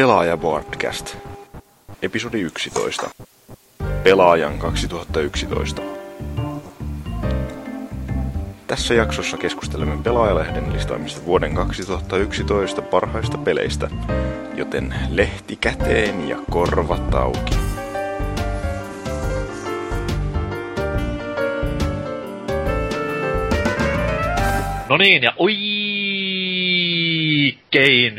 Pelaaja Boardcast. Episodi 11. Pelaajan 2011. Tässä jaksossa keskustelemme Pelaajalehden listaamista vuoden 2011 parhaista peleistä, joten lehti käteen ja korvat auki. No niin, ja oikein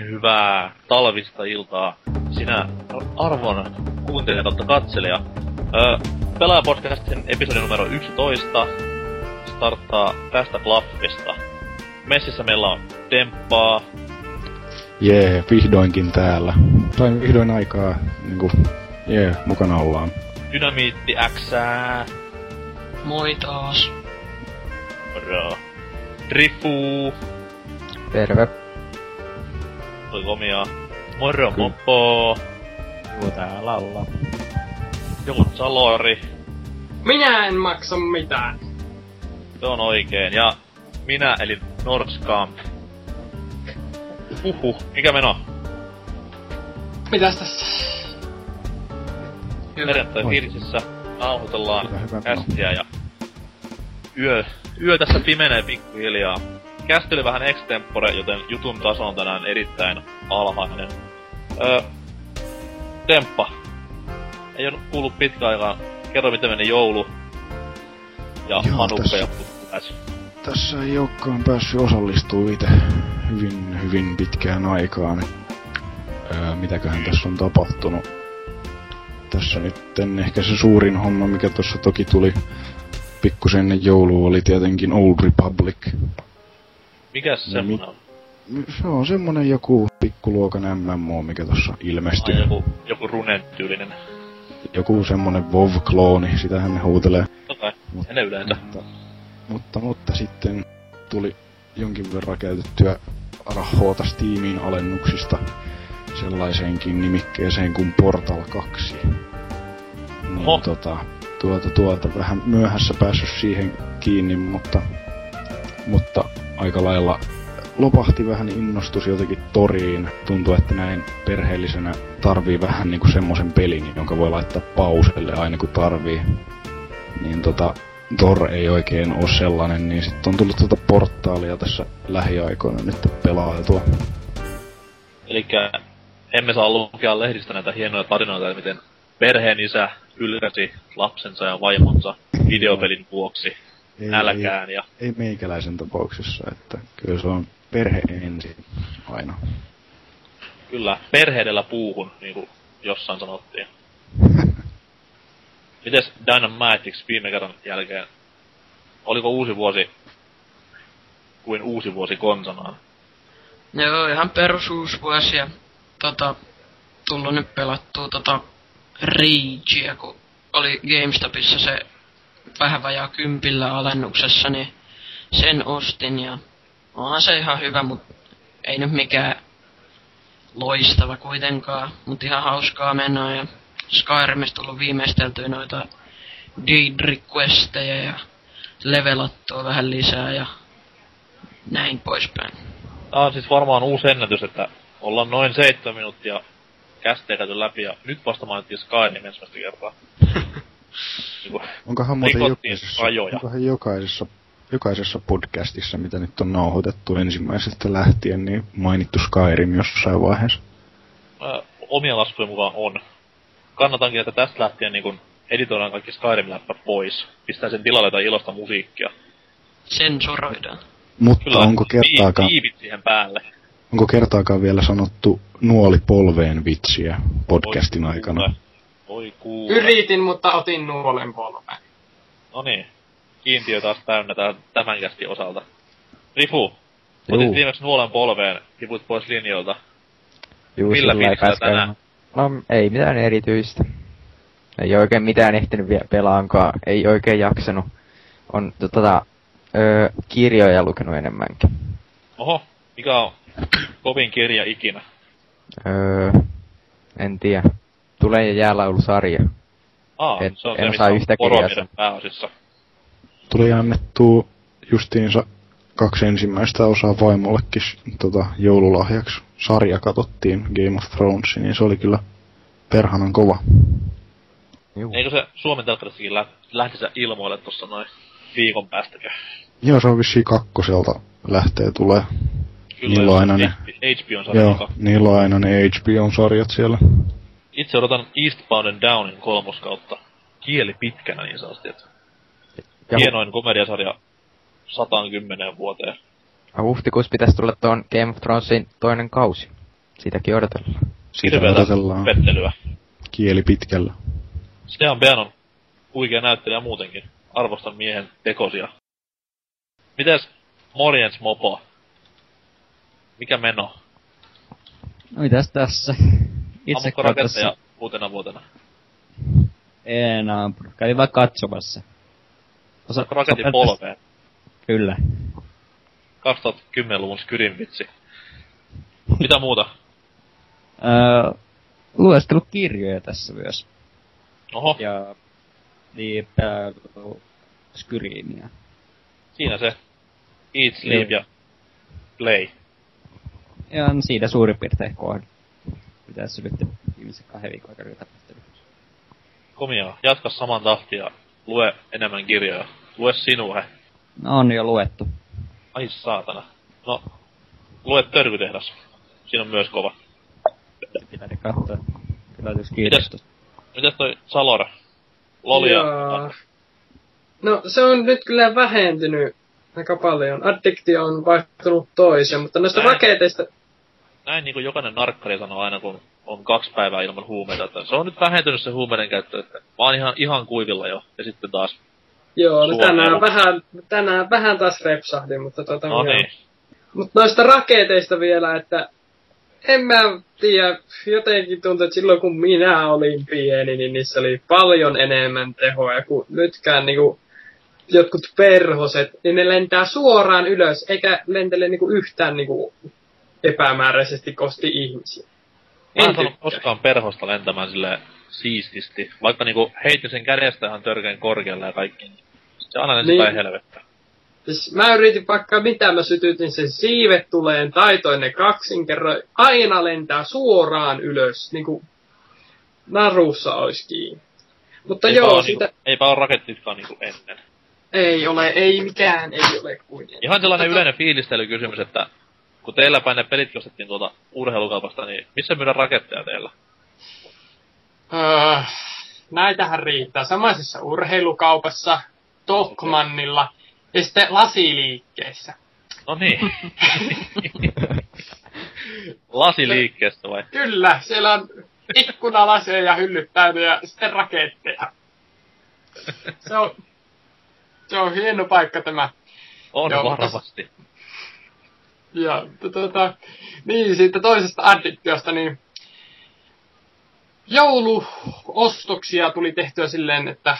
hyvää talvista iltaa sinä arvon kuuntelija kautta katselija. Öö, Pelaajapodcastin episodi numero 11 starttaa tästä klaffista. Messissä meillä on Demppaa, Jee, vihdoinkin täällä. Sain vihdoin aikaa, niinku, jee, mukana ollaan. Dynamiitti X, Moi taas. moro, Drifu, Terve. toi komia, moro moppo, Juu, täällä ollaan. joku salori, Minä en maksa mitään. se on oikein, ja minä eli Nordskamp. Huhhuh, mikä meno? Mitäs tässä? Perjantai Oi. fiilisissä nauhoitellaan kästiä ja yö, yö tässä pimenee pikkuhiljaa. Kästi oli vähän extempore, joten jutun taso on tänään erittäin alhainen. Öö, Temppa. Ei ole kuullut pitkä aikaa. Kerro miten meni joulu. Ja Joo, Hanukka tässä- ja Puttiläs. Tässä ei olekaan päässyt osallistumaan itse hyvin, hyvin pitkään aikaan. Öö, mitäköhän tässä on tapahtunut? Tässä nyt ehkä se suurin homma, mikä tuossa toki tuli pikkusen ennen joulua, oli tietenkin Old Republic. Mikäs semmonen on? Se on semmonen joku pikkuluokan MMO, mikä tuossa ilmestyi. Ai, joku, joku runen tyylinen. Joku semmonen WoW-klooni, sitähän ne huutelee. Totta Mut- ne yleensä. Mutta, mutta, mutta sitten tuli jonkin verran käytettyä rahoota Steamiin alennuksista sellaiseenkin nimikkeeseen kuin Portal 2. Niin, Oho. tota, tuota, tuota, vähän myöhässä päässyt siihen kiinni, mutta, mutta aika lailla lopahti vähän innostus jotenkin toriin. Tuntuu, että näin perheellisenä tarvii vähän niinku semmoisen pelin, jonka voi laittaa pauselle aina kun tarvii. Niin tota, Tor ei oikein ole sellainen, niin sitten on tullut tuota portaalia tässä lähiaikoina nyt pelailtua. Elikkä emme saa lukea lehdistä näitä hienoja tarinoita, miten perheen isä ylkäsi lapsensa ja vaimonsa videopelin vuoksi Ei, nälkään ja Ei, ei meikäläisen tapauksessa, että kyllä se on perhe ensin aina. kyllä perhe edellä puuhun, niin kuin jossain sanottiin. Mites Dynamatics viime kerran jälkeen? Oliko uusi vuosi kuin uusi vuosi konsanaan? Joo, ihan perusuusvuosi ja tota, tullut nyt pelattua tota Ragea, kun oli GameStopissa se vähän vajaa kympillä alennuksessa, niin sen ostin ja onhan se ihan hyvä, mutta ei nyt mikään loistava kuitenkaan, mutta ihan hauskaa mennä ja Skyrimista tullut viimeisteltyä noita Deidre questeja ja levelattua vähän lisää ja näin poispäin. Tää on siis varmaan uusi ennätys, että ollaan noin seitsemän minuuttia kästejä käyty läpi ja nyt vasta mainittiin Skyrim ensimmäistä kertaa. Niinku, Onkohan muuten jokaisessa, rajoja. onkohan jokaisessa, jokaisessa podcastissa, mitä nyt on nauhoitettu ensimmäisestä lähtien, niin mainittu Skyrim jossain vaiheessa? ää, omien laskujen mukaan on. Kannatankin, että tästä lähtien niin kun editoidaan kaikki Skyrim-läppät pois. Pistää sen tilalle jotain ilosta musiikkia. Sensuroidaan. Mutta Kyllä, onko kertaakaan, viivit siihen päälle. onko kertaakaan vielä sanottu nuoli polveen vitsiä podcastin Voi aikana? Voi kuule. Yritin, mutta otin nuolen polven. No niin. Kiintiö taas täynnä tämän kästin osalta. Rifu, Juu. otit viimeksi nuolen polveen, tipuit pois linjoilta. Juu, Millä pääs tänään? No, ei mitään erityistä. Ei oikein mitään ehtinyt vielä pelaankaan. Ei oikein jaksanut. On to- tota, öö, kirjoja lukenut enemmänkin. Oho, mikä on kovin kirja ikinä? Öö, en tiedä. Tulee ja jäälaulusarja. Aa, En- se on en se, osaa yhtä kirjaa pääosissa. Tuli annettu justiinsa kaksi ensimmäistä osaa vaimollekin tota, joululahjaksi. Sarja katsottiin Game of Thrones, niin se oli kyllä perhanan kova. Juu. Eikö se Suomen telkkarissakin lä- lähti se ilmoille tuossa noin viikon päästäkö? Joo, se on vissiin kakkoselta lähtee tulee. Niillä on aina ne- HBO sarja, Joo, niillä on aina ne HBO-sarjat siellä. Itse odotan Eastbound and Downin kolmoskautta kieli pitkänä niin sanotusti, että Ja, hienoin komediasarja 110 vuoteen. ja huhtikuussa pitäisi tulla tuon Game of Thronesin toinen kausi. Siitäkin odotellaan. Sitä Hirveetä odotellaan pettelyä. kieli pitkällä. Stean Bean on huikea näyttelijä muutenkin. Arvostan miehen tekosia. Mites morjens mopo? Mikä meno? No mitäs tässä? Itse raketteja uutena vuotena? En ampunut. Kävin vaan katsomassa. Osa, raketin sopeutas- polveen? Kyllä. 2010-luvun skyrin vitsi. Mitä muuta? Öö, luestellut kirjoja tässä myös. Oho, Ja niin pelannut Skyriimiä. siinä se. Eat, sleep ja play. Ja siitä suurin piirtein kohde. Mitä tässä nyt viimeisen kahden viikon aikana tapahtunut. Komia, jatka saman tahtia lue enemmän kirjoja. Lue sinua. No on jo luettu. Ai saatana. No, lue törkytehdas. Siinä on myös kova. Pitää ne katsoa. Kyllä jos kirjastosta. Mitäs toi Salor? Lolia. No se on nyt kyllä vähentynyt aika paljon. Addiktio on vaihtunut toiseen, mutta noista Näin. raketeista... Näin niin kuin jokainen narkkari sanoo aina, kun on kaksi päivää ilman huumeita, että se on nyt vähentynyt se huumeiden käyttö, että mä oon ihan, ihan kuivilla jo. Ja sitten taas, Joo, no tänään vähän, tänään vähän taas repsahdin, mutta tota... no niin. Mutta noista raketeista vielä, että en mä tiedä, jotenkin tuntuu, että silloin kun minä olin pieni, niin niissä oli paljon enemmän tehoa, kuin nytkään niinku jotkut perhoset, niin ne lentää suoraan ylös, eikä lentele niinku yhtään niinku epämääräisesti kosti ihmisiä. Mä en En saanut koskaan perhosta lentämään sille siististi. Vaikka niinku heitti sen kädestä ihan törkeän korkealle ja kaikki. niin Se aina lensi Niin. helvettä. Siis mä yritin vaikka mitä mä sytytin sen siivet tuleen taitoin ne kaksin kerran, aina lentää suoraan ylös, niinku narussa olisi kiinni. Mutta Eipä joo, oo sitä niinku, eipä ole rakettitkaan niinku ennen. ei ole, ei mikään, ei ole kuin. Ihan sellainen Tota- yleinen fiilistelykysymys, että kun teillä päin ne pelit ostettiin tuolta urheilukaupasta, niin missä myydään raketteja teillä? Öö, näitähän riittää samaisessa urheilukaupassa, Tokmannilla ja sitten lasiliikkeessä. No niin. Lasiliikkeessä vai? Kyllä, siellä on ikkunalaseja ja hyllyt täynnä ja sitten raketteja. Se on, se on hieno paikka tämä. On Joo, mutta- varmasti. Ja tota, niin siitä toisesta addiktiosta, niin jouluostoksia tuli tehtyä silleen, että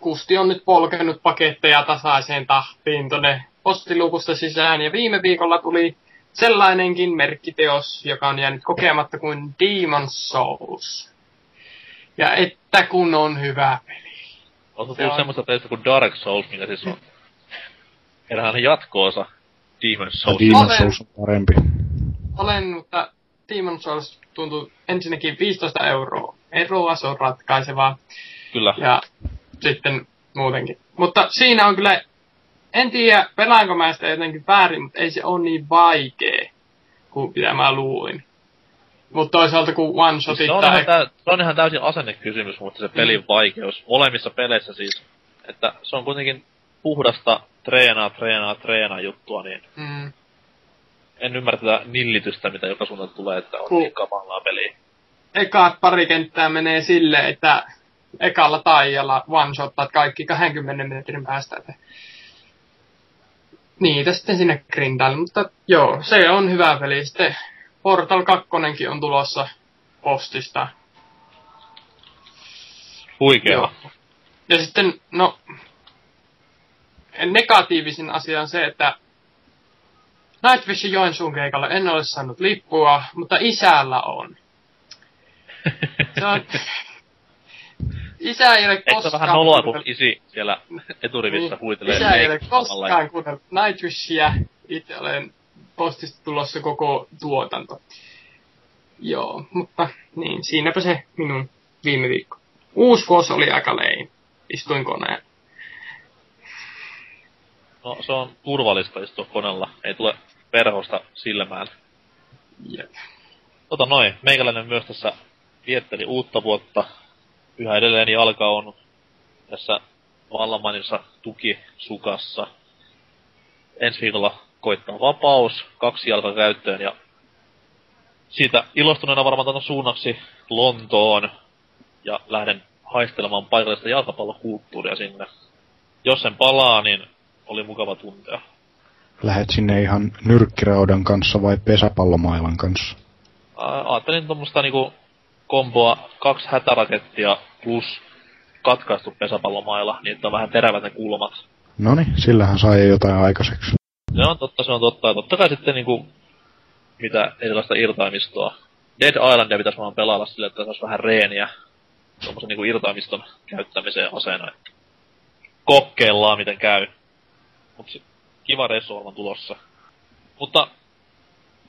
Kusti on nyt polkenut paketteja tasaiseen tahtiin tonne postiluukusta sisään. Ja viime viikolla tuli sellainenkin merkkiteos, joka on jäänyt kokematta kuin Demon Souls. Ja että kun on hyvä peli. Onko Se tullut on- semmoista teistä kuin Dark Souls, mikä siis on eräänlainen jatko-osa Demon Souls. Demon Olen- Souls on parempi. Olen, mutta Demon Souls tuntuu ensinnäkin 15 euroa. Eroa se on ratkaisevaa. Kyllä. Ja sitten muutenkin. Mutta siinä on kyllä, en tiedä pelaanko mä sitä jotenkin väärin, mutta ei se ole niin vaikea kuin mitä mä luulin. Mutta toisaalta kun one Siis shotit se, on tai... ihan tä- se on ihan täysin asennekysymys, mutta se pelin Mm. vaikeus molemmissa peleissä siis, että se on kuitenkin puhdasta treenaa, treenaa, treenaa juttua, niin Mm, en ymmärrä tätä nillitystä, mitä joka suunnalta tulee, että on Ku- niin kamalaa peliä. ekaat pari kenttää menee silleen, että ekalla taijalla one shottaat kaikki 20 metrin päästä. Että niitä sitten sinne grindaille, mutta joo, se on hyvä peli. Sitten Portal 2 on tulossa postista. Huikea. Joo. Ja sitten, no, negatiivisin asia on se, että Nightwishin Joensuun keikalle en ole saanut lippua, mutta isällä on. Se on, isä ei ole Eikö koskaan... vähän noloa, kun isi siellä eturivissä Niin, huitelee Isä ei ole koskaan kuunnellut Nightwishia. Itse olen postista tulossa koko tuotanto. Joo, mutta niin, siinäpä se minun viime viikko. Uusi vuosi oli aika lein. Istuin koneen. No, se on turvallista istua koneella. Ei tule perhosta silmään. Jep. Tota noin, meikäläinen myös tässä vietteli uutta vuotta. Yhä edelleen jalka on tässä vallanmainissa tukisukassa. Ensi viikolla koittaa vapaus, kaksi jalka käyttöön ja siitä ilostuneena varmaan tänne suunnaksi Lontoon ja lähden haistelemaan paikallista jalkapallokulttuuria sinne. Jos sen palaa, niin oli mukava tuntea. Lähet sinne ihan nyrkkiraudan kanssa vai pesäpallomailan kanssa? Ää, ajattelin tuommoista niinku komboa kaksi hätärakettia plus katkaistu pesäpallomailla, niin että on vähän terävät ne kulmat. Noni, sillähän sai jotain aikaiseksi. Se on totta, se on totta. Ja totta kai sitten niinku, mitä erilaista irtaimistoa. Dead Islandia pitäisi vaan pelailla sille, että saisi vähän reeniä tuommoisen niinku irtaimiston käyttämiseen aseena. Kokeillaan miten käy. Mut se kiva reissu on tulossa. Mutta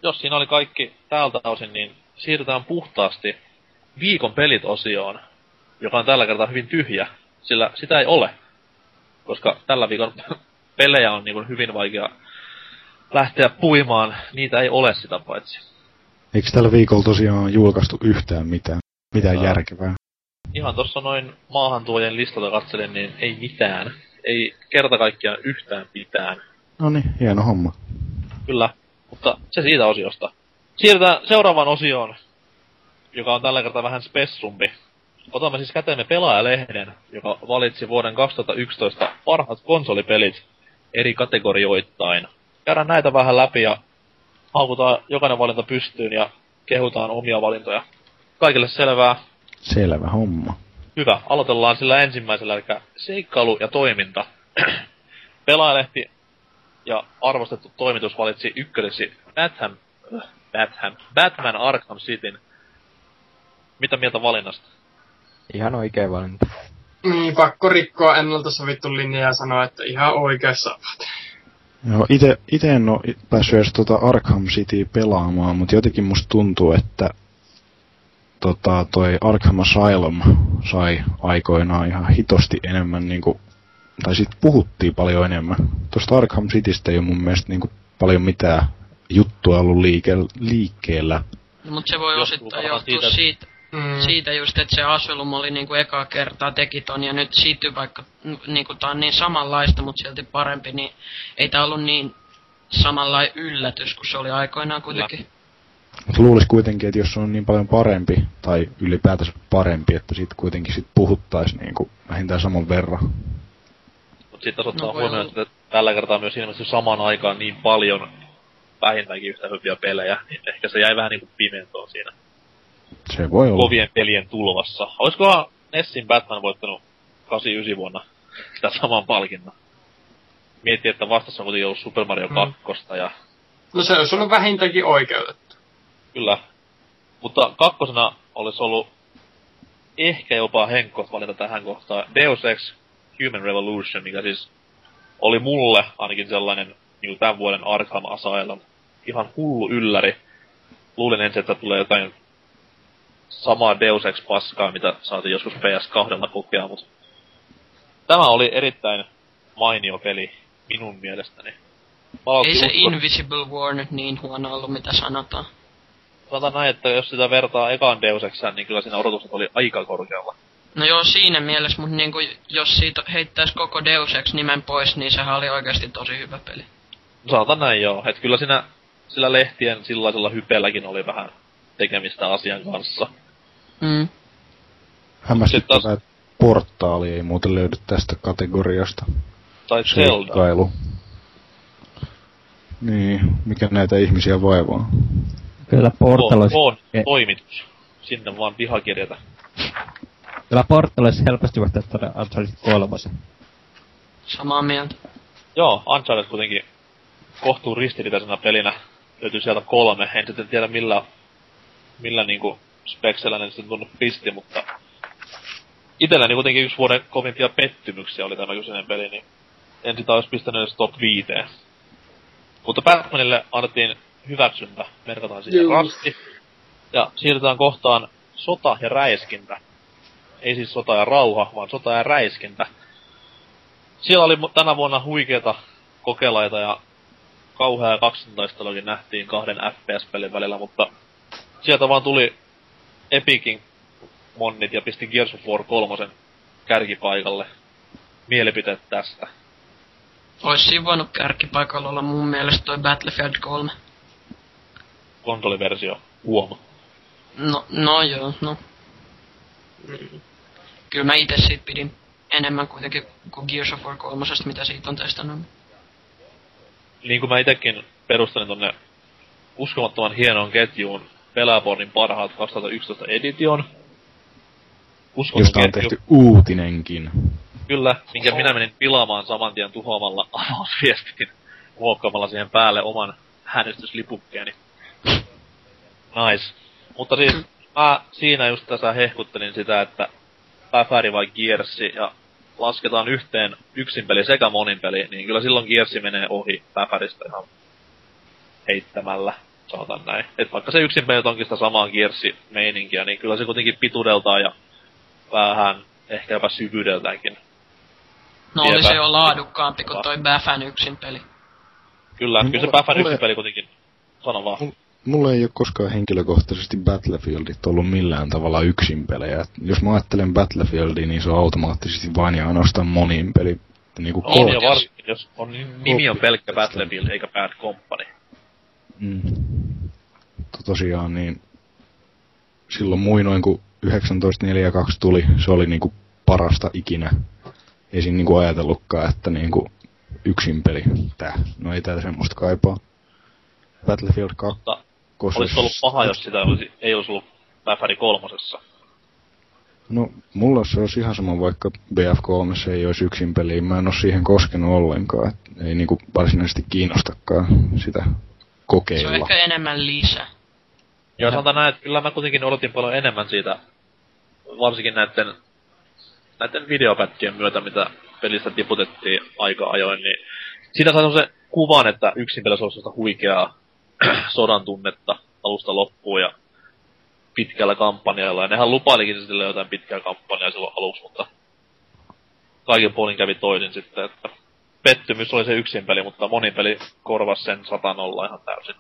jos siinä oli kaikki tältä osin, niin siirrytään puhtaasti viikon pelit osioon, joka on tällä kertaa hyvin tyhjä, sillä sitä ei ole. Koska tällä viikon pelejä on niin hyvin vaikea lähteä puimaan, niitä ei ole sitä paitsi. Eikö tällä viikolla tosiaan julkaistu yhtään mitään? Mitään Aa. järkevää? Ihan tuossa noin maahantuojien listalta katselin, niin ei mitään. Ei kerta kaikkiaan yhtään mitään. No niin, hieno homma. Kyllä, mutta se siitä osiosta. Siirrytään seuraavaan osioon, joka on tällä kertaa vähän spessumpi. Otamme siis käteemme pelaajalehden, joka valitsi vuoden 2011 parhaat konsolipelit eri kategorioittain. Käydään näitä vähän läpi ja haukutaan jokainen valinta pystyyn ja kehutaan omia valintoja. Kaikille selvää. Selvä homma. Hyvä, aloitellaan sillä ensimmäisellä, eli seikkailu ja toiminta. Pelaajalehti ja arvostettu toimitus valitsi ykköseksi Batham, äh, Batham, Batman Arkham Cityn. Mitä mieltä valinnasta? Ihan oikea valinta. Niin, pakko rikkoa ennalta sovittu linja ja sanoa, että ihan oikeassa ovat. Joo, ite, ite en oo i- päässyt edes tota Arkham City pelaamaan, mutta jotenkin musta tuntuu, että tota, toi Arkham Asylum sai aikoinaan ihan hitosti enemmän niinku, tai sit puhuttiin paljon enemmän. Tosta Arkham Citystä ei ole mun mielestä niinku paljon mitään juttua ollut liike, liikkeellä. No, mutta se voi Johtuu osittain johtua siitä, siitä, Mm. siitä just, että se Asylum oli niinku eka kertaa teki ton ja nyt City vaikka niinku tää on niin samanlaista, mutta silti parempi, niin ei tää ollut niin samanlainen yllätys kuin se oli aikoinaan kuitenkin. Mut luulis kuitenkin, että jos se on niin paljon parempi, tai ylipäätänsä parempi, että siitä kuitenkin sit puhuttais niinku vähintään saman verran. Mutta sitten ottaa No huomioon, että tällä kertaa myös ilmeisesti samaan aikaan niin paljon vähintäänkin yhtä hyviä pelejä, niin ehkä se jäi vähän niinku pimentoon siinä Se voi olla. kovien pelien tulvassa. Olisikohan Nessin Batman voittanut 89 vuonna sitä saman palkinnon? Mietti, että vastassa on kuitenkin ollut Super Mario Mm. 2 ja No se olisi ollut vähintäänkin oikeutettu. Kyllä. Mutta kakkosena olisi ollut ehkä jopa Henkko valinta tähän kohtaan. Deus Ex Human Revolution, mikä siis oli mulle ainakin sellainen niin tämän vuoden Arkham Asylum. Ihan hullu ylläri. Luulin ensin, että tulee jotain samaa Deus Ex paskaa, mitä saatiin joskus PS2 kokea, mutta tämä oli erittäin mainio peli minun mielestäni. Palautti Ei se usko- Invisible War nyt niin huono ollut, mitä sanotaan. Sanotaan näin, että jos sitä vertaa ekaan Deus Exään, niin kyllä siinä odotukset oli aika korkealla. No joo, siinä mielessä, mutta niinku, jos siitä heittäisi koko Deus Ex nimen pois, niin sehän oli oikeasti tosi hyvä peli. Sanotaan näin joo, että kyllä siinä sillä lehtien sellaisella hypelläkin oli vähän tekemistä asian kanssa. Mm. Hämmästyttävää, että portaali ei muuten löydy tästä kategoriasta. Tai Zelda. Niin, mikä näitä ihmisiä vaivaa? Kyllä Portal On, olisi, on toimitus. Sinne vaan pihakirjata. kyllä Portal olisi helposti voittaa tuonne Uncharted 3. Samaa mieltä. Joo, Uncharted kuitenkin kohtuu ristiriitaisena pelinä löytyy sieltä kolme. En sitten tiedä millä, millä niinku speksellä ne sitten tuonne pisti, mutta Itelläni kuitenkin yksi vuoden kovimpia pettymyksiä oli tämä kyseinen peli, niin en sitä olisi pistänyt edes top 5. Mutta Batmanille annettiin hyväksyntä, merkataan siihen Juu. rasti. Ja siirrytään kohtaan sota ja räiskintä. Ei siis sota ja rauha, vaan sota ja räiskintä. Siellä oli tänä vuonna huikeita kokelaita ja kauhea kaksintaistelukin nähtiin kahden FPS-pelin välillä, mutta sieltä vaan tuli Epicin monnit ja pisti Gears of War 3 kärkipaikalle. Mielipiteet tästä. Ois siinä voinut kärkipaikalla olla mun mielestä toi Battlefield 3. Konsoliversio. Huom. No, no joo, no. Kyllä mä itse siitä pidin enemmän kuitenkin kuin Gears of War 3, mitä siitä on testannut. Niin kuin mä itekin perustelin tonne uskomattoman hienoon ketjuun Pelaabornin parhaat 2011 edition. Uskomaton Josta on ketju. tehty uutinenkin. Kyllä, minkä minä menin pilaamaan saman tien tuhoamalla avausviestin, muokkaamalla siihen päälle oman häänestyslippukkeeni. Nice. Mutta siis mä siinä just tässä hehkuttelin sitä, että Päfäri vai Gearsi ja lasketaan yhteen yksin peli sekä monin peli, niin kyllä silloin Gearsi menee ohi Päfäristä ihan heittämällä, sanotaan näin. Et vaikka se yksin peli onkin sitä samaa Gearsi-meininkiä, niin kyllä se kuitenkin pituudeltaan ja vähän ehkä jopa syvyydeltäänkin No oli se jo laadukkaampi kuin toi Bafan yksin peli. Kyllä, kyllä se mulle- yksin peli kuitenkin. Sano vaan. Mul- Mulla ei ole koskaan henkilökohtaisesti Battlefieldit ollut millään tavalla yksin pelejä. Et Jos mä ajattelen Battlefieldia, niin se on automaattisesti vain ja ainoastaan monin peli. Niin kuin On ja jos- varsinkin, jos on nimi on pelkkä Battlefield eikä Bad Company. Mm. Mutta tosiaan niin silloin muinoin kun 1942 tuli, se oli niinku parasta ikinä. Ei siinä niinku ajatellutkaan, että niinku yksin peli. Tää. No ei tää semmoista kaipaa. Battlefield 2. Mutta olisi ollut paha, jos sitä olisi, ei olisi ollut Päfäri kolmosessa. No, mulla se olisi ihan sama, vaikka BF3 ei olisi yksin peli. Mä en ole siihen koskenut ollenkaan. Et ei niinku varsinaisesti kiinnostakaan sitä Se on kokeilla. ehkä enemmän lisä. Ja sanotaan näin, että kyllä mä kuitenkin odotin paljon enemmän siitä, varsinkin näiden, näiden videopätkien myötä, mitä pelistä tiputettiin aika ajoin, niin siitä sai se kuvan, että yksin pelissä olisi huikeaa sodan tunnetta alusta loppuun ja pitkällä kampanjalla. Ja nehän lupailikin sille jotain pitkää kampanjaa silloin aluksi, mutta kaiken puolin kävi toisin sitten, että pettymys oli se yksin peli, mutta monin peli korvasi sen satanolla ihan täysin.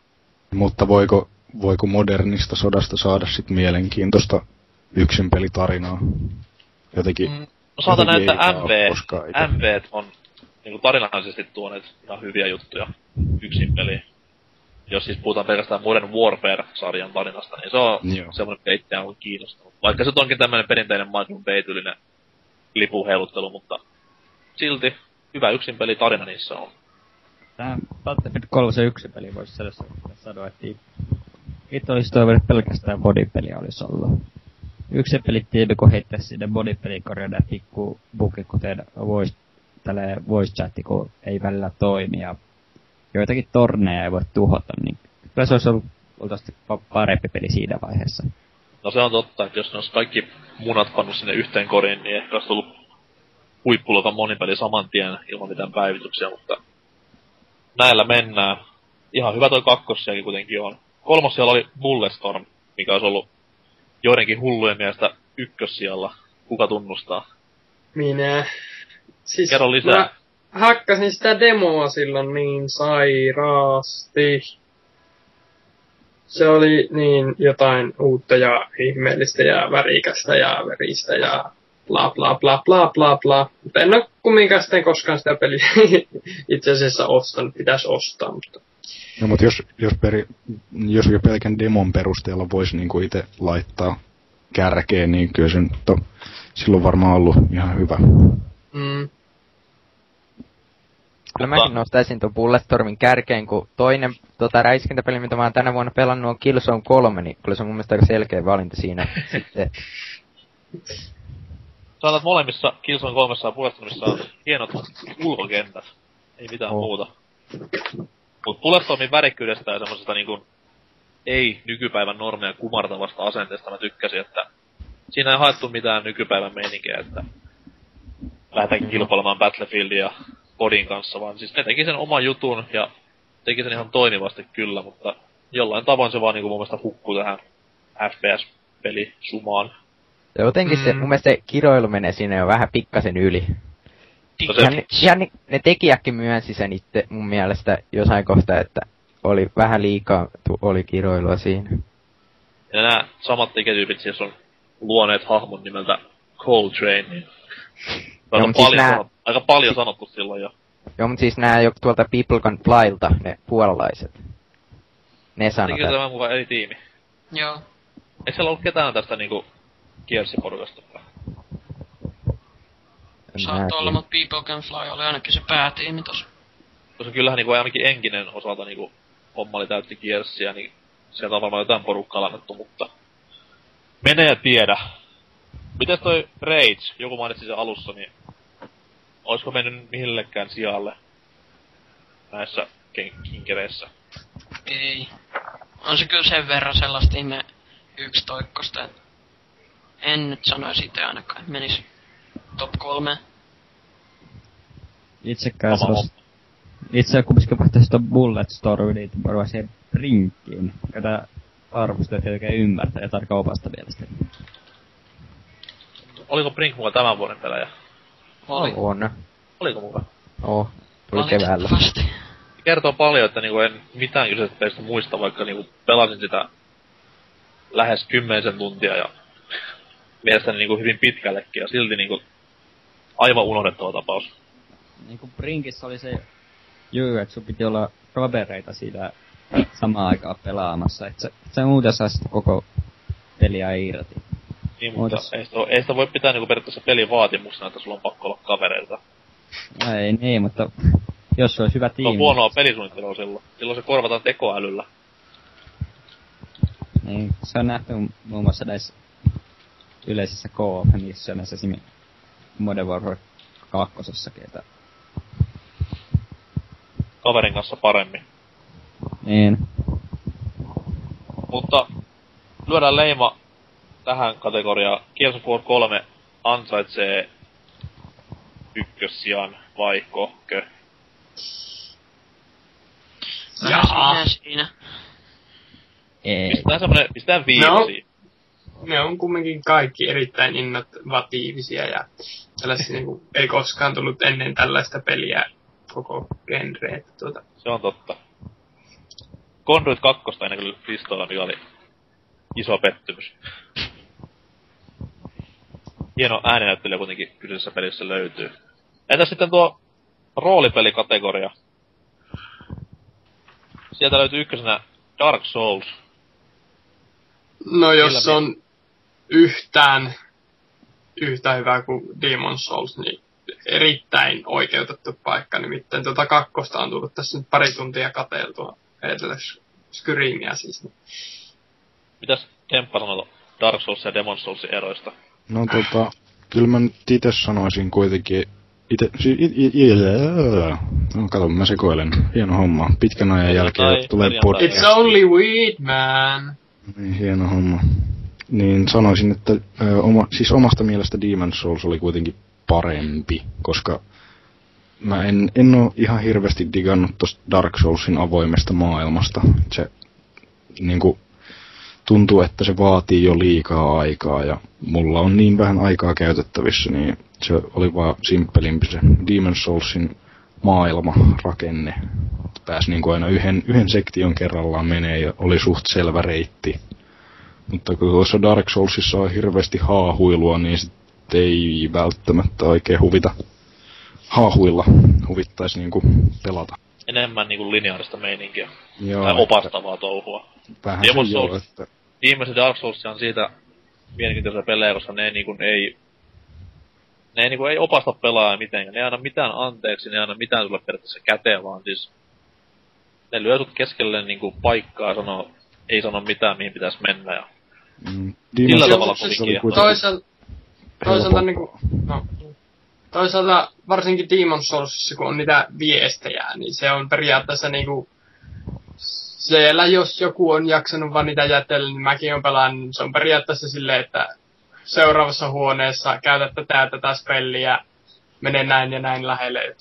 Mutta voiko, voiko modernista sodasta saada sit mielenkiintoista yksin pelitarinaa? Jotenkin, Mm, että ei oo MV. MV on niin tarinallisesti tuoneet ihan hyviä juttuja yksin peliin. Jos siis puhutaan pelkästään Modern Warfare-sarjan tarinasta, niin se on Joo. semmoinen, mikä itseään on kiinnostanut. Vaikka se onkin tämmöinen perinteinen Michael Bay-tyylinen lipuheiluttelu, mutta silti hyvä yksin peli tarina niissä on. Tää Battlefield 3 se yksi peli voisi sellaista sanoa, että itse olisi toivonut että pelkästään bodypeliä olisi ollut. Yksi pelitiimi, kun heittäisi sinne bodypeliin korjata pikku bugi, kuten voice, tälle voice chatti, kun ei välillä toimi ja joitakin torneja ei voi tuhota, niin kyllä se olisi ollut parempi peli siinä vaiheessa. No se on totta, että jos ne olisi kaikki munat pannut sinne yhteen koriin, niin ehkä olisi tullut huippuluokan monipeli saman tien ilman mitään päivityksiä, mutta näillä mennään. Ihan hyvä toi kakkossiakin kuitenkin on. Kolmos siellä oli Bulletstorm, mikä olisi ollut joidenkin hullujen mielestä ykkössijalla. Kuka tunnustaa? Minä. Siis Kerro lisää. Mä hakkasin sitä demoa silloin niin sairaasti. Se oli niin jotain uutta ja ihmeellistä ja värikästä ja veristä ja bla bla bla bla bla bla. Mutta en ole kumminkaan sitten koskaan sitä peliä itse asiassa ostanut. Pitäisi ostaa, mutta No, mutta jos, jos, peri, jos jo pelkän demon perusteella voisi niinku itse laittaa kärkeen, niin kyllä se nyt on silloin varmaan ollut ihan hyvä. mm, Kyllä Mutta- mäkin nostaisin tuon Bulletstormin kärkeen, kun toinen tota, räiskintäpeli, mitä mä oon tänä vuonna pelannut, on Killzone 3, niin kyllä se on mun mielestä aika selkeä valinta siinä. Sitten, Sanotaan, molemmissa Killzone 3 ja Bulletstormissa on hienot ulkokentät. Ei mitään Oh. muuta. Mut Bulletstormin värikkyydestä ja semmosesta niinku ei nykypäivän normeja kumartavasta asenteesta mä tykkäsin, että siinä ei haettu mitään nykypäivän meininkiä, että lähdetään kilpailemaan Battlefieldia ja Bodin kanssa, vaan siis ne teki sen oman jutun ja teki sen ihan toimivasti kyllä, mutta jollain tavoin se vaan niinku mun mielestä hukkuu tähän FPS-peli sumaan. Ja jotenkin se, Mm. mun mielestä se kiroilu menee sinne jo vähän pikkasen yli. Mutta se- Ihan, ihan ni, ne tekijäkin myönsi sen itse mun mielestä jossain kohtaa, että oli vähän liikaa tu, oli kiroilua siinä. Ja nämä samat tekijätyypit siis on luoneet hahmon nimeltä Coltrane, niin aika, mutta siis paljon, nää- sanottu, aika paljon sanottu silloin jo. Joo, mutta siis nää jo tuolta People Can Flylta, ne puolalaiset. Ne sanoi, Tekikö tämä mukaan eri tiimi? Joo. Eikö siellä ollut ketään tästä niinku Gears-porukasta? Saattoi olla, mutta People Can Fly oli ainakin se päätiimi tossa. Koska kyllähän niinku ainakin Enkinen osalta niinku homma oli täytti Gearsia, niin sieltä on varmaan jotain porukkaa lannettu, mutta mene ja tiedä. Mites toi Rage, joku mainitsi sen alussa, niin olisiko mennyt millekään sijalle näissä kinkereissä? Ei. On se kyllä sen verran sellaista ihme yksitoikkosta, että en nyt sanoisi itse ainakaan, että menis top kolme. Itsekään se olisi... Itse kumminkin vaihtaisi tuon Bullet Story, niin varmaan siihen rinkkiin. Ketä arvostajat ei oikein ymmärtää ja tarkka opasta mielestäni. Oliko Brink mukaan tämän vuoden pelejä? Oli. On. Oliko mukaan? Oh, tuli keväällä. Kertoo paljon, että niinku en mitään kyseisestä pelistä muista, vaikka niinku pelasin sitä lähes kymmenisen tuntia ja mielestäni niinku hyvin pitkällekin ja silti niinku aivan unohdettava tapaus. Niin kuin Brinkissä oli se juu, että sun piti olla kavereita siinä samaan aikaan pelaamassa, että sä, et sä muuten saa sitä koko peliä irti. Niin, mutta Ootas. ei sitä, ei sitä voi pitää niinku periaatteessa pelin vaatimuksena, että sulla on pakko olla kavereita. No ei niin, mutta jos se olisi hyvä Se tiimi. on huonoa pelisuunnittelua silloin. Silloin se korvataan tekoälyllä. Niin, se on nähty mu- muun muassa näissä yleisissä co niissä näissä esim. Modern Warfare kakkosessakin, että Kaverin kanssa paremmin. niin. Mutta lyödään leima tähän kategoriaan. Gears of War 3 ansaitsee ykkössijan vai kohkö? Vähän siinä. Ei. Pistetään semmonen, pistetään viisi No. ne on kumminkin kaikki erittäin innovatiivisia ja tällaisia niinku, ei koskaan tullut ennen tällaista peliä koko genre. Että tuota, Se on totta. Conduit 2 ennen kuin listoilla, mikä oli iso pettymys. Hieno ääninäyttelijä kuitenkin kyseisessä pelissä löytyy. Entä sitten tuo roolipelikategoria? Sieltä löytyy ykkösenä Dark Souls. no jos Millä on yhtään yhtä hyvä kuin Demon Souls, niin erittäin oikeutettu paikka. Nimittäin tuota kakkosta on tullut tässä nyt pari tuntia kateltua edellä Skyrimia siis. Mitäs Kemppa sanoo Dark Souls ja Demon Soulsin eroista? No tota, kyllä mä nyt itse sanoisin kuitenkin, ite, si, i, i, i, no kato, mä sekoilen. Hieno homma. Pitkän ajan jälkeen tulee podcast. It's only weed, man. Niin, hieno homma. Niin sanoisin, että ö, oma, siis omasta mielestä Demon's Souls oli kuitenkin parempi, koska mä en, en oo ihan hirveästi digannut tosta Dark Soulsin avoimesta maailmasta. Se niinku tuntuu, että se vaatii jo liikaa aikaa ja mulla on niin vähän aikaa käytettävissä, niin se oli vaan simppelimpi se Demon's Soulsin maailma, rakenne. Pääsi niinku aina yhden, yhden sektion kerrallaan menee ja oli suht selvä reitti. Mutta kun tuossa Dark Soulsissa on hirveästi haahuilua, niin sit ei välttämättä oikein huvita haahuilla. Huvittaisi niinku pelata. Enemmän niinku lineaarista meininkiä. Joo, tai että opastavaa touhua. Vähän Demon's se joo, Souls. että Viimeiset Dark Souls on siitä mielenkiintoisia pelejä, koska ne niinku ei... Ne ei niinku ei opasta pelaajaa mitenkään. Ne ei anna mitään anteeksi, ne ei anna mitään sulle periaatteessa käteen, vaan siis... Ne lyö sut keskelle niinku paikkaa ja sanoo, ei sano mitään mihin pitäisi mennä ja... mm, Sillä Demon's tavalla kuitenkin Toisaalta, toisaalta helpompi. niinku, no, toisaalta varsinkin Demon Soulsissa, kun on niitä viestejä, niin se on periaatteessa niinku, siellä jos joku on jaksanut vaan niitä jätellä, niin mäkin on pelannut, se on periaatteessa silleen, että seuraavassa huoneessa, käytä tätä ja tätä spelliä, mene näin ja näin lähelle. Et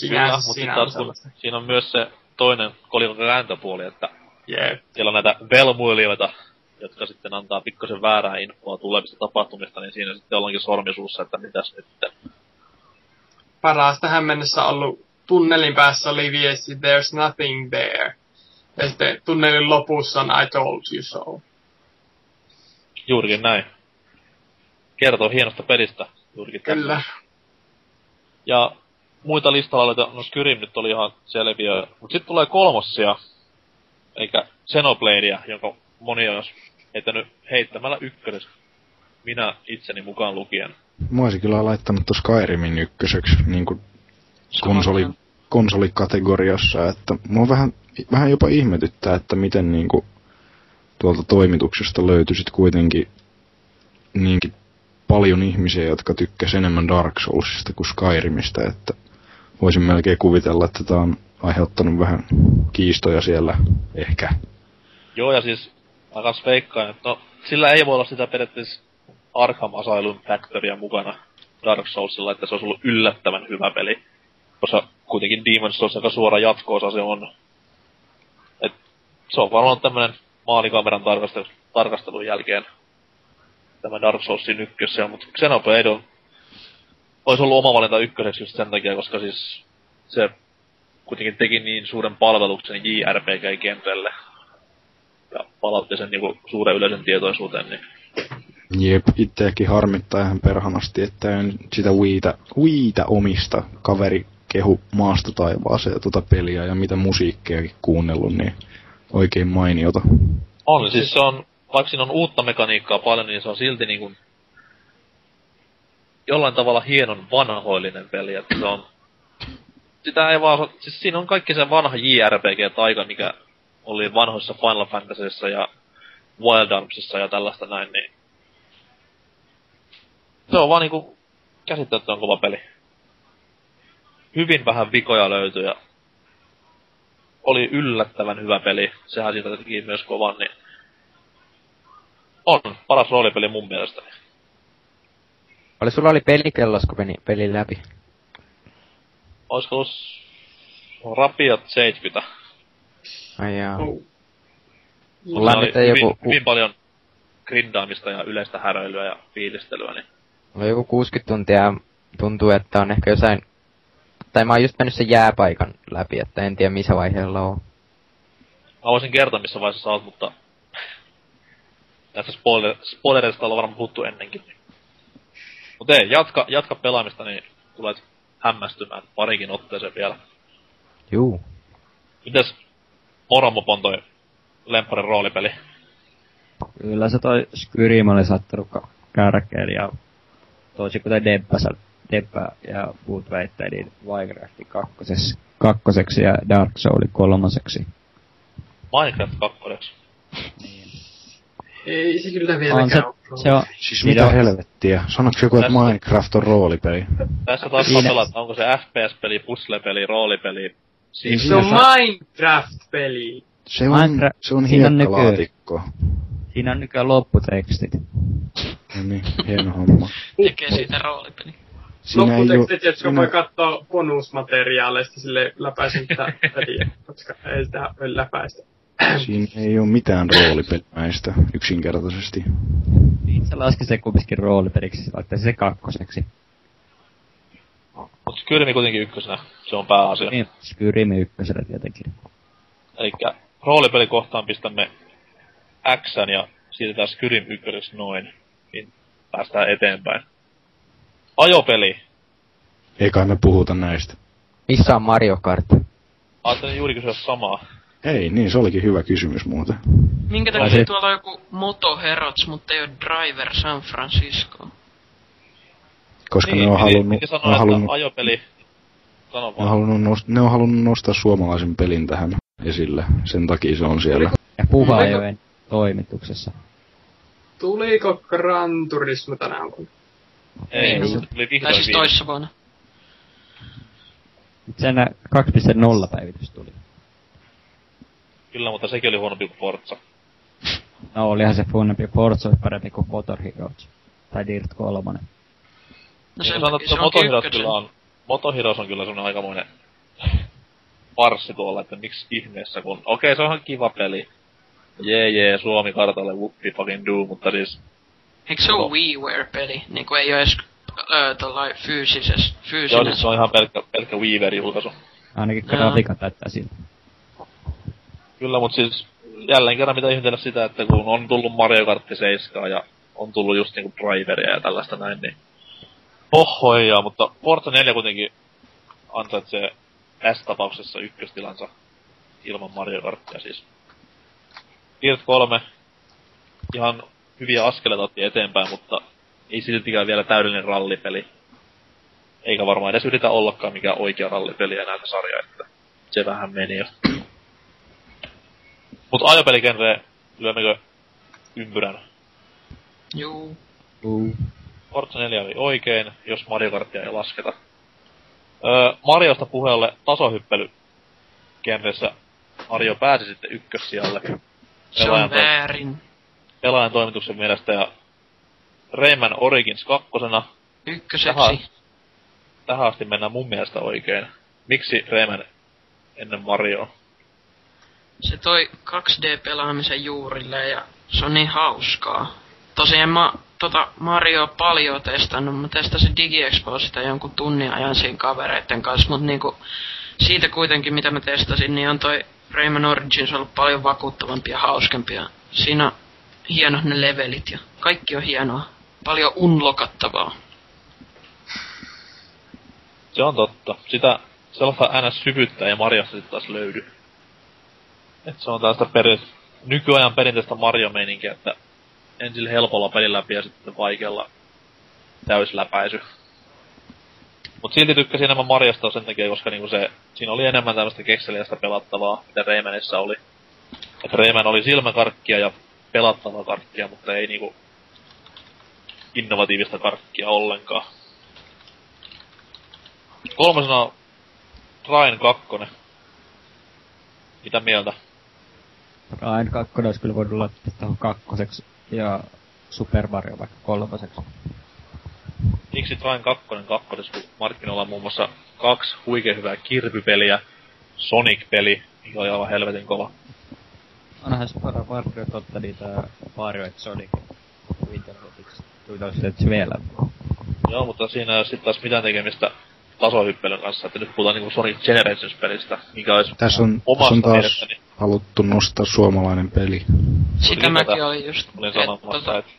Kyllä, Sinä, mutta sinä sitten taas siinä on myös se toinen kolikon kääntöpuoli, että Jep. siellä on näitä velmuilijoita, jotka sitten antaa pikkasen väärää infoa tulevista tapahtumista, niin siinä sitten ollaankin sormisuussa, että mitäs nyt. Paras tähän mennessä ollut tunnelin päässä oli viesti There's nothing there. Ja sitten tunnelin lopussa on I told you so. Juurikin näin. Kertoo hienosta pelistä juurikin tässä. Kyllä. Ja muita listalla oli, no Skyrim nyt oli ihan selviö. Mut sitten tulee kolmossia, eikä Xenobladea, jonka moni olisi heittänyt heittämällä ykkös. Minä itseni mukaan lukien. Mä olisin kyllä laittanut tuon Skyrimin ykköseksi niin kuin konsoli, konsolikategoriassa, että mua vähän, vähän jopa ihmetyttää, että miten niin kuin tuolta toimituksesta löytyi sit kuitenkin niinkin paljon ihmisiä, jotka tykkäs enemmän Dark Soulsista kuin Skyrimistä, että voisin melkein kuvitella, että tämä on aiheuttanut vähän kiistoja siellä ehkä. Joo, ja siis mä kans veikkaan, että no, sillä ei voi olla sitä periaatteessa Arkham Asylum Factorya mukana Dark Soulsilla, että se olisi ollut yllättävän hyvä peli. Koska kuitenkin Demon's Souls aika suora jatko se on. Et se on varmaan tämmönen maalikameran tarkastelun, tarkastelun jälkeen tämä Dark Soulsin ykkössä, mutta Xenoblade on, olisi ollut oma valinta ykköseksi just sen takia, koska siis se kuitenkin teki niin suuren palveluksen JRPG-kentälle ja palautti sen niinku suuren yleisön tietoisuuteen, niin Jep, itseäkin harmittaa ihan perhanasti, että en sitä Wiitä, Wiitä omista kaveri kehu maasta taivaaseen tuota peliä ja mitä musiikkejakin kuunnellut, niin oikein mainiota. on, siis se on, vaikka siinä on uutta mekaniikkaa paljon, niin se on silti niinku jollain tavalla hienon vanhoillinen peli, että se on sitä ei vaan, siis siinä on kaikki se vanha JRPG-taika, mikä oli vanhoissa Final Fantasyissa ja Wild Armsissa ja tällaista näin, niin se on vaan niinku käsittämättömän kova peli. Hyvin vähän vikoja löytyi ja oli yllättävän hyvä peli. Sehän siitä teki myös kovan, niin on paras roolipeli mun mielestäni. Oli sulla oli pelikellos, kun meni pelin läpi. Olisiko ollut Rapiat 70? Ai jaa. Oh. Mulla on oli nyt hyvin, joku, ku, hyvin paljon grindaamista ja yleistä häröilyä ja fiilistelyä, niin mulla on joku 60 tuntia ja tuntuu, että on ehkä jossain... Tai mä oon just mennyt sen jääpaikan läpi, että en tiedä missä vaiheella on. Mä voisin kertoa, missä vaiheessa oot, mutta näistä spoiler, spoilereista ollaan varmaan puhuttu ennenkin. Mut ei, jatka, jatka pelaamista, niin tulet hämmästymään parikin otteeseen vielä. Juu. Mites Moromopon toi lempparin roolipeli? Kyllä se toi Skyrim oli sattunut ka- kärkeen ja toisin kuten Debba, Debba ja muut väittää, niin Minecraft kakkoseksi, kakkoseksi ja Dark Soul kolmoseksi. Minecraft 2. Ei se kyllä On vieläkään se, ole. se on, Siis mitä Mitä? helvettiä? Sanoks joku, että Minecraft on roolipeli? Tässä taas Siinä- tapella, että onko se FPS-peli, puzzle-peli, roolipeli. Siis Se on Minecraft-peli. Se on, Minecraft- se on on hiekkalaatikko. siinä on nykyään lopputekstit. No niin, hieno homma. Tekee siitä roolipeli. Siinä ei oo, Lopputekstit, jotka siinä- voi katsoa bonusmateriaaleista sille läpäisen tätä peliä, koska ei sitä voi läpäistä. Siinä ei ole mitään roolipelimäistä yksinkertaisesti. Niin se laski se kumminkin roolipeliksi, se laittaisi se kakkoseksi. Mutta Skyrimi kuitenkin ykkösenä, se on pääasia. Niin, Skyrim ykkösellä tietenkin. Elikkä roolipelikohtaan pistämme X ja siirretään Skyrim ykköseksi noin, niin päästään eteenpäin. Ajopeli. Ei kai me puhuta näistä. Missä on Mario Kart? Ajattelin juuri kysyä samaa. Ei, niin se olikin hyvä kysymys muuten. Minkä takia se- tuolla on joku Moto Heroes, mutta ei ole Driver San Francisco? Koska niin, ne on halunnut, piti ne sanoa, on että halunnut, ajopeli. Sano ne on halunnut, nost, ne on halunnut nostaa suomalaisen pelin tähän esille. Sen takia se on siellä. Ja Puhajoen toimituksessa. Tuliko Gran Turismo tänä vuonna? Ei, Ei. se tuli Tai vihdoin siis viimein. toissa vuonna. Sen 2.0 päivitys tuli. Kyllä, mutta sekin oli huonompi kuin Forza. No olihan se funnempi, Forza parempi kuin Motor Heroes. Tai Dirt 3. No Se takia että se ykkösen. kyllä on, Moto Heroes on kyllä semmonen aikamoinen farssi tuolla, että miksi ihmeessä, kun okei, se onhan kiva peli. Jee jee, Suomi kartalle, whoopi fucking do, mutta siis Eikö se ole WiiWare-peli? Niinku ei oo edes öö, tollai fyysises, joo, fyysinen. siis se on ihan pelkkä, pelkkä Weaver-julkaisu. Ainakin grafiikat näyttää siltä. Kyllä, mutta siis jälleen kerran mitä ihmetellä sitä, että kun on tullut Mario Kart 7 ja on tullut just niinku driveria ja tällaista näin, niin pohhoijaa, mutta Forza 4 kuitenkin ansaitsee tässä tapauksessa ykköstilansa ilman Mario Karttia siis. Dirt 3 ihan hyviä askeleita otti eteenpäin, mutta ei siltikään vielä täydellinen rallipeli. Eikä varmaan edes yritä ollakaan mikään oikea rallipeli enää se sarja, että se vähän meni jo. Mut ajopeligenre, lyömmekö ympyrän? Juu. Uh. Forza 4 oli oikein, jos Mario Kartia ei lasketa. Öö, Mariosta puheelle tasohyppely genressä Mario pääsi sitten ykkössijalle. Se on väärin. Pelaajan toimituksen mielestä ja Rayman Origins kakkosena. Ykköseksi. Jaha. Tähän asti mennään mun mielestä oikein. Miksi Rayman ennen Marioa? Se toi 2D-pelaamisen juurille ja se on niin hauskaa. Tosiaan mä tota Mario paljon testannut. Mä testasin DigiExpo sitä jonkun tunnin ajan siinä kavereitten kanssa, mut niinku siitä kuitenkin mitä mä testasin, niin on toi Rayman Origins ollut paljon vakuuttavampi ja hauskempi. Ja siinä hienot ne levelit ja kaikki on hienoa. Paljon unlokattavaa. Se on totta. Sitä sellaista ns. syvyyttä ei Mariosta sitten taas löydy. Et se on tällaista peri- nykyajan perinteistä Mario-meininkiä, että ensin helpolla pelin läpi ja sitten vaikealla täysläpäisy. Mut silti tykkäsin enemmän Mariosta sen takia, koska niinku se, siinä oli enemmän tämmöistä kekseliästä pelattavaa, mitä Raymanissa oli. Et Rayman oli silmäkarkkia ja pelattavaa karkkia, mutta ei niinku innovatiivista karkkia ollenkaan. Kolmasena on Train 2. Mitä mieltä? Rain 2 olisi kyllä voinut laittaa tuohon kakkoseksi ja Super Mario vaikka kolmoseksi. Miksi Train 2 kakkosessa, kun markkinoilla on muun muassa kaksi huikein hyvää kirpypeliä, Sonic-peli, mikä oli aivan helvetin kova. Onhan Super Mario totta niitä Mario et Sonic. Winterfotiksi. Tuli sitten vielä. Joo, mutta siinä ei sitten taas mitään tekemistä tasohyppelyn kanssa, että nyt puhutaan niinku Sonic Generations-pelistä, mikä olisi Tässä on, omasta on taas mielestäni, haluttu nostaa suomalainen peli. Sitä mäkin olin just. olin et sanomassa, tota, että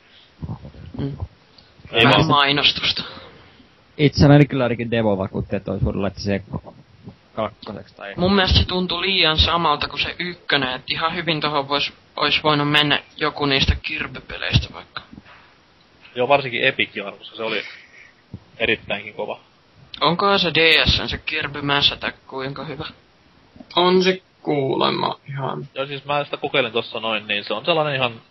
mm, ei vähän mainostusta. Itselläni kyllä ainakin demo vakuutti, että olisi voinut laittaa se kakkoseksi tai... Mun mielestä se tuntui liian samalta kuin se ykkönen, että ihan hyvin tohon vois, ois voinut mennä joku niistä kirbypeleistä vaikka. joo varsinkin Epic koska se oli erittäinkin kova. Onkohan se DS, se Kirby Mass Attack kuinka hyvä? On se kuulemma ihan. Joo, siis mä sitä kokeilin tossa noin, niin se on sellainen ihan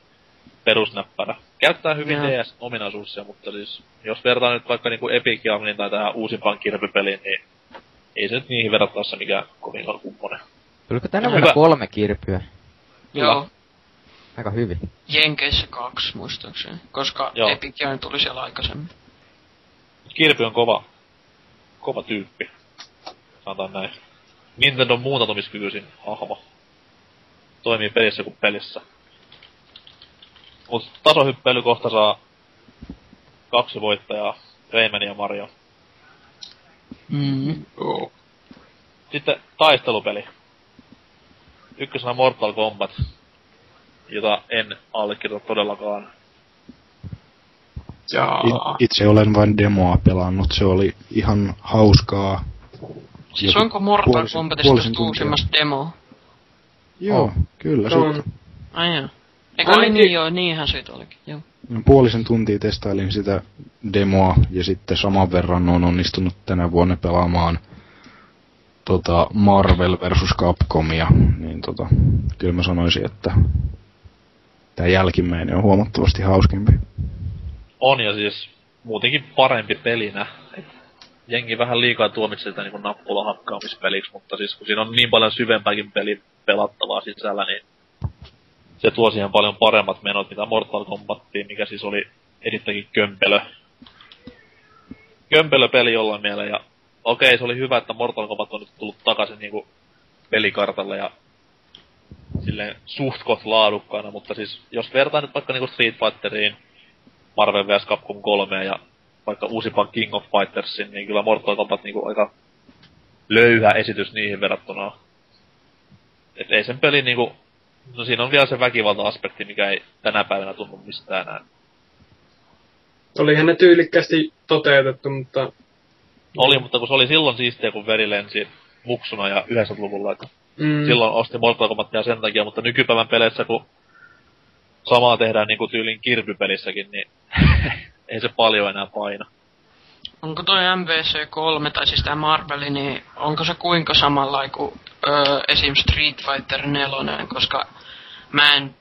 perusnäppärä. Käyttää hyvin Joo. DS-ominaisuuksia, mutta siis jos vertaa nyt vaikka niinku Epic Gaming tai tähän uusimpaan kirpypeliin, niin ei se nyt niihin verrattaessa mikään kovinkaan kummonen. Tuliko tänä vuonna kolme kirpyä? Joo. Aika hyvin. Jenkeissä kaksi muistaakseni, koska Joo. Epic Game tuli siellä aikaisemmin. Kirpy on kova, kova tyyppi. Sanotaan näin. Nintendo muuntautumiskykyisin hahmo. Toimii pelissä kuin pelissä. Mut tasohyppely kohta saa kaksi voittajaa, Rayman ja Mario. Mm. Joo. Sitten taistelupeli. Ykkösenä Mortal Kombat, jota en allekirjoita todellakaan. Jaa. I- Itse olen vain demoa pelannut, se oli ihan hauskaa. Siis Joku onko Mortal puolisen- Kombatista puolisen uusimmasta demo? Joo, Oh. kyllä. On. Se, Ai joo. Eikö niin joo, niinhän siitä olikin, joo. Puolisen tuntia testailin sitä demoa ja sitten saman verran on onnistunut tänä vuonna pelaamaan tota Marvel versus Capcomia, niin tota, kyllä mä sanoisin, että tämä jälkimmäinen on huomattavasti hauskempi. On ja siis muutenkin parempi pelinä. Jengi vähän liikaa tuomitsee sitä niinku nappulahakkaamispeliksi, mutta siis kun siinä on niin paljon syvempääkin peli pelattavaa sisällä, niin se tuo siihen paljon paremmat menot, mitä Mortal Kombattiin, mikä siis oli erittäinkin kömpelö. Kömpelö peli jollain mieleen ja okei, se oli hyvä, että Mortal Kombat on nyt tullut takaisin niinku pelikartalle ja silleen suhtkot laadukkaana, mutta siis jos vertaan nyt vaikka niinku Street Fighteriin, Marvel vs. Capcom 3 ja vaikka uusipaan King of Fightersin, niin kyllä Mortal Kombat niinku aika löyhä esitys niihin verrattuna. Et ei sen peli niinku, no siinä on vielä se väkivalta-aspekti, mikä ei tänä päivänä tunnu mistään enää. Olihan ne tyylikkästi toteutettu, mutta Oli, mutta kun se oli silloin siistiä, kun veri lensi muksuna ja 90-luvulla, että mm, silloin osti Mortal Kombatia sen takia, mutta nykypäivän peleissä, kun samaa tehdään niinku tyylin kirpypelissäkin, niin ei se paljon enää paina. Onko toi MVC3, tai siis tää Marveli, niin onko se kuinka samalla kuin öö, esim. Street Fighter 4, koska mä en,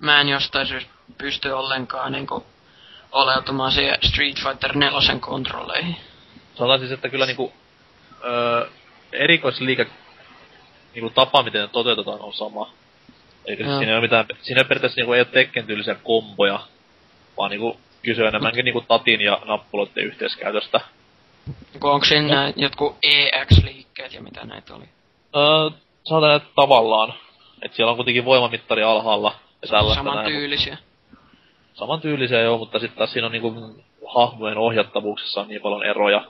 mä en jostain syystä pysty ollenkaan niinku oleutumaan siihen Street Fighter 4 kontrolleihin. Sanotaan siis, että kyllä niinku öö, erikoisliike niinku tapa, miten ne toteutetaan, on sama. Eikä Joo. siinä ei ole mitään, siinä periaatteessa niinku ei ole Tekken tyylisiä komboja, vaan niinku kyse enemmänkin niinku tatin ja nappuloiden yhteiskäytöstä. Onko siinä jotkut EX-liikkeet ja mitä näitä oli? Öö, sanotaan, että tavallaan. Että siellä on kuitenkin voimamittari alhaalla ja tällaista Saman näin, tyylisiä. saman tyylisiä joo, mutta sitten taas siinä on niinku hahmojen ohjattavuuksissa on niin paljon eroja.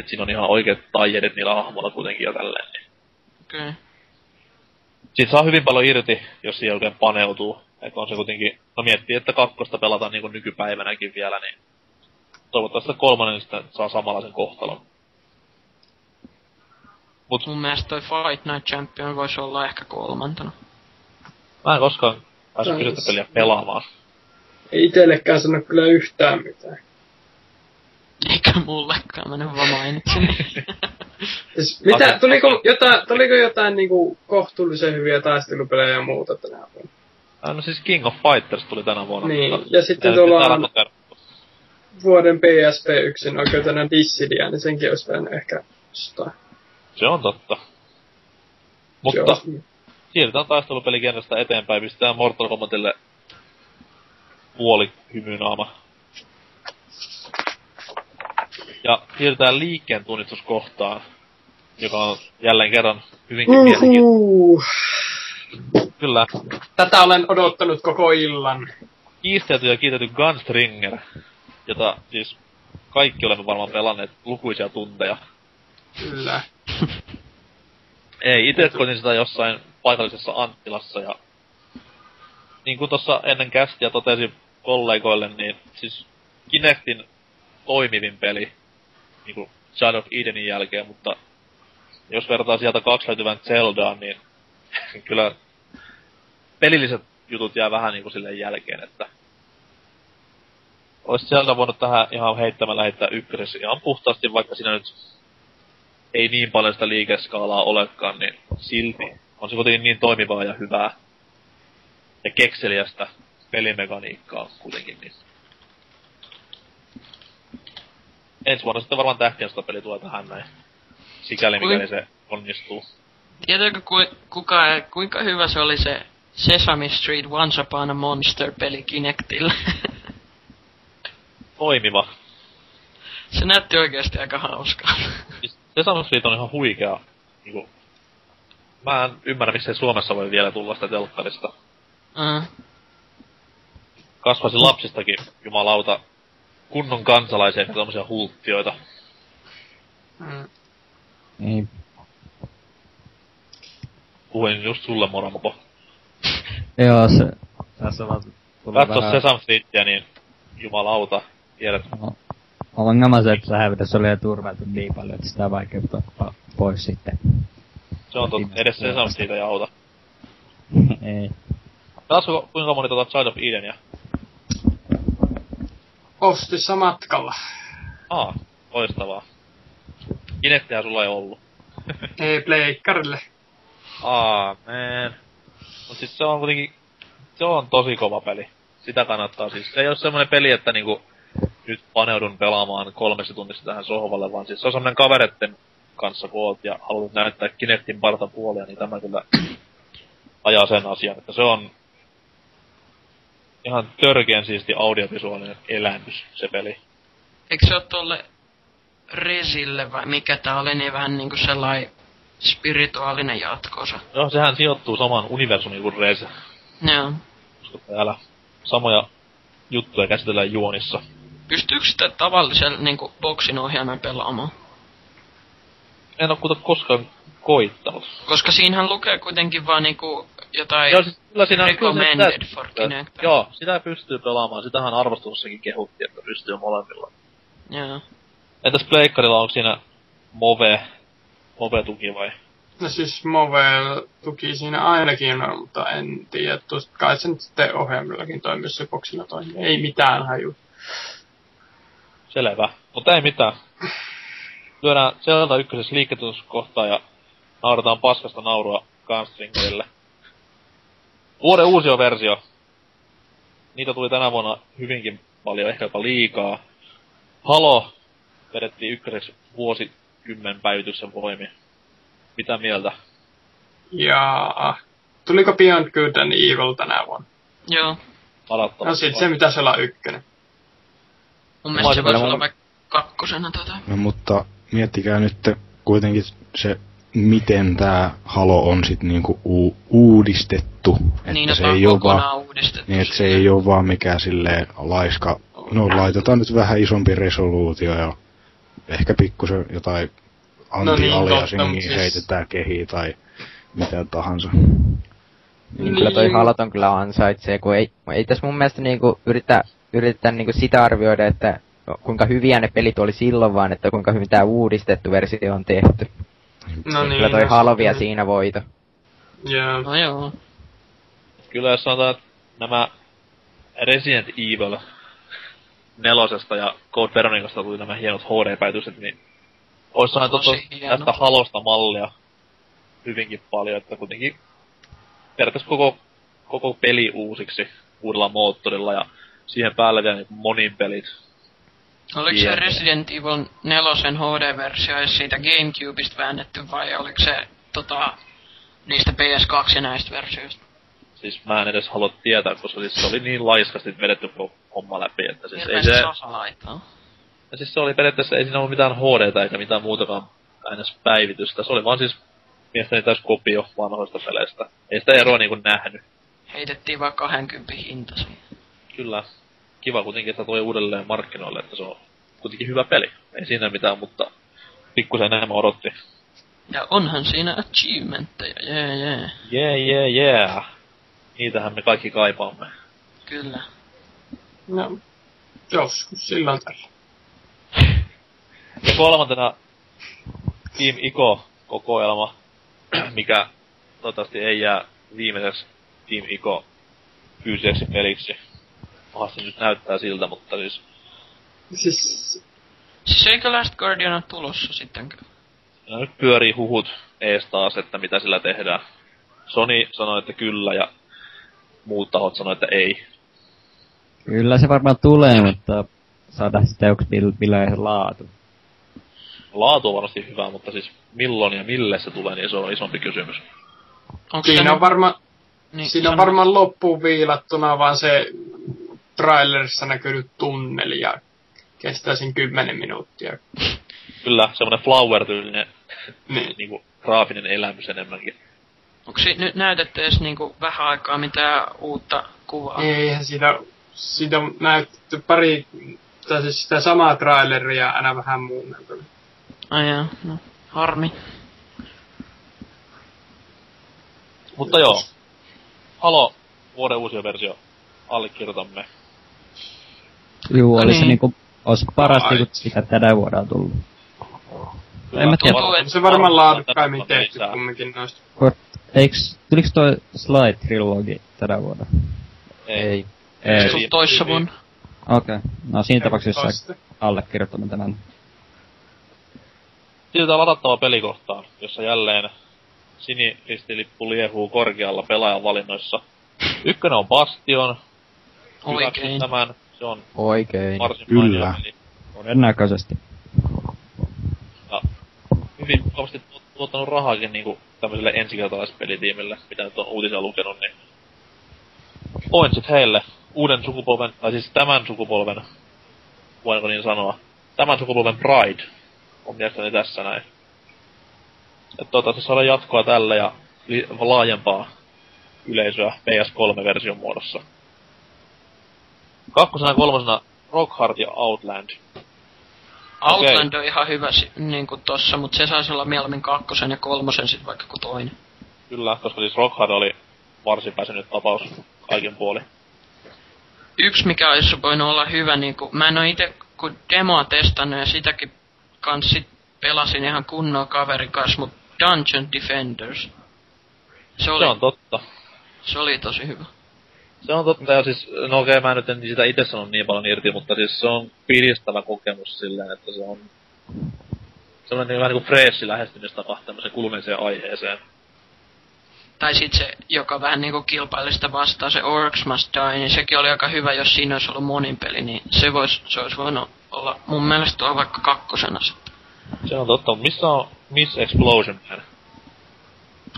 Et siinä on ihan oikeat taijedit niillä hahmoilla kuitenkin ja tälleen. Niin. Okei. Okay. Siitä saa hyvin paljon irti, jos siihen oikein paneutuu. Et on se kuitenkin, no miettii, että kakkosta pelataan niinku nykypäivänäkin vielä, niin toivottavasti kolmonen sitten saa samanlaisen kohtalon. Mut Mun mielestä toi Fight Night Champion voisi olla ehkä kolmantena. mä en koskaan päässyt kyseistä peliä pelaamaan. ei itsellekään sano kyllä yhtään mitään. Eikä mullekaan, mä nyt vaan mainitsin. Siis, mitä, tuliko jotain, tuliko jotain niinku kohtuullisen hyviä taistelupelejä ja muuta tänä vuonna? Ah, no siis King of Fighters tuli tänä vuonna. Niin, mutta ja sitten tuolla on- Vuoden PSP1 oikeutena Dissidia, niin senkin olisi pitänyt ehkä ostaa. Se on totta. Se Mutta siirrytään taistelupelikentästä eteenpäin, pistetään Mortal Kombatille puoli hymynaama. Ja siirrytään liikkeen tunnistuskohtaan, joka on jälleen kerran hyvinkin mielenkiintoinen. Uhuh. Kyllä, Tätä olen odottanut koko illan. kiistelty ja kiitetty Gunstringer, jota siis kaikki olemme varmaan pelanneet lukuisia tunteja. Kyllä. Ei, itse koitin sitä jossain paikallisessa Anttilassa ja niin kuin tuossa ennen kästiä totesin kollegoille, niin siis Kinectin toimivin peli niin kuin Shadow of Edenin jälkeen, mutta jos vertaa sieltä kaksi löytyvän Zeldaan, niin kyllä pelilliset jutut jää vähän niin kuin silleen jälkeen, että olisi Zelda voinut tähän ihan heittämällä heittää ykkösessä ihan puhtaasti, vaikka siinä nyt ei niin paljon sitä liikeskaalaa olekaan, niin silti on se kuitenkin niin toimivaa ja hyvää ja kekseliästä pelimekaniikkaa kuitenkin. Niin. Ensi vuonna sitten varmaan tähtiöstä-peli tulee tähän näin. Sikäli mikäli se onnistuu. Tiedätkö ku, kuka, kuinka hyvä se oli se Sesame Street Once Upon a Monster peli Kinectillä? Toimiva. se näytti oikeasti aika hauskaa. Siis Sesame Street on ihan huikea. Niinku, mä en ymmärrä, miksei Suomessa voi vielä tulla sitä telkkarista. uh, Kasvasin lapsistakin, jumalauta, kunnon kansalaisia ja tommosia hulttioita. Mm. Niin, Puhuin just sulle, Moramopo. joo, se... Tässä vaan tuli Katso vähän... Sesame Streetia, niin jumalauta, tiedät. O- Ongelma se, että lähetys oli jo turvattu niin paljon, että sitä on vaikea ottaa pois sitten. Se on totta, edes Sesame Street ei auta. Ei. Pelasiko kuinka moni tota Child of Edenia? Ostissa matkalla. Aa, loistavaa. Kinectihän sulla ei ollut. Ei pleikkarille. Aa, man. Mut siis se on kuitenkin, se on tosi kova peli. Sitä kannattaa siis. Se ei ole semmonen peli, että niinku nyt paneudun pelaamaan kolmessa tunnissa tähän sohvalle, vaan siis se on semmonen kaveretten kanssa kun oot ja haluat näyttää Kinectin partapuolia, niin tämä kyllä ajaa sen asian, että se on ihan törkeän siisti audiovisuaalinen elämys, se peli. Eikö se ole tolle Resille vai mikä tää oli, niin vähän niinku sellainen spirituaalinen jatkosa. No, sehän sijoittuu samaan universumiin kuin Rez, Joo. koska täällä samoja juttuja käsitellään juonissa. Pystyykö sitä tavallisella niinku boksin ohjaimen pelaamaan? En oo kuitenkaan koskaan koittanut. Koska siinähän lukee kuitenkin vaan niinku jotain Joo, siis kyllä siinä recommended kyllä se for Kinect. Joo, sitä pystyy pelaamaan. Sitähän arvostelussakin kehuttiin, että pystyy molemmilla. Joo. Entäs Pleikkarilla onko siinä Move, Move-tuki vai? No siis Move tuki siinä ainakin on, mutta en tiedä. Tuosta kai se nyt sitten ohjaimillakin toimii, jos se boksilla toimii. Ei mitään haju. Selvä. Mutta ei mitään. Lyödään Zelda ykkösessä liikkeetuskohtaa ja naurataan paskasta naurua Gunstringerille. Vuoden uusi versio. Niitä tuli tänä vuonna hyvinkin paljon, ehkä jopa liikaa. Halo vedettiin ykköseksi vuosikymmen päivityksen voimi. Mitä mieltä? Ja tuliko Beyond Good and Evil tänä vuonna? Joo. Ladattava. No sit se pitäisi olla ykkönen. Mun mielestä se voisi olla vaikka kakkosena tota. No, mutta miettikää nyt kuitenkin se, miten tämä Halo on sit niinku u- uudistettu. Että niin, se että on ei ole kokonaan vaan, uudistettu. niin, että se ei ole vaan mikään silleen laiska. No laitetaan nyt vähän isompi resoluutio ja ehkä pikkusen jotain No niin, anti-aliasingia mut siis- heitetään kehiin tai mitä tahansa. Niin kyllä toi Niin. Halaton kyllä ansaitsee, kun ei, ei tässä mun mielestä niinku yritä, yritetään niinku sitä arvioida, että kuinka hyviä ne pelit oli silloin, vaan että kuinka hyvin tämä uudistettu versio on tehty. No niin. kyllä toi no sitten- siinä voito. Joo. No joo. Kyllä jos sanotaan, että nämä Resident Evil nelosesta ja Code Veronicasta tuli nämä hienot HD-päivitykset, niin olisi saanut tästä halosta mallia hyvinkin paljon, että kuitenkin periaatteessa koko, koko peli uusiksi uudella moottorilla ja siihen päälle vielä niin monin pelit. Oliko se. Resident Evil 4 HD-versio siitä Gamecubeista väännetty vai oliko se tota, niistä PS2 ja näistä versioista? Siis mä en edes halua tietää, koska siis se oli niin laiskasti vedetty homma läpi, että siis ei se... Ja siis se oli periaatteessa, ei siinä ollut mitään HDtä eikä mitään muutakaan aina päivitystä. Se oli vaan siis mielestäni täys kopio vanhoista peleistä. Ei sitä eroa niinku nähnyt. Heitettiin vaan 20 hinta. Kyllä. Kiva kuitenkin, että toi uudelleen markkinoille, että se on kuitenkin hyvä peli. Ei siinä mitään, mutta pikkusen enemmän odotti. Ja onhan siinä achievementteja, jee jee. Jee, jee, jee. Niitähän me kaikki kaipaamme. Kyllä. No, joskus silloin tällä. Ja kolmantena Team Ico-kokoelma, mikä toivottavasti ei jää viimeiseksi Team Ico fyysiseksi peliksi. Pahasti nyt näyttää siltä, mutta siis Siis, Siis eikö Last Guardian ole tulossa sittenkö? no nyt pyörii huhut ees taas, että mitä sillä tehdään. Sony sanoi, että kyllä, ja muut tahot sanoi, että ei. Kyllä se varmaan tulee, mutta saadaan sitten joku mill- millainen laatu. Laatu on varmasti hyvä, mutta siis milloin ja mille se tulee, niin se on isompi kysymys. Onko se siinä on varmaan niin, Siinä on varmaan loppuun viilattuna vaan se trailerissa näkynyt tunneli ja kestää sen 10 minuuttia. Kyllä, semmonen flower-tyylinen Niin. niinku graafinen elämys enemmänkin. Onko si- nyt näytetty edes niinku vähän aikaa mitään uutta kuvaa? Eihän siitä, siitä on näytetty pari, tai siis sitä samaa traileria aina vähän muunneltu. Ai jaa, no harmi. Mutta joo. Halo, vuoden uusi versio. Allekirjoitamme. Juu, oli se niin. niinku, ois parasta Ai. kun sitä tänä vuonna on tullut. Kyllä, En mä tiedä. On se varmaan laadukkaimmin tehty kumminkin noista. Kun, eiks, tuliks toi Slide Trilogi tänä vuonna? Ei. Ei. Se tullut toissa vuonna. Okei. Okay. No siinä tapauksessa Tosta. allekirjoittanut tämän. Siltä ladattava pelikohtaa, jossa jälleen siniristilippu liehuu korkealla pelaajan valinnoissa. Ykkönen on Bastion. Oikein. Tämän. Se on Oikein. varsin Kyllä. Todennäköisesti. Ja hyvin kovasti tu- tuottanut rahaakin niinku tämmöiselle ensikertalaispelitiimille, mitä nyt on uutisia lukenut, niin pointsit heille. uuden sukupolven, tai siis tämän sukupolven, voinko niin sanoa, tämän sukupolven Pride on mielestäni tässä näin. Että toivottavasti saadaan jatkoa tälle ja li- laajempaa yleisöä PS3-version muodossa. Kakkosena ja kolmosena Rock Hard ja Outland. Outland on ihan hyvä si- niinku tossa, mut se saisi olla mieluummin kakkosen ja kolmosen sit vaikka kuin toinen. Kyllä, koska siis Rock Hard oli varsin pääsenyt tapaus kaikin puoli. Yksi mikä olisi voinut olla hyvä, niinku, mä en oo ite kun demoa testannut ja sitäkin kans sit pelasin ihan kunnolla kaverin kanssa, mut Dungeon Defenders. Se oli, Se on totta. se oli tosi hyvä. Se on totta, ja siis, no okei, mä nyt en sitä itse sano niin paljon irti, mutta siis se on piristävä kokemus silleen, että se on semmoinen niin vähän niinku freessi lähestymistapa tämmöiseen kuluneeseen aiheeseen. Tai sit se, joka vähän niinku kilpaili sitä vastaan, se Orcs Must Die, niin sekin oli aika hyvä, jos siinä olisi ollut monin peli, niin se vois, se olisi voinut olla mun mielestä tuo vaikka kakkosena sitten. Se on totta, missä on Miss Explosion Man,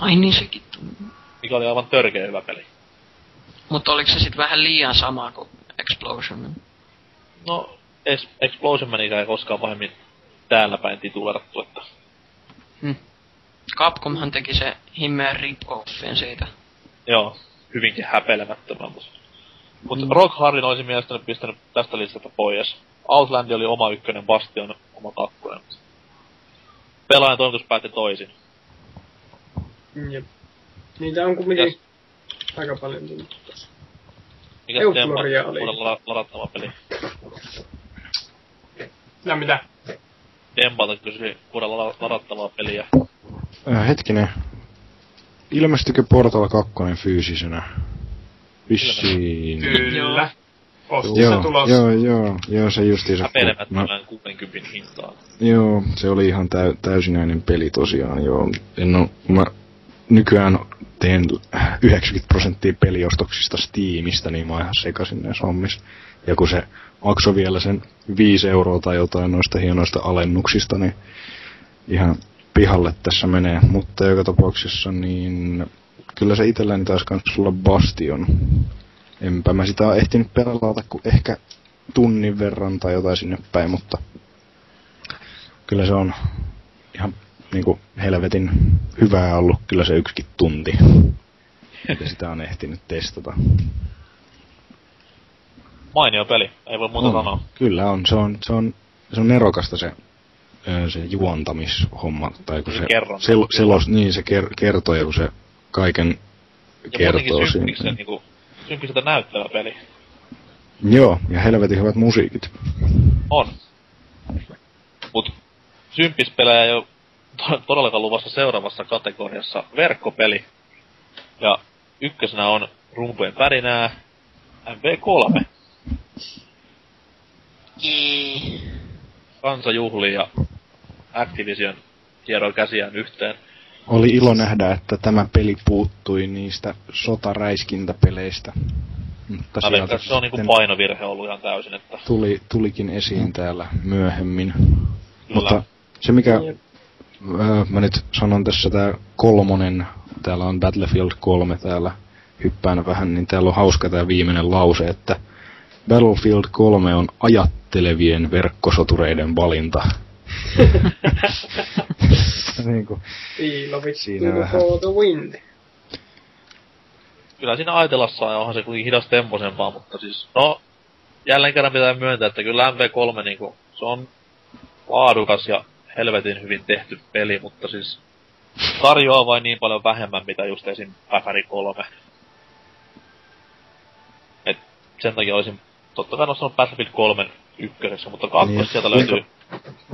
Ai niin sekin tuli. mikä oli aivan törkeä hyvä peli. Mutta oliko se sitten vähän liian sama kuin Explosion? No, es- Explosion Manica ei koskaan pahemmin täällä päin titulerattu, että Capcomhan teki se himmeen rip-offin siitä. joo, hyvinkin häpeilemättömän, mutta... Mut Rock Hardin olisin mielestäni pistänyt tästä listasta pois. Outland oli oma ykkönen, Bastion oma kakkonen. Pelaajan toimitus päätti toisin. Jep. Niitä on kumminkin aika paljon tullut tossa. Mikä Euphoria Dempa oli. uuden la- ladattava peli? Ja mitä? Dempalta kysyi uuden la- ladattavaa peliä. Äh, hetkinen. Ilmestykö Portal 2 fyysisenä? Vissiin. Kyllä. Postissa Joo, tulossa. joo, joo, joo, se justiinsa. kun- Mä, Häpeilemättömän 60 hintaan. joo, se oli ihan täy, täysinäinen peli tosiaan, joo. En oo, mä nykyään teen 90 prosenttia peliostoksista Steamista, niin mä ihan sekasin näissä hommissa. Ja kun se maksoi vielä sen 5 euroa tai jotain noista hienoista alennuksista, niin ihan pihalle tässä menee. Mutta joka tapauksessa niin kyllä se itselläni taisi kans olla Bastion. Enpä mä sitä ole ehtinyt pelata kuin ehkä tunnin verran tai jotain sinne päin, mutta kyllä se on ihan niinku helvetin hyvää ollut kyllä se yksikin tunti. Ja sitä on ehtinyt testata. Mainio peli, ei voi muuta on, sanoa. Kyllä on, se on, se on, se on nerokasta se, se juontamishomma, tai kun Se se, kerronta. sel, selos, niin se ker, kertoo, ja kun se kaiken Ja kertoo siinä. Niinku, näyttävä peli. Joo, ja helvetin hyvät musiikit. On. Mut ole to- todellakaan luvassa seuraavassa kategoriassa verkkopeli. Ja ykkösenä on rumpujen pärinää MV3. Kansa juhlii ja Activision hieroi käsiään yhteen. Oli ilo nähdä, että tämä peli puuttui niistä sotaräiskintäpeleistä. Mutta Mä sieltä se on niinku painovirhe ollut ihan täysin, että tuli, tulikin esiin täällä myöhemmin. kyllä. Mutta se mikä. Öö, mä nyt sanon tässä tää kolmonen, täällä on Battlefield 3 täällä hyppään vähän, niin täällä on hauska tää viimeinen lause, että Battlefield 3 on ajattelevien verkkosotureiden valinta. niin kuin, Siinä vähän. kyllä siinä ajatellassa ja onhan se kuitenkin hidas temposempaa, mutta siis, no, jälleen kerran pitää myöntää, että kyllä MV3 niinku, se on laadukas ja helvetin hyvin tehty peli, mutta siis tarjoaa vain niin paljon vähemmän, mitä just esim. Päfäri 3. Et sen takia olisin totta kai nostanut Battlefield 3 ykköseksi, mutta kakkos Niin, sieltä kuinka- löytyy.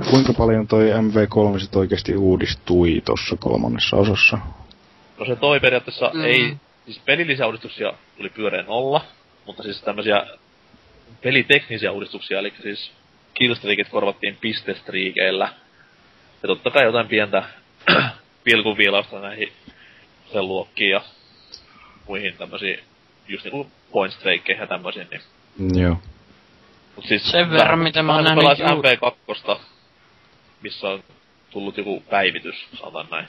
kuinka paljon toi MV3 sit oikeesti uudistui tossa kolmannessa osassa? No se toi periaatteessa Mm. ei, siis pelillisiä uudistuksia tuli pyöreä nolla, mutta siis tämmösiä peliteknisiä uudistuksia, eli siis killstreakit korvattiin pistestriikeillä. Ja totta kai jotain pientä pilkunviilausta näihin sen luokkiin ja muihin tämmösiin, just niinku point strikeihin ja tämmösiin, niin. Joo. Mut siis Sen verran, mitä mä oon nähnyt pelais ju- MV2, missä on tullut joku päivitys, sanotaan näin.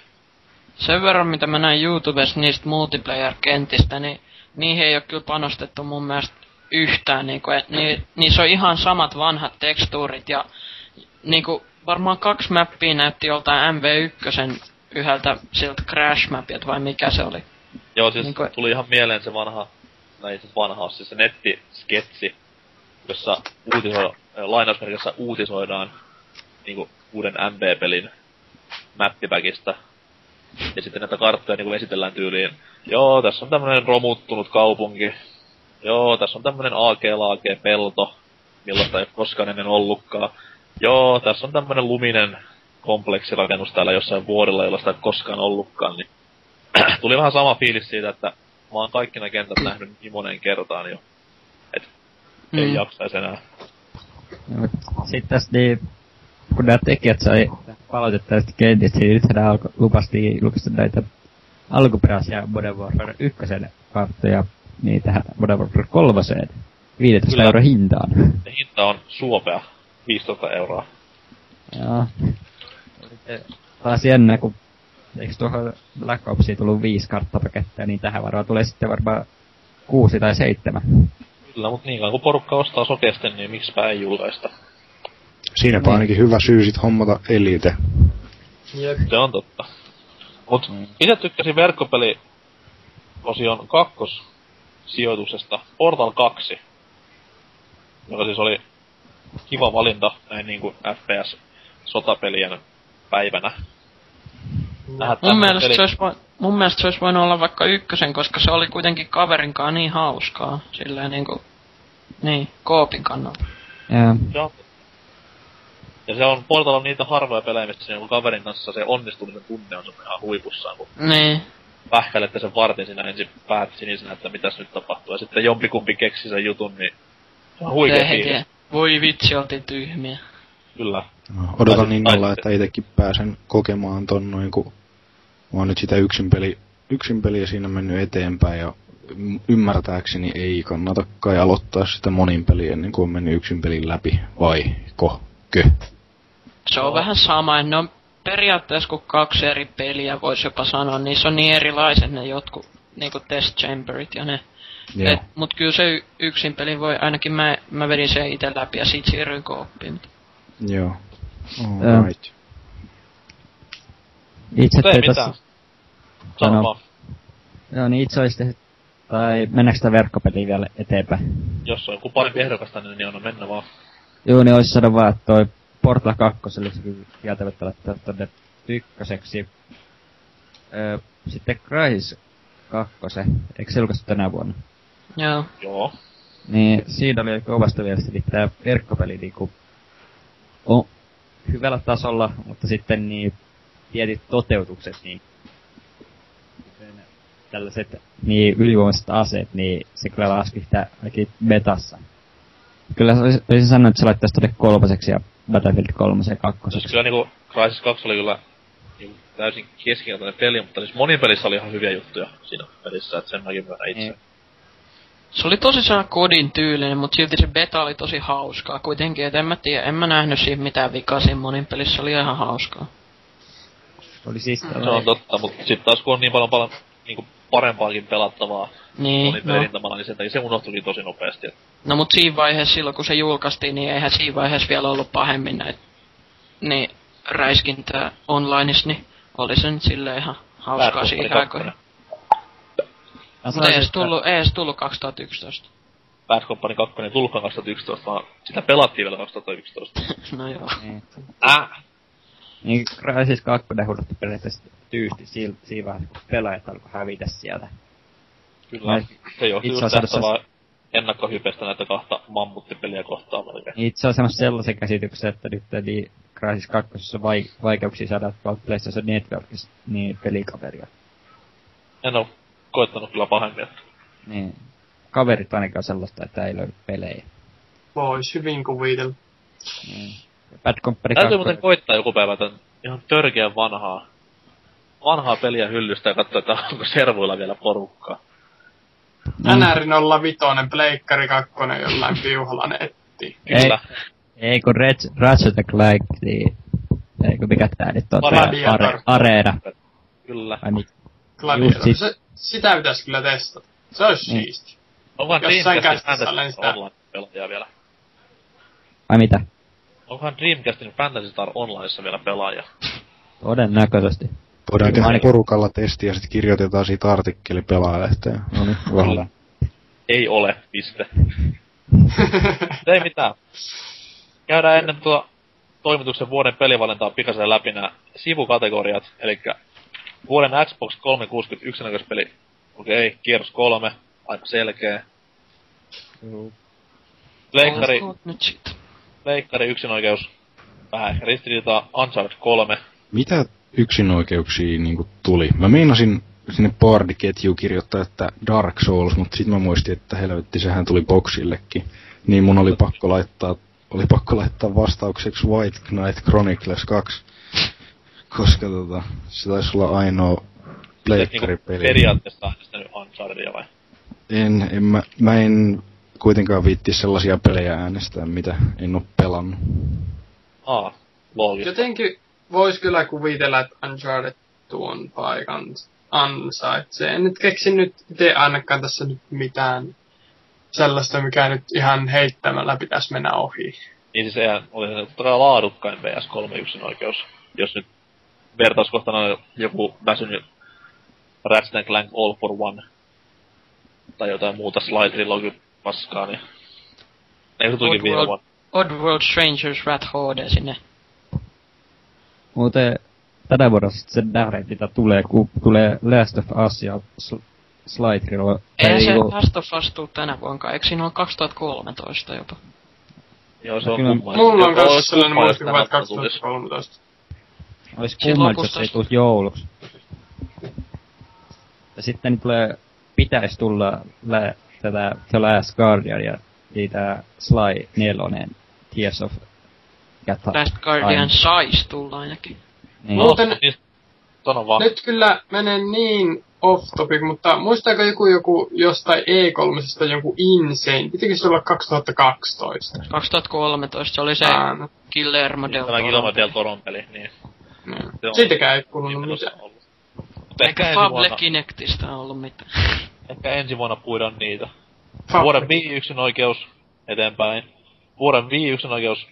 Sen verran, mitä mä näin YouTubessa niistä multiplayer-kentistä, niin niihin ei ole kyllä panostettu mun mielestä yhtään, niinku, et ni, niissä on ihan samat vanhat tekstuurit ja niinku, varmaan kaksi mappia näytti joltain MV1 yhdeltä siltä Crash Mapilta vai mikä se oli. Joo, siis Niinku- tuli ihan mieleen se vanha, näin siis vanha, siis se nettisketsi, jossa uutiso, lainausmerkissä uutisoidaan niinku uuden MB-pelin mappipäkistä. Ja sitten näitä karttoja niinku esitellään tyyliin. Joo, tässä on tämmönen romuttunut kaupunki. Joo, tässä on tämmönen AG-laage pelto, millaista ei koskaan ennen ollutkaan. Joo, tässä on tämmönen luminen kompleksirakennus täällä jossain vuodella, jolla sitä ei koskaan ollutkaan, niin tuli vähän sama fiilis siitä, että mä oon kaikki nämä kentät nähnyt niin moneen kertaan jo. Et ei Mm. jaksais enää. Sitten tässä niin, kun nämä tekijät sai palautetta tästä kentistä, niin nyt nämä alko, lupasti julkaista näitä alkuperäisiä Modern Warfare 1 karttoja niin tähän Modern Warfare 3 15 Kyllä. euro hintaan. Hinta on suopea, 15 euroa. Joo. Sitten taas jännä, kun eikö tuohon Black Opsiin tullut viisi karttapakettia, niin tähän varmaan tulee sitten varmaan kuusi tai seitsemän. Kyllä, mut niin kauan kun porukka ostaa sokeasti, niin miksipä ei julkaista. Siinäpä Niin. ainakin hyvä syy sit hommata Elite. Jep. Se on totta. Mut Mm. itse tykkäsin verkkopeli osion kakkos sijoituksesta Portal 2. Joka siis oli kiva valinta näin niinku FPS sotapelien päivänä. Nähdä Mun mielestä, peli- se olisi, mun mielestä se olisi voinut olla vaikka ykkösen, koska se oli kuitenkin kaverinkaan niin hauskaa. Silleen niinku, niin, koopin kannalta. Ja, Joo. Ja se on Portal on niitä harvoja pelejä, missä se niinku kaverin kanssa se onnistumisen tunne on ihan huipussaan, kun Niin, pähkälette sen vartin siinä ensin päät sinisenä, että mitäs nyt tapahtuu. Ja sitten jompikumpi keksi sen jutun, niin se on huikea. Voi vitsi, oltiin tyhmiä. Kyllä. No, Odotan innolla, tai- että itsekin pääsen kokemaan ton noin, kun mä oon nyt sitä yksin, peli, yksin peliä siinä mennyt eteenpäin ja ymmärtääkseni ei kannata kai aloittaa sitä monin peliä ennen kuin on mennyt yksin pelin läpi, vai ko? Kö? Se on vähän sama, ne on periaatteessa kuin kaksi eri peliä, voisi jopa sanoa. Niissä on niin erilaiset ne jotkut, niinku Test Chamberit ja ne. Joo. Et, mut kyllä se yksin peli voi, ainakin mä, mä vedin sen itse läpi ja sit siirryin kooppiin. Joo. Joo. Alright. itse Mutta ei tein tossa, Sano joo niin itse olisi tehnyt, tai mennäänkö sitä verkkopeliä vielä eteenpäin? jos on joku parempi ehdokasta, niin, niin on mennä vaan. Joo, niin olisi sanon vaan, että toi Portal 2 olisi kyllä kieltämättä laittaa tonne ykköseksi. Öö, sitten Crysis 2, eikö se julkaistu tänä vuonna? Joo. Joo. Niin siinä oli kovasta mielestäni tää verkkopeli niinku on hyvällä tasolla, mutta sitten niin tietyt toteutukset, niin tällaiset niin ylivoimaiset aseet, niin se kyllä laski sitä ainakin betassa. Kyllä se olisi, olisi sanonut, että se laittaisi tonne kolmoseksi ja Battlefield 3 ja Siis kakkoseksi. kyllä niinku Crysis 2 oli kyllä niinku täysin keskinäinen peli, mutta siis monin pelissä oli ihan hyviä juttuja siinä pelissä, että sen mäkin myönnän itse. Niin. Se oli tosi sellainen kodin tyylinen, mutta silti se beta oli tosi hauskaa kuitenkin, et en mä tiedä, en mä nähnyt siinä mitään vikaa siinä monin pelissä, oli ihan hauskaa. Oli siis Se on totta, mutta sitten taas kun on niin paljon, paljon niinku parempaakin pelattavaa Niin, monin no. perintamalla, niin takia se unohtuikin tosi nopeasti. Et No mut siinä vaiheessa, silloin kun se julkaistiin, niin eihän siinä vaiheessa vielä ollut pahemmin näitä niin räiskintää onlineissa, niin oli se nyt silleen ihan hauskaa siihen 2. aikoihin. Mutta ei edes tullut, ei edes tullut 2011. Bad Company 2 ei tullutkaan 2011, vaan sitä pelattiin vielä 2011. no joo. Niin. Äh! Niin Crysis 2 huudatti periaatteessa tyysti siinä, vaiheessa, kun pelaajat alkoi hävitä sieltä. Kyllä. Mä- Se johtuu just tästä vaan ennakkohypestä näitä kahta mammuttipeliä kohtaan melkein. Itse on semmoista sellaisen käsityksen, että nyt niin Crysis 2 on vai, vaikeuksia saada PlayStation Networkista niin pelikaveria. En oo koittanut kyllä pahemmin. että Niin. Kaverit ainakin on sellaista, että ei löydy pelejä. Vois hyvin kuvitella. Niin. Bad Company Täytyy 2. muuten koittaa joku päivä tän ihan törkeän vanhaa, vanhaa peliä hyllystä ja katsoa, että onko servuilla vielä porukkaa. Mm. NR 05, Pleikkari 2, jollain piuhalla netti. Kyllä. Ei kun Red, Ratchet Clank, niin... Eikö mikä tää nyt on? Gladiator. Areena. Kyllä. Ai niin. Gladiator. Just sit- Se, sitä pitäisi kyllä testata. Se olisi Niin. siisti. Onkohan Jossain Dreamcastin Fantasy sitä. Online-pelaajia vielä? Ai mitä? Onkohan Dreamcastin Fantasy Star Onlineissa vielä pelaaja? Todennäköisesti. Voidaan tehdä porukalla testi ja sitten kirjoitetaan siitä artikkeli pelaajalehteen. No niin, vähän. Ei ole, piste. Ei mitään. Käydään ennen tuo toimituksen vuoden pelivalintaa pikaisen läpi nämä sivukategoriat, eli vuoden Xbox 360 yksinäköispeli, okei, okay, kierros kolme, aika selkeä. Leikkari, Olkoon nyt sit. leikkari yksinoikeus, vähän ehkä ristiriitaa, Uncharted 3, Mitä yksinoikeuksia niinku tuli? Mä meinasin sinne boardiketjuun kirjoittaa, että Dark Souls, mutta sitten mä muistin, että helvetti, sehän tuli boksillekin. Niin mun oli pakko laittaa, oli pakko laittaa vastaukseksi White Knight Chronicles 2. Koska tota, se taisi olla ainoa pleikkaripeli. niinku periaatteessa äänestänyt Unchartedia vai? En, en mä, mä en kuitenkaan viitti sellaisia pelejä äänestää, mitä en oo pelannut. Aa, loogista. Jotenkin vois kyllä kuvitella, että Uncharted tuon paikan ansaitsee. En nyt keksi nyt itse ainakaan tässä nyt mitään sellaista, mikä nyt ihan heittämällä pitäisi mennä ohi. Niin siis eihän oli se laadukkain PS3 yksinoikeus. Jos nyt vertauskohtana on joku väsynyt Ratchet Clank All for One tai jotain muuta Sly Trilogy paskaa, niin eikö se tulikin viime Oddworld. vuonna? Oddworld Strangers Rat HD sinne. Muuten tänä vuonna sit se Directita tulee, kun tulee Last of Us ja Sl- Sly Trilogy. Eihän ei se oo- Last of Us tuu tänä vuonna, eikö siinä ole 2013 jopa? Joo, se on Kyllä. kumma. Mulla on kanssa sellainen muistikuva, että tänä vuonna tulisi. 2013. Olis Siinä kumma, jos ei tulisi jouluksi. Ja sitten niin tulee, pitäis tulla lä, tätä The Last Guardian ja niitä Sly 4 Tears of Gata. Last Guardian sais tulla ainakin. Niin. Muuten- No, niin, sano vaan. Nyt kyllä menen niin off topic, mutta muistaako joku, joku jostain E3 jonkun Insane? Pitikö se olla 2012? 2013 se oli se Aa, no, Guillermo del Tämä Toro. Guillermo del Toron peli, niin. Niin. Se on- Siitäkään ei kuulunut mitään. ollut. Mutta ehkä ensi, Fable vuonna, Kinectistä ollut mitään. ehkä ensi vuonna puidaan niitä. Fuck. Vuoden Wii yksin oikeus eteenpäin. Vuoden Wii yksin oikeus.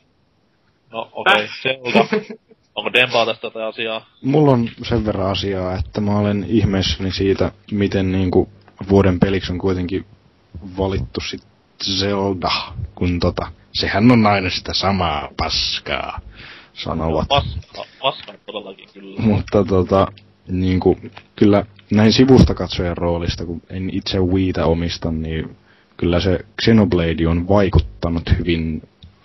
No okei, okay, Zelda. Onko Dempaa tästä tätä asiaa? Mulla on sen verran asiaa, että mä olen ihmeessäni siitä, miten niinku vuoden peliksi on kuitenkin valittu sit Zelda, kun tota, sehän on aina sitä samaa paskaa, sanovat. Paska, paska todellakin kyllä. Mutta tota, niinku, kyllä näin sivusta katsojan roolista, kun en itse Wiitä omista, niin kyllä se Xenoblade on vaikuttanut hyvin,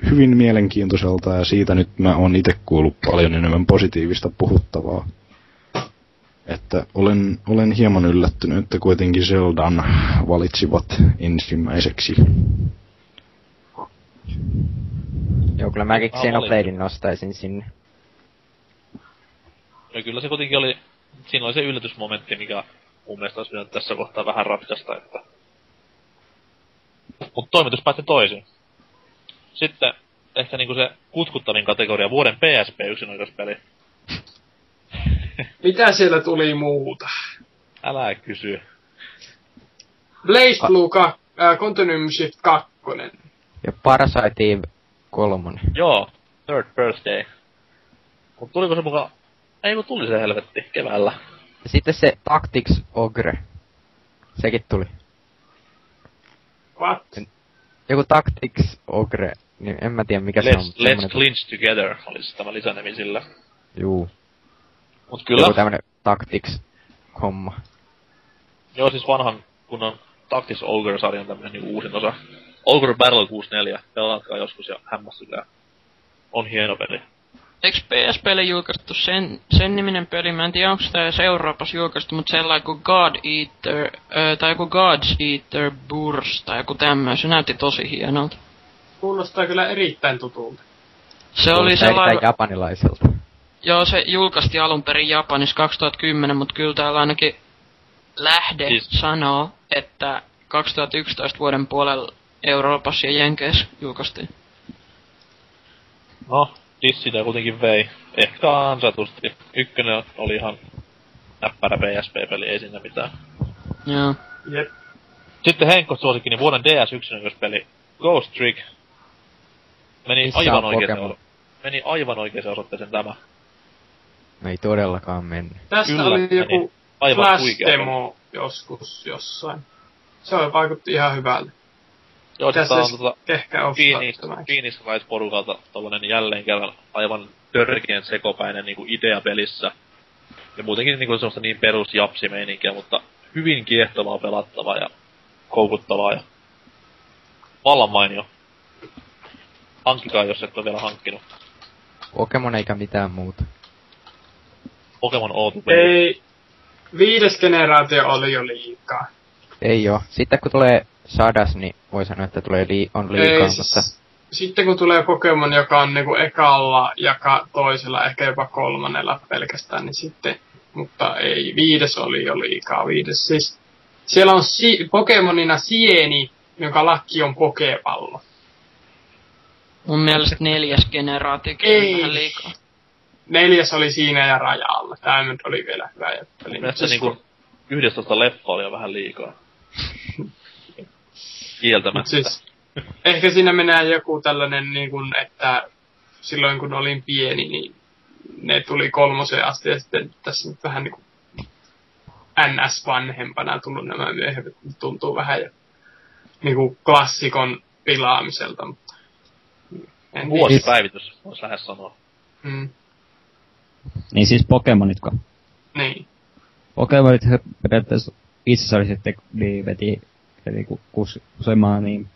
hyvin mielenkiintoiselta ja siitä nyt mä oon itse kuullut paljon enemmän positiivista puhuttavaa. Että olen, olen hieman yllättynyt, että kuitenkin Zeldan valitsivat ensimmäiseksi. Joo, kyllä mäkin Xenobladein nostaisin sinne. Ja kyllä se kuitenkin oli, siinä oli se yllätysmomentti, mikä mun mielestä olisi pitänyt tässä kohtaa vähän ratkaista, että... Mutta toimitus päätti toisin. Sitten ehkä niinku se kutkuttavin kategoria, vuoden PSP yksinoikeuspeli. Mitä siellä tuli muuta? Älä kysy. Blaze Blue 2, äh, Continuum Shift 2. Ja Parasite 3. Joo, third birthday. Mut tuliko se mukaan... Ei kun tuli se helvetti, keväällä. Ja sitten se Tactics Ogre. Sekin tuli. What? Joku Tactics Ogre, niin en mä tiedä mikä se on. Let's, let's clinch together, olisi tämä lisänimi sillä. Juu. Mut Joku kyllä, tämmönen Tactics homma. joo siis vanhan kunnon Tactics Ogre-sarjan tämmönen niinku uusin osa. Ogre Battle 64, pelatkaa joskus ja hämmästykää. On hieno peli. Eikö PSPlle julkaistu sen, sen niminen peli? Mä en tiedä, onko sitä edes Euroopassa julkaistu, mutta sellainen kuin God Eater, ö, tai joku God's Eater Burst, tai joku tämmöinen. Se näytti tosi hienolta. Kuulostaa kyllä erittäin tutulta. Se oli sellainen, japanilaiselta. joo se julkaistiin alun perin Japanissa 2010, mutta kyllä täällä ainakin lähde Siis- sanoo, että 2011 vuoden puolella Euroopassa ja Jenkeissä julkaistiin. No, Dissitä kuitenkin vei. Ehkä ansaitusti. Ykkönen oli ihan näppärä PSP-peli, ei siinä mitään. Joo. Jep. Sitten Henkko suosikin, niin vuoden DS1 peli Ghost Trick. Meni Missä aivan oikeeseen, Pokemon? meni aivan oikeeseen osoitteeseen tämä. No ei todellakaan mennyt. Tästä Kyllä, oli joku Aivan Flash huikea. demo joskus jossain. Se oli vaikutti ihan hyvältä. Joo, siis tää on Tässä tota ehkä Phoenix, Rise-porukalta tollanen jälleen kerran aivan törkeän sekopäinen niinku idea pelissä. Ja muutenkin niinku semmoista niin perus japsimeininkiä, mutta hyvin kiehtovaa pelattavaa ja koukuttavaa ja vallan mainio. Hankkikaa, jos et ole vielä hankkinut. Pokemon eikä mitään muuta. Pokemon Outu Ei, viides generaatio oli jo liikaa. Ei oo. Sitten kun tulee sadas, niin voi sanoa, että tulee lii- on liikaa, Ei, mutta siis, sitten kun tulee Pokemon, joka on niinku ekalla ja toisella, ehkä jopa kolmannella pelkästään, niin sitten, mutta ei, viides oli jo liikaa, viides siis. Siellä on si- Pokemonina Sieni, jonka lakki on pokepallo. Mun mielestä neljäs generaatiokin Ei. on vähän liikaa. Neljäs oli siinä ja rajalla. Tämä nyt oli vielä hyvä jätteli. Mielestäni niinku 11 leffa oli jo vähän liikaa. Kieltämättä. siis, ehkä siinä menee joku tällainen, niin kuin, että silloin kun olin pieni, niin ne tuli kolmoseen asti ja sitten tässä nyt vähän niin kuin NS-vanhempana tullut nämä myöhemmin, tuntuu vähän jo niin kuin klassikon pilaamiselta. Mutta en Vuosipäivitys, vois lähes sanoa. Mm, Niin siis Pokemonitko? niin. Pokemonit he periaatteessa itse oli sitten, niin veti, veti ku- kus, kusemaan niin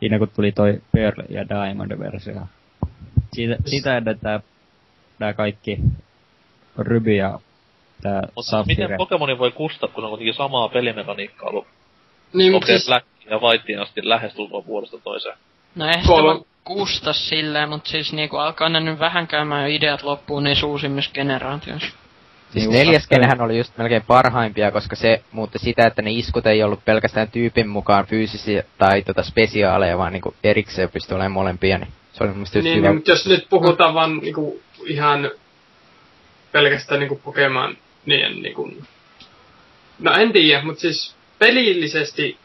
siinä kun tuli toi Pearl ja Diamond-versio. Siitä, siitä ennen tää, tää kaikki Ruby ja tää Mutta miten. Pokemoni voi kustaa, kun on kuitenkin samaa pelimekaniikkaa ollut Niin, mutta siis, Black ja Whiteen asti lähestulkoon vuodesta toiseen. No ei Kolme- sitä voi kusta silleen, mutta siis niinku alkaa ne nyt vähän käymään jo ideat loppuun niissä uusimmissa generaatioissa. Siis Niin, neljäskenähän oli just melkein parhaimpia, koska se muutti sitä, että ne iskut ei ollut pelkästään tyypin mukaan fyysisiä tai tota spesiaaleja, vaan niinku erikseen pystyi olemaan molempia, niin se oli mun mielestä just niin, hyvä. niin, mutta jos nyt puhutaan vaan niin kuin, ihan pelkästään niin kuin Pokemon, niin, niin kuin, no en tiedä, mutta siis pelillisesti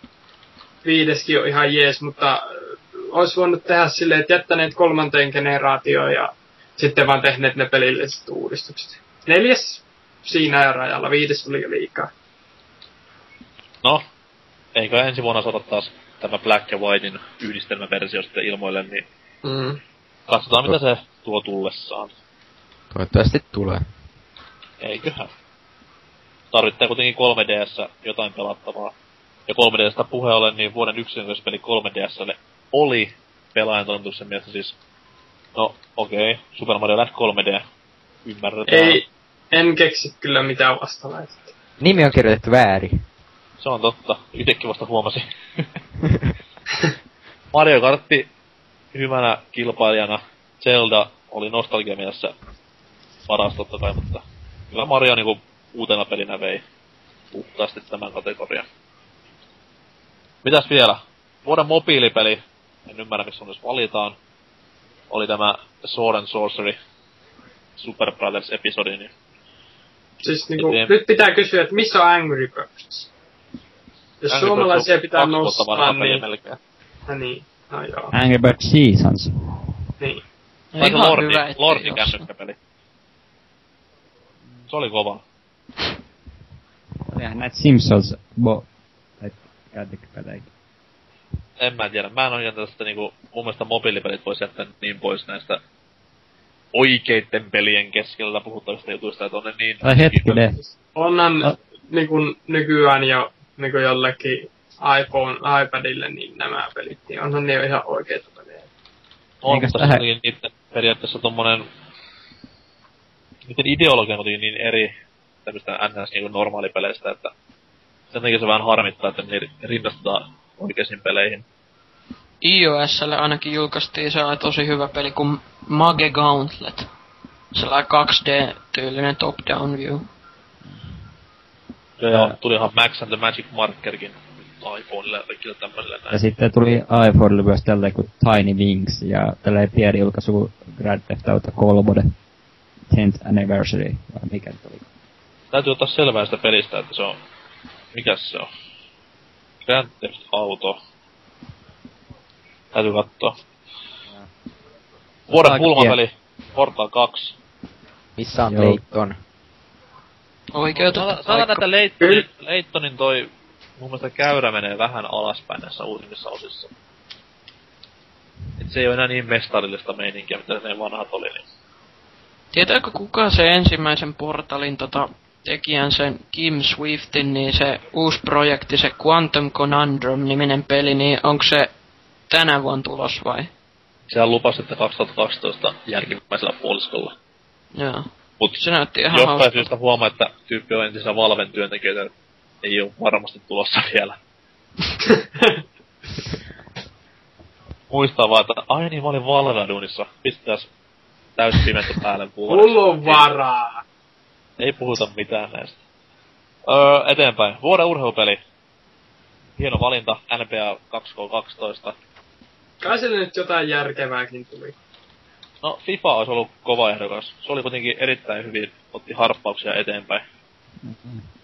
viideskin on ihan jees, mutta olisi voinut tehdä silleen, että jättäneet kolmanteen generaatioon ja sitten vaan tehneet ne pelilliset uudistukset. Neljäs siinä rajalla, viides oli jo liikaa. No, eikö ensi vuonna saada taas tämä Black ja Whitein yhdistelmäversio sitten ilmoille, niin Mm. katsotaan mitä se tuo tullessaan. Toivottavasti tulee. Eiköhän. Tarvittaa kuitenkin 3DS jotain pelattavaa. Ja 3DSstä puhe ollen, niin vuoden yksinkertaispeli 3DSlle oli pelaajan toimituksen mielestä siis... No, okei, okay. Super Mario Land 3D. Ymmärretään. Ei, en keksi kyllä mitään vastalaista. Nimi on kirjoitettu väärin. Se on totta. Itekin vasta huomasin. Mario Kartti hyvänä kilpailijana. Zelda oli nostalgiamielessä paras totta kai, mutta kyllä Mario niinku uutena pelinä vei puhtaasti tämän kategorian. Mitäs vielä? Vuoden mobiilipeli, en ymmärrä missä on jos valitaan, oli tämä Sword and Sorcery Super Brothers episodi, niin Siis niinku, Eteen. nyt pitää kysyä, että missä on Angry Birds? Jos Angry suomalaisia Birds pitää nostaa, niin, melkein. no niin, no joo, Angry Bird Seasons. niin. No se ihan Lordi, hyvä, ettei Lordi jossain. kännykkäpeli. Se oli kova. Olihan näitä Simpsons bo... Tai kääntikköpelejäkin. En mä tiedä. Mä en oo jätä tästä niinku, mun mielestä mobiilipelit voisi jättää niin pois näistä oikeitten pelien keskellä puhuttavista jutuista, että on ne niin... Tai hetkinen. Onhan No. niin kuin nykyään jo niin kuin jollekin iPhone, iPadille, niin nämä pelit, niin onhan ne jo ihan oikeita pelejä. On, mutta tähän- se oli niitten periaatteessa tommonen... Niiden ideologia on niin eri tämmöistä NS niinku normaalipeleistä, että sen takia se vähän harmittaa, että ne rinnastetaan oikeisiin peleihin. iOSlle ainakin julkaistiin sellainen tosi hyvä peli kuin Mage Gauntlet. Sellainen 2D-tyylinen top-down view. Ja, ja tulihan Max and the Magic Markerkin iPhoneille ja kaikille tämmöisille näin. Ja sitten tuli iPhonelle myös tälleen kuin Tiny Wings ja tälleen pieni julkaisu Grand Theft Auto 3 10th Anniversary, vai mikä nyt oli. Täytyy ottaa selvää sitä pelistä, että se on... Mikäs se on? Grand Theft Auto. Täytyy katsoa. Vuoden pulmapeli. Portal 2. Missä on Joo. Leiton? Oikeutettu Sanotaan sanotaan, että Leittonin, Leittonin toi mun mielestä käyrä menee vähän alaspäin näissä uusimmissa osissa. Et se ei ole enää niin mestarillista meininkiä, mitä ne vanhat oli. Niin. Tietääkö kuka se ensimmäisen portalin tota, tekijän sen Kim Swiftin, niin se uusi projekti, se Quantum Conundrum-niminen peli, niin onko se tänä vuonna tulos vai? Sehän lupasi, että 2012 jälkimmäisellä puoliskolla. Joo. Mut Se näytti ihan jostain hauskalta. syystä huomaa, että tyyppi on entisiä Valven työntekijöitä. Ei ole varmasti tulossa vielä. Muistaa vaan, että ai niin mä olin Valve-duunissa. Pistäis täys pimettä päälle vuodessa. Mulla on varaa. Ei puhuta mitään näistä. Öö, eteenpäin. Vuoden urheilupeli. Hieno valinta, NBA 2K12. Kai sille nyt jotain järkevääkin tuli. No, FIFA olisi ollut kova ehdokas. Se oli kuitenkin erittäin hyvin, otti harppauksia eteenpäin.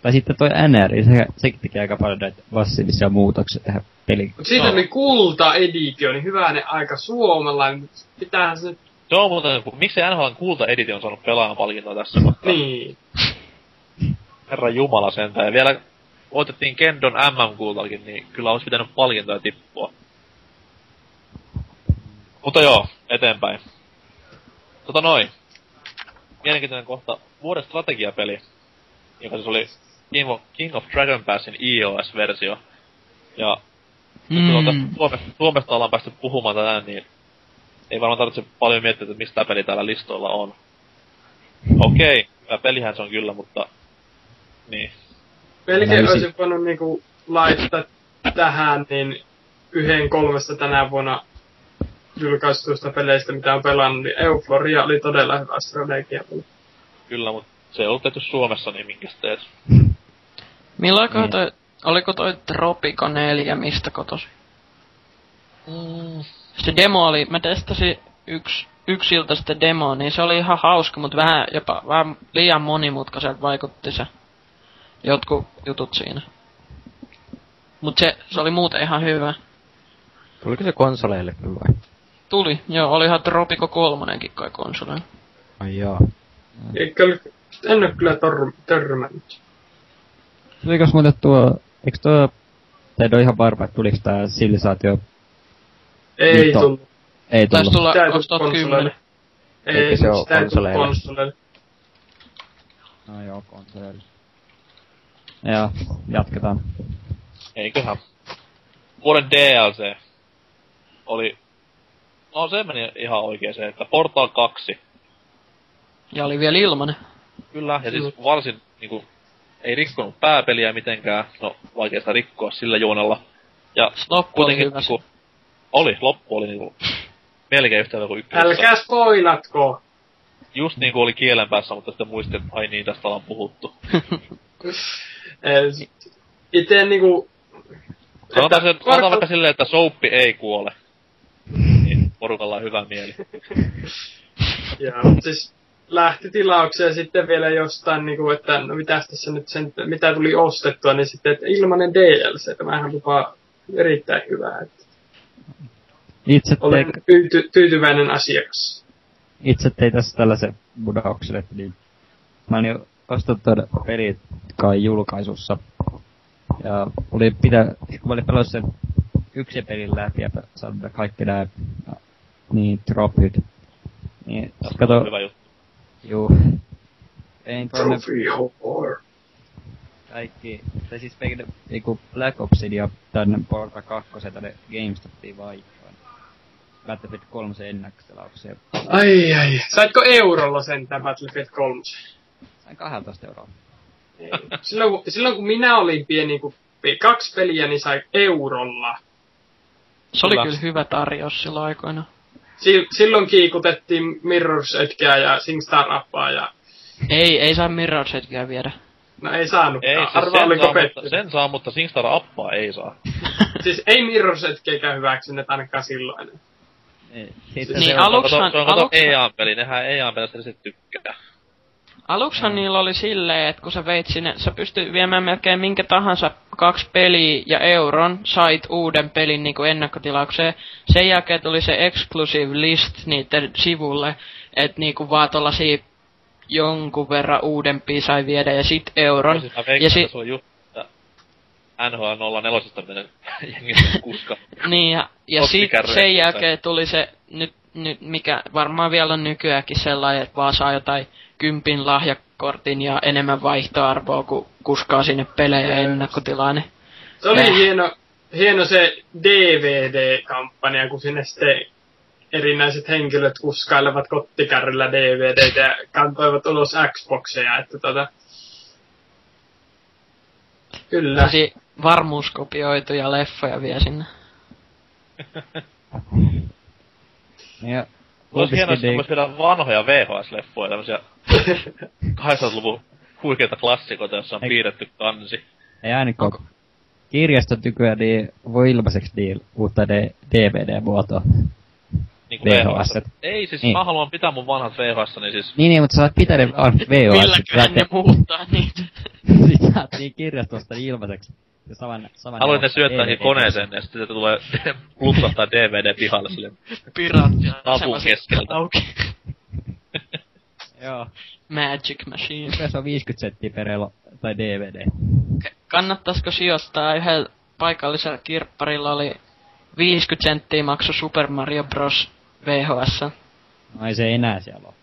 Tai sitten toi NR, se, sekin teki aika paljon näitä massiivisia muutoksia tähän peliin. Mut siitä No. oli kulta-editio, niin hyvänen aika suomalainen. Pitäähän se. Se on muuten, miksi NHLn kulta editi on saanut pelaajan palkintoa tässä kohtaa? Niin. Herra Jumala sentään. Ja vielä voitettiin Kendon MM-kultakin, niin kyllä olisi pitänyt palkintoja tippua. Mutta joo, eteenpäin. Tota noin. Mielenkiintoinen kohta. Vuoden strategiapeli, joka siis oli King of, King of Dragon Passin iOS-versio. Ja mm. kun tästä Suomesta, Suomesta ollaan päästy puhumaan tänään, niin ei varmaan tarvitse paljon miettiä, että mistä peli täällä listoilla on. Okei, okay, pelihän se on kyllä, mutta... Niin. Melkein Näin olisin voinut niinku laittaa tähän niin yhden kolmesta tänä vuonna julkaistuista peleistä, mitä on pelannut, niin Euphoria oli todella hyvä strategiapeli. Kyllä, mutta se ei ollut tehty Suomessa, niin minkäs teet? Milloin Niin. toi, oliko toi Tropico 4, mistä kotosi? Mm. Se demo oli, mä testasin yksi, yksi ilta sitten demo, niin se oli ihan hauska, mutta vähän jopa vähän liian monimutkaiselta vaikutti se jotkut jutut siinä. Mut se, se oli muuten ihan hyvä. Tuliko se konsoleille kyllä vai? Tuli, joo, oli ihan Tropico 3 kai konsolilla. Ai joo. Eikä ole, en ole kyllä tor, törmännyt. Tulikos muuten tuo, eikö tuo, tai en ole ihan varma, että tuliko tää silisaatio, Ei tullut. ei Taisi tullut. tulla ei tullut 2010. konsoleille. Ei, se tullut konsoleille? konsoleille. No joo, konsoleilla. Ja jatketaan. Eiköhän. Vuoden DLC oli... No se meni ihan oikein se, että Portal 2. Ja oli vielä ilmanen. Kyllä, ja siis varsin niinku... Ei rikkonut pääpeliä mitenkään. No, vaikea sitä rikkoa sillä juonella. Ja Loppu oli kuitenkin hyvä. niinku... Oli, loppu oli niinku... Melkein yhtä hyvä kuin ykkösessä. Älkää spoilatko! Just niinku oli kielen päässä, mutta sitten muistin, että ai niin, tästä ollaan puhuttu. Eh, Itse niinku... Sanotaan, se, että sanotaan vaikka silleen, että souppi ei kuole. Niin porukalla on hyvä mieli. Joo, siis lähti tilaukseen sitten vielä jostain, niinku, että no mitäs tässä nyt sen, mitä tuli ostettua, niin sitten, että ilmanen DLC, tämähän lupaa erittäin hyvää. Että Itse olen tein, tyyty, tyytyväinen asiakas. itse tein tässä tällaisen mudauksen, että niin, mä olin jo ostanut tuon pelit kai julkaisussa. Ja oli pitää, kun mä olin pelannut sen yksi pelin läpi ja saanut kaikki nää, niin, trophyt. Niin, sit kato, Hyvä juttu. juu. Ei tuonne Trophy horror. kaikki, tai siis meidän niinku Black Opsin ja tänne Porta 2 tänne GameStopiin vaihtoon. Battlefield 3 ennäkstelauksia. Ai ai. Saitko eurolla sen tämän Battlefield 3? Sain 12 euroa. silloin, kun, silloin kun minä olin pieni, kun kaksi peliä, niin sai eurolla. Se oli Kyllä. kyllä hyvä tarjous silloin aikoina. Si- silloin kiikutettiin Mirror's Edgeä ja SingStar Appaa ja... Ei, ei saa Mirror's Edgeä viedä. No ei saanut. Ei, siis Arva sen, saa, mutta, sen saa, mutta Singstar appaa ei saa. Siis ei Mirror's Edgeäkään hyväksynyt ainakaan silloin. Ei, Sitten Niin, se alu- on, Aluksihan- Kato, se on kato EA-peli, nehän EA-pelistä sitten tykkää. Aluksihan niillä oli silleen, että kun sä veit sinne, sä pystyt viemään melkein minkä tahansa kaksi peliä ja euron sait uuden pelin niinku ennakkotilaukseen. Sen jälkeen tuli se exclusive list niiden sivulle, että niinku vaan tollasia jonkun verran uudempia sai viedä ja sit euron. Mä veikkaan, Ja että si- sulla on just että NHL 04 miten jengi kuska. Niin, ja, ja sit sen jälkeen tuli se, nyt, nyt, mikä varmaan vielä on nykyäänkin sellainen, että vaan saa jotain kympin lahjakortin ja enemmän vaihtoarvoa, kun kuskaa sinne pelejä niin Se oli Eh. hieno, hieno se DVD-kampanja, kun sinne sitten erinäiset henkilöt kuskailevat kottikärryllä DVDtä ja kantoivat ulos Xboxeja, että tota... Kyllä. Tosi varmuuskopioituja leffoja vie sinne. Ja Olisi hienoa, jos vielä vanhoja VHS-leffoja, tämmösiä 800-luvun huikeita klassikoita, joissa on Ei- piirretty kansi. ei ainakaan kirjastotykyä, niin voi ilmaiseksi niin uutta DVD-muotoa. Niin VHS. VHS. Ei, siis Niin. mä haluan pitää mun vanhat VHS, niin siis Niin, niin, mutta sä saat pitää ne vaan VHS. Milläköhän ne muuttaa niitä? Sit saat niin kirjastosta niin ilmaiseksi. Ja saman, saman haluan ne syöttää siihen DVD. koneeseen ja sitten sieltä tulee plumpsahtaa DVD pihalle sille. Piraattia. Semmoset keskeltä. Auki. Joo. Magic Machine. Se on 50 senttiä per elo, tai DVD. Kannattaisiko sijoittaa yhdellä paikallisella kirpparilla oli 50 senttiä maksu Super Mario Bros. VHS. No ei se enää siellä ole.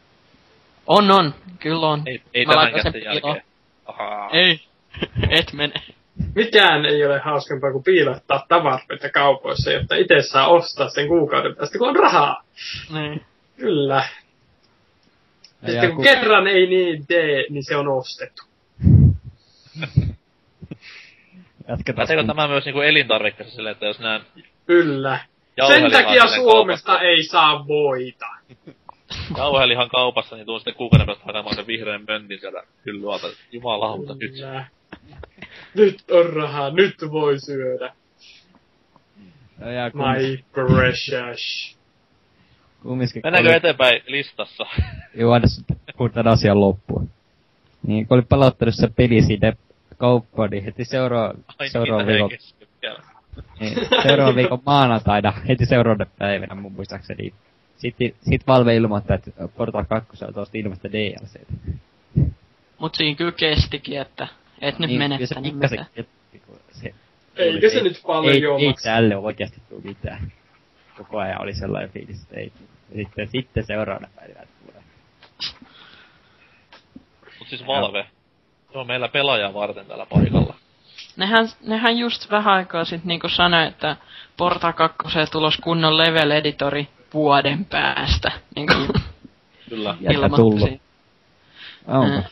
On, on. Kyllä on. Ei, ei Mä tämän sen jälkeen. Ahaa. Ei. Et mene. Mikään ei ole hauskempaa kuin piilottaa tavaroita kaupoissa, jotta itse saa ostaa sen kuukauden päästä, kun on rahaa. Niin. Kyllä. Ja Sitten kun kerran ei niin tee, niin se on ostettu. Jatketaan. Päteekö tämä myös niinku elintarvikkeessa silleen, että jos näen Kyllä. Sen jauhelihan takia Suomesta kaupassa, ei saa voita. jauhelihan kaupassa, niin tuun sitten kuukauden päästä hakemaan sen vihreän möntin sieltä hyllyalta. Jumalauta nyt. Nyt on rahaa, nyt voi syödä. Ja kun, My precious. Kumminkin Mennäänkö eteenpäin listassa? Joo, aina tämän asian loppuun. Niin, kun oli palauttanut se peli siitä kauppaan, niin heti seuraava, Ai niin, seuraava ei viikon, niin, seuraava viikon maanantaina, heti seuraavana päivänä mun muistaakseni. Sitten sit Valve ilmoittaa, että Portal 2 on tuosta ilmasta DLC. Mut siinä kyllä kestikin, että et nyt se menettänyt pikkasen mitään. kun se, Eikö se nyt paljon ei, ei maksa? tälle oikeasti tule mitään. Koko ajan oli sellainen fiilis, että ei. Ja sitten, sitten seuraavana päivänä tulee. Mut siis Valve. Se on meillä pelaajaa varten tällä paikalla. Nehän, nehän just vähän aikaa sitten niinku sanoi, että Porta 2 tulos kunnon level editori vuoden päästä. Niinku Kyllä. Jätkä tullut. ilmoitti. Onko? Äh.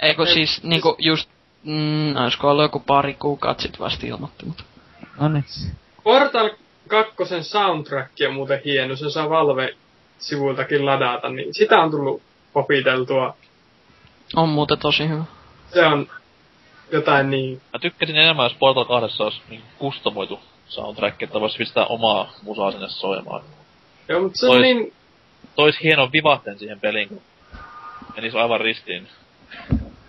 Eikö siis niinku just, mm, olisiko ollut joku pari kuukautta sit vasta ilmoittanut. No niin. Portal 2 soundtrack on muuten hieno, se saa Valve-sivuiltakin ladata, niin sitä on tullut popiteltua. On muuten tosi hyvä. Se on jotain niin... Mä tykkäsin enemmän, jos Portal 2 olisi niin kustomoitu soundtrack, että voisi pistää omaa musaa sinne soimaan. Joo, mutta se on Tois- niin... Tois hienon vivahteen siihen peliin, kun menisi aivan ristiin.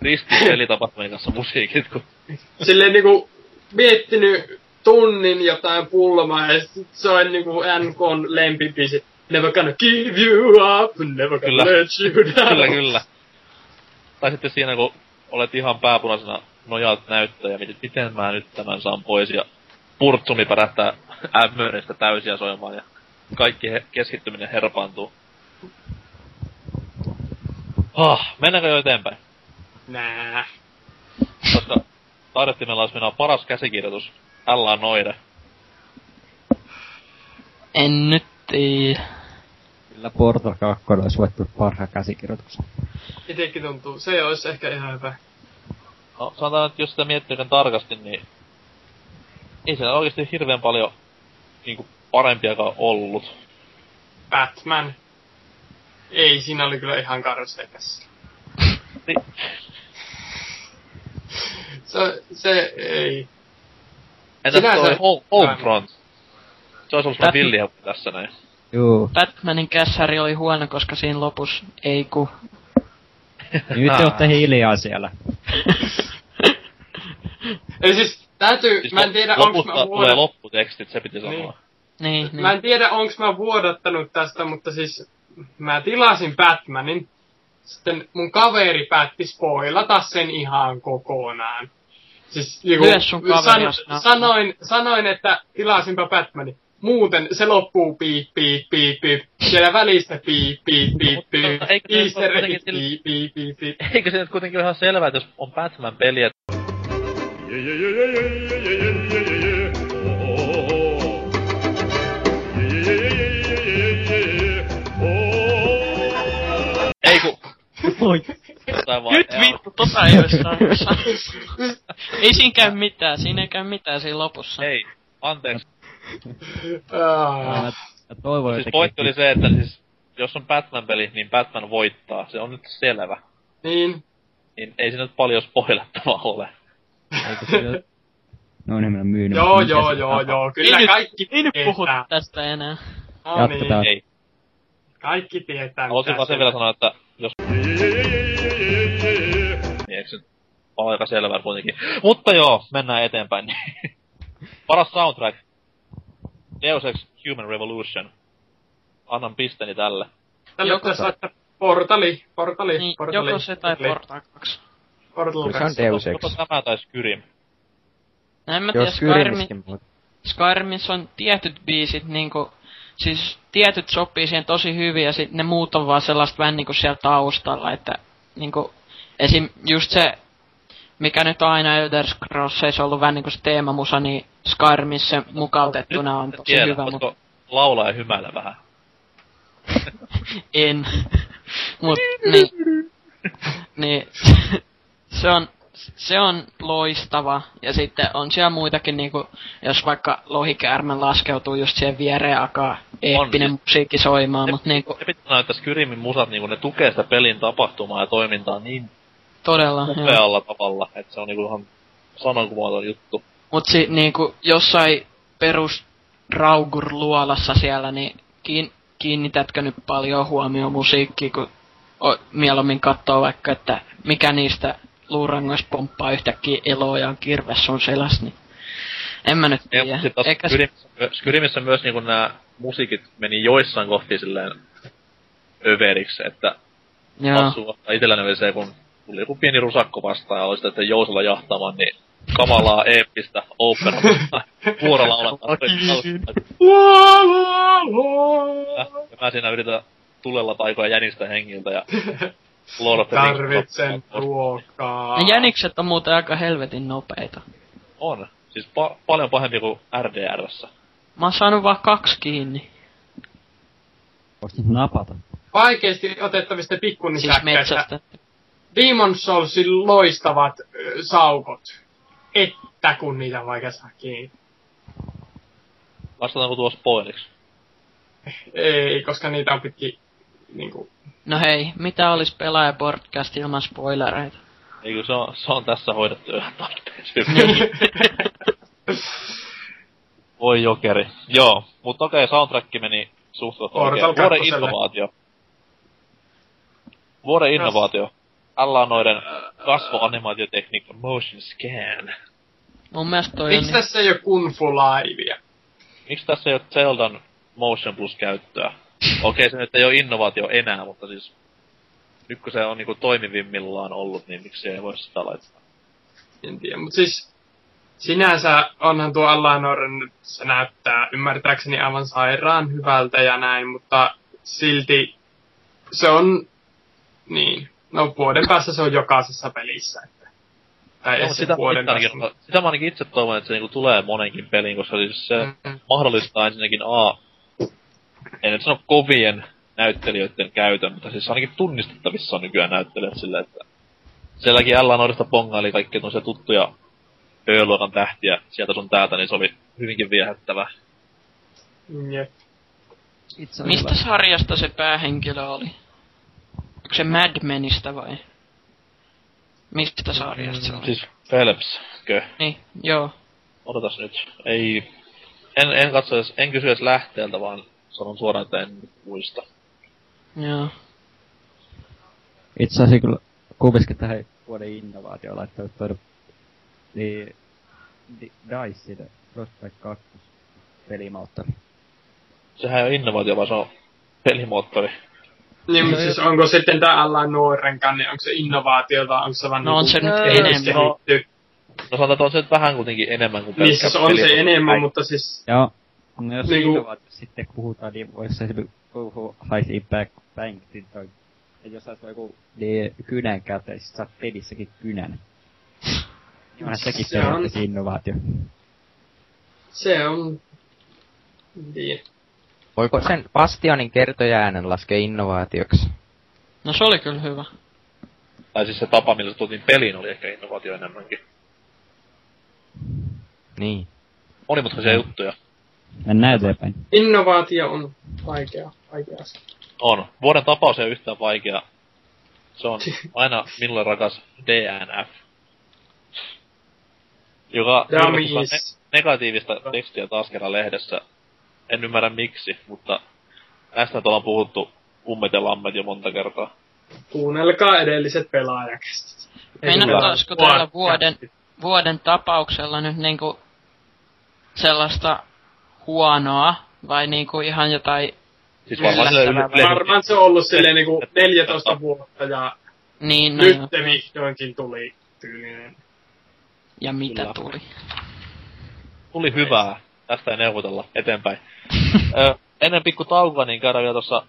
Ristiin pelitapahtumien kanssa musiikit, kun Silleen niinku miettinyt tunnin jotain pulmaa ja sit se on niinku NKn lempibiisi. Never gonna give you up, never gonna Kyllä. let you down. kyllä kyllä. Tai sitten siinä, kun olet ihan pääpunaisena nojaat näyttöä ja mietit, miten mä nyt tämän saan pois ja purtsumi pärähtää ämmöistä täysiä soimaan ja kaikki he- keskittyminen herpaantuu. Ah, mennäänkö jo eteenpäin? Nää. Koska taidettimella olisi mennä paras käsikirjoitus. Älä noide. En nyt tiedä. Kyllä Portal 2 olisi voittu parhaan käsikirjoituksen. Itekin tuntuu, se olisi ehkä ihan hyvä. No, sanotaan, että jos sitä miettii oikein tarkasti, niin ei siellä oikeasti hirveän paljon niinku parempiakaan ollut. Batman. Ei, siinä oli kyllä ihan karsekas. Niin, Se, se ei. Entäs Sinänsä- toi Home, Homefront? Se olisi ollut Batman- villiä tässä näin. Juu. Batmanin kässäri oli huono, koska siinä lopussa ei ku. Nyt te olette hiljaa siellä. Eli siis Täytyy, Siis mä en tiedä onks mä tulee vuodat... lopputekstit, se piti Niin. sanoa. Niin, niin. Mä en tiedä onks mä vuodattanut tästä, mutta siis mä tilasin Batmanin. Sitten mun kaveri päätti spoilata sen ihan kokonaan. Siis niinku, Lyö sun san, sanoin, sanoin, että tilasinpa Batmanin. Muuten se loppuu piip, piip, piip, piip. Siellä välissä piip, piip, piip, piip. Easter piip, piip, piip, piip. Eikö se nyt kuitenkin ole ihan selvää, että jos on Batman-peli, että ei ku... Jotain vaan, Nyt vittu, tota ei ois saanut Ei siinä käy mitään, siinä ei käy mitään siinä lopussa. Ei, anteeksi. Mä, mä toivon Siis pointti oli se, että siis, jos on Batman-peli, niin Batman voittaa. Se on nyt selvä. Niin. Niin ei siinä nyt paljon spoilettavaa ole. Eikö se ole... No niin, mä myynyt. Joo, Mikä joo, joo, tapa? joo. Kyllä Ei nyt- kaikki Ei nyt tietää. puhu tästä enää. No niin. Jatketaan. Ei. Kaikki tietää, Haluaisin vaan sen vielä sanoa, että jos... Niin eikö se ole aika selvää kuitenkin. Mutta joo, mennään eteenpäin. Paras soundtrack. Deus Ex Human Revolution. Annan pisteni tälle. Tällä Joko tässä, että portali, portali, Niin, portali. joko se tai Portal 2. Portal Kyllä se on 2. Deus Joko Ex. tämä tai Skyrim. No en mä tiedä, Skyrim, Skyrimiskin. Skyrimissa on tietyt biisit niinku, siis tietyt sopii siihen tosi hyvin ja sit ne muut on vaan sellaista vähän niinku siellä taustalla, että niinku, esim. just se, mikä nyt on aina Elder Scrollsissa ollut vähän niinku se teemamusa, niin Skyrimissa mukautettuna on tosi tiedä, hyvä, mutta laulaa ja hymäillä vähän. en. Mut, niin, niin, se on, se on loistava. Ja sitten on siellä muitakin, niinku, jos vaikka lohikäärmä laskeutuu just siihen viereen ja alkaa eeppinen On. musiikki soimaan, Se- mutta niinku, Se pitää että Skyrimin musat niinku ne tukee sitä pelin tapahtumaa ja toimintaa niin todella, joo. upealla tavalla, että se on niinku ihan sanankuvaton juttu. Mut si, niinku, jossain perus Raugur-luolassa siellä, niin kiin, kiinnitätkö nyt paljon huomioon musiikkiin, kun o, mieluummin katsoo vaikka, että mikä niistä luurangoista pomppaa yhtäkkiä eloa ja on kirves sun selässä, niin en mä nyt tiedä. taas Eikä Skyrimissä, Skyrimissä myös niinku nämä musiikit meni joissain kohti silleen överiksi, että joo. Hassu itselläni oli se, kun tuli joku pieni rusakko vastaan ja oli sitä, että jousella jahtaamaan, niin kamalaa eeppistä opera vuorolla olemaan. Ja mä siinä yritän tulella taikoa jänistä hengiltä ja Lord Tarvitsen ruokaa. Ne jänikset on muuten aika helvetin nopeita. On. Siis pa- paljon pahempi kuin RDRssä. Mä oon saanut vaan kaksi kiinni. Voisi nyt napata. Vaikeasti otettavista Siis pikkunisäkkäistä. metsästä. Demon Soulsin loistavat ö, saukot. Että kun niitä on vaikea saa kiinni. Vastataanko tuo spoiliksi? Ei, koska niitä on pitkin niinku... No hei, mitä olisi pelaaja podcast ilman spoilereita? Eikö se on, se on tässä hoidettu ihan tarpeeksi. Niin. Voi jokeri. Joo, mutta okei, soundtrack meni suht Portal oikein. Vuoden innovaatio. Vuoden innovaatio. Tällä on noiden kasvoanimaatiotekniikka motion scan. Mun mielestä toi on... Miksi tässä ei oo Kung Fu Livea? Miksi tässä ei ole Zeldan motion plus käyttöä? Okei, se nyt ei ole innovaatio enää, mutta siis nyt kun se on niinku toimivimmillaan ollut, niin miksi ei voi sitä laittaa? En tiedä, mut siis... Sinänsä onhan tuo Allanoren nyt, se näyttää ymmärtääkseni aivan sairaan hyvältä ja näin, mutta silti se on... Niin. No vuoden päässä se on jokaisessa pelissä. Että, tai se sitä, vuoden mä ainakin, päässä. sitä mä ainakin itse toivon, että se niinku tulee monenkin peliin, koska siis se Mm. mahdollistaa ensinnäkin A, en nyt sano kovien näyttelijöiden käytön, mutta siis ainakin tunnistettavissa on nykyään näyttelijät silleen, että sielläkin Ella Noidesta pongaili kaikki se tuttuja Ö-luokan tähtiä sieltä sun täältä, niin se oli hyvinkin viehättävä. Jep. Mistä sarjasta se päähenkilö oli? Onko se Mad Menistä vai? Mistä sarjasta se oli? Siis Phelps, kö? Niin, joo. Odotas nyt. Ei, en, en katso edes, en kysy edes lähteeltä, vaan sanon suoraan, että en muista. Joo. Itse asiassa kyllä kumminkin tähän vuoden innovaatioon laittanut tuoda niin Di- DICE, Frostbite 2 pelimoottori. Sehän ei ole innovaatio, vaan se on pelimoottori. Niin, mutta siis onko sitten tää alla nuorenkaan, niin onko se innovaatiota, onko se vaan No on niinku se nyt enemmän. kehittyy? No sanotaan, että on se nyt vähän kuitenkin enemmän kuin Niin siis on se enemmän, mutta siis... Joo. No jos Niinku- niinku... innovaatio sitten puhutaan, niin voisi se puhua High Impact Bank, toi. Et jos saisi joku niin kynän käyttää, niin saat pelissäkin kynän. Niin onhan sekin Se on- innovaatio. Se on... Niin. Voiko sen Bastionin kertojäänen laskea innovaatioksi? No se oli kyllä hyvä. Tai siis se tapa, millä se tuotiin peliin, oli ehkä innovaatio enemmänkin. Niin. Monimutkaisia juttuja. Mennään eteenpäin. Innovaatio on vaikea, vaikea. On. Vuoden tapaus ei ole yhtään vaikea. Se on aina minulle rakas DNF. Joka Dummies. negatiivista tekstiä taas kerran lehdessä. En ymmärrä miksi, mutta näistä nyt ollaan puhuttu ummet ja lammet jo monta kertaa. Kuunnelkaa edelliset pelaajakästit. Meinattaisiko täällä vuoden, vuoden tapauksella nyt niinku sellaista huonoa, vai niinku ihan jotain, Siis varmaan yle- yle- Varmaan se on ollut silleen niinku 14 vuotta ja niin no nyt te vihdoinkin tuli tyylinen. ja mitä Kyllä. tuli. tuli hyvää. Tästä ei neuvotella eteenpäin. Ö, ennen pikku taukoa, niin käydään vielä tuossa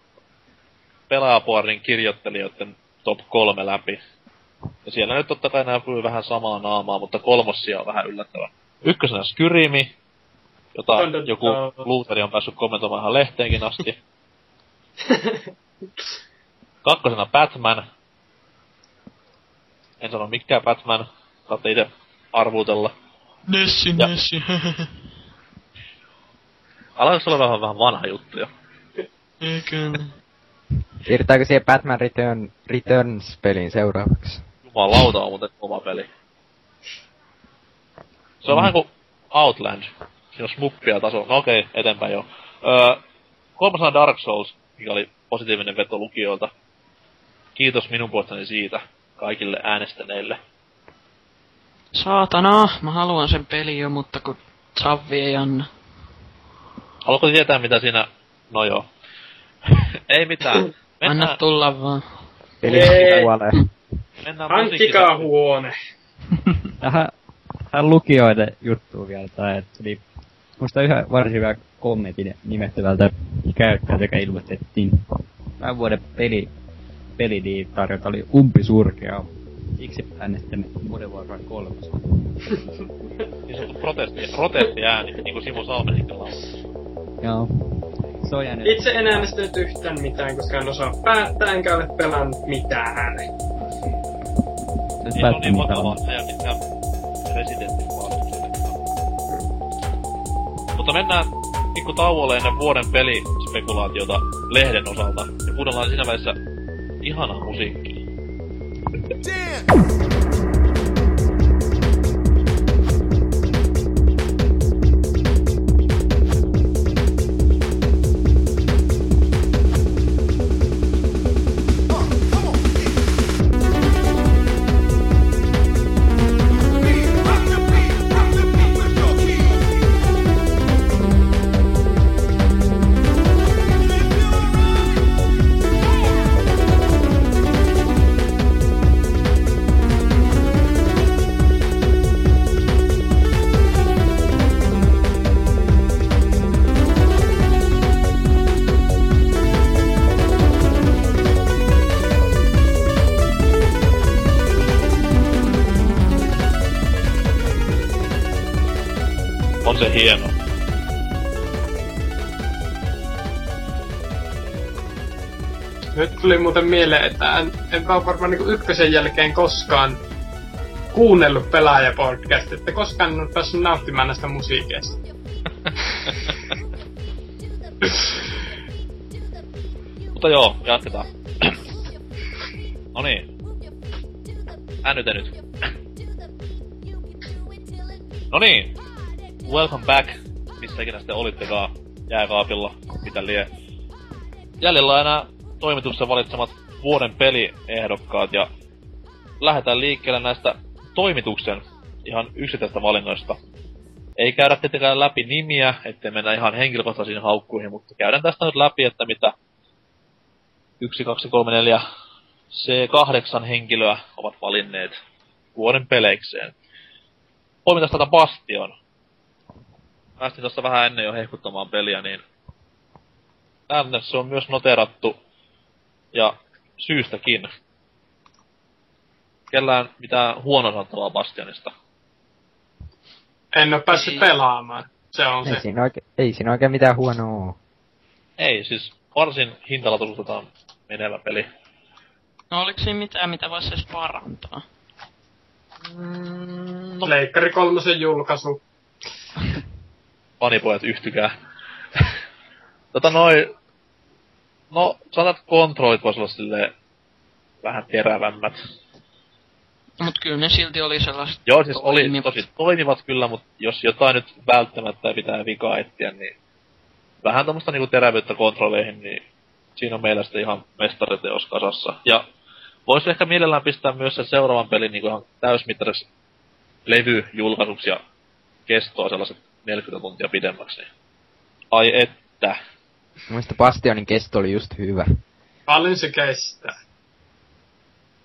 pelaajapuorin kirjoittelijoiden top kolme läpi. Ja siellä nyt totta kai näkyy vähän samaa naamaa, mutta kolmossia on vähän yllättävä. Ykkösenä Skyrimi, jota joku luuteri on päässyt kommentoimaan ihan lehteenkin asti. Kakkosena Batman. En sano mikään Batman, saatte itse arvutella. Nessi, Ja- Nessi. Alkaako olla vähän, vähän vanha juttuja? Eikö? Siirrytäänkö siihen Batman Return, Returns-peliin seuraavaksi? Jumalauta on muuten kova peli. Se on vähän kuin Outland. Siinä on smuppia taso. No okei, eteenpäin jo. Öö, kolmasena Dark Souls, mikä oli positiivinen veto lukijoilta. Kiitos minun puolestani siitä kaikille äänestäneille. Saatana, mä haluan sen peli jo, mutta kun Savvi ei anna. Haluatko tietää mitä siinä... No joo. Ei mitään. Anna Mennään, tulla vaan. Peli Jee. kuolee. mennään Hankkikaa huone. Tähän, tähän lukijoiden juttuun vielä, tai että niin, musta yhä varsin hyvä kommentin nimettävältä käyttäjältä, joka ilmoitettiin. Tämän vuoden peli, peli niin tarjota oli umpisurkea. Siksi äänestämme Modern Warfare 3. Niin sanottu protesti, protestiääni, niin kuin Simo Salmenikka laulaa. Joo. Se on jäänyt. Itse en äänestänyt yhtään mitään, koska en osaa päättää, enkä ole pelannut mitään. Se Niin on niin on. että ei mitään. Mutta mennään pikku tauolle ennen vuoden pelispekulaatiota lehden osalta. Ja kuunnellaan siinä välissä ihanaa musiikkia. On muuten mieleen, että en, en mä oo varmaan niinku ykkösen jälkeen koskaan kuunnellut pelaajapodcastia, että koskaan en ole päässyt nauttimaan näistä musiikeista. Mutta joo, jatketaan. no niin. Ännytä nyt. No niin. Welcome back. Missä ikinä sitten olittekaan jääkaapilla, mitä lie. Jäljellä on enää toimituksen valitsemat vuoden peliehdokkaat ja lähdetään liikkeelle näistä toimituksen ihan yksittäistä valinnoista. Ei käydä tietenkään läpi nimiä, ettei mennä ihan henkilökohtaisiin haukkuihin, mutta käydään tästä nyt läpi, että mitä 1, 2, 3, 4, C8 henkilöä ovat valinneet vuoden peleikseen. Poimin tästä Bastion. Päästin tuossa vähän ennen jo hehkuttamaan peliä, niin tänne se on myös noterattu ja syystäkin. Kellään mitään huono sanottavaa Bastionista. En oo päässyt Ei. pelaamaan. Se on Ei se. siinä, oike, ei siinä oikein mitään huonoa. Ei, siis varsin hintalatusuudeltaan menevä peli. No oliks siinä mitään, mitä voisi edes parantaa? No, Leikkari kolmosen julkaisu. fanipojat yhtykää. tota noi... No, sanotaan, että kontrollit vois olla silleen vähän terävämmät. Mut kyllä ne silti oli sellaiset Joo, siis oli toimivat. tosi toimivat kyllä, mutta jos jotain nyt välttämättä pitää vikaa etsiä, niin vähän tommoista niinku terävyyttä kontrolleihin, niin siinä on meillä sitten ihan mestariteos kasassa. Ja voisi ehkä mielellään pistää myös sen seuraavan pelin niinku ihan täysmittaisessa levyjulkaisuksi ja kestoa sellaiset 40 tuntia pidemmäksi. Niin. Ai että. Mun mielestä Bastionin kesto oli just hyvä. Paljon se kestää.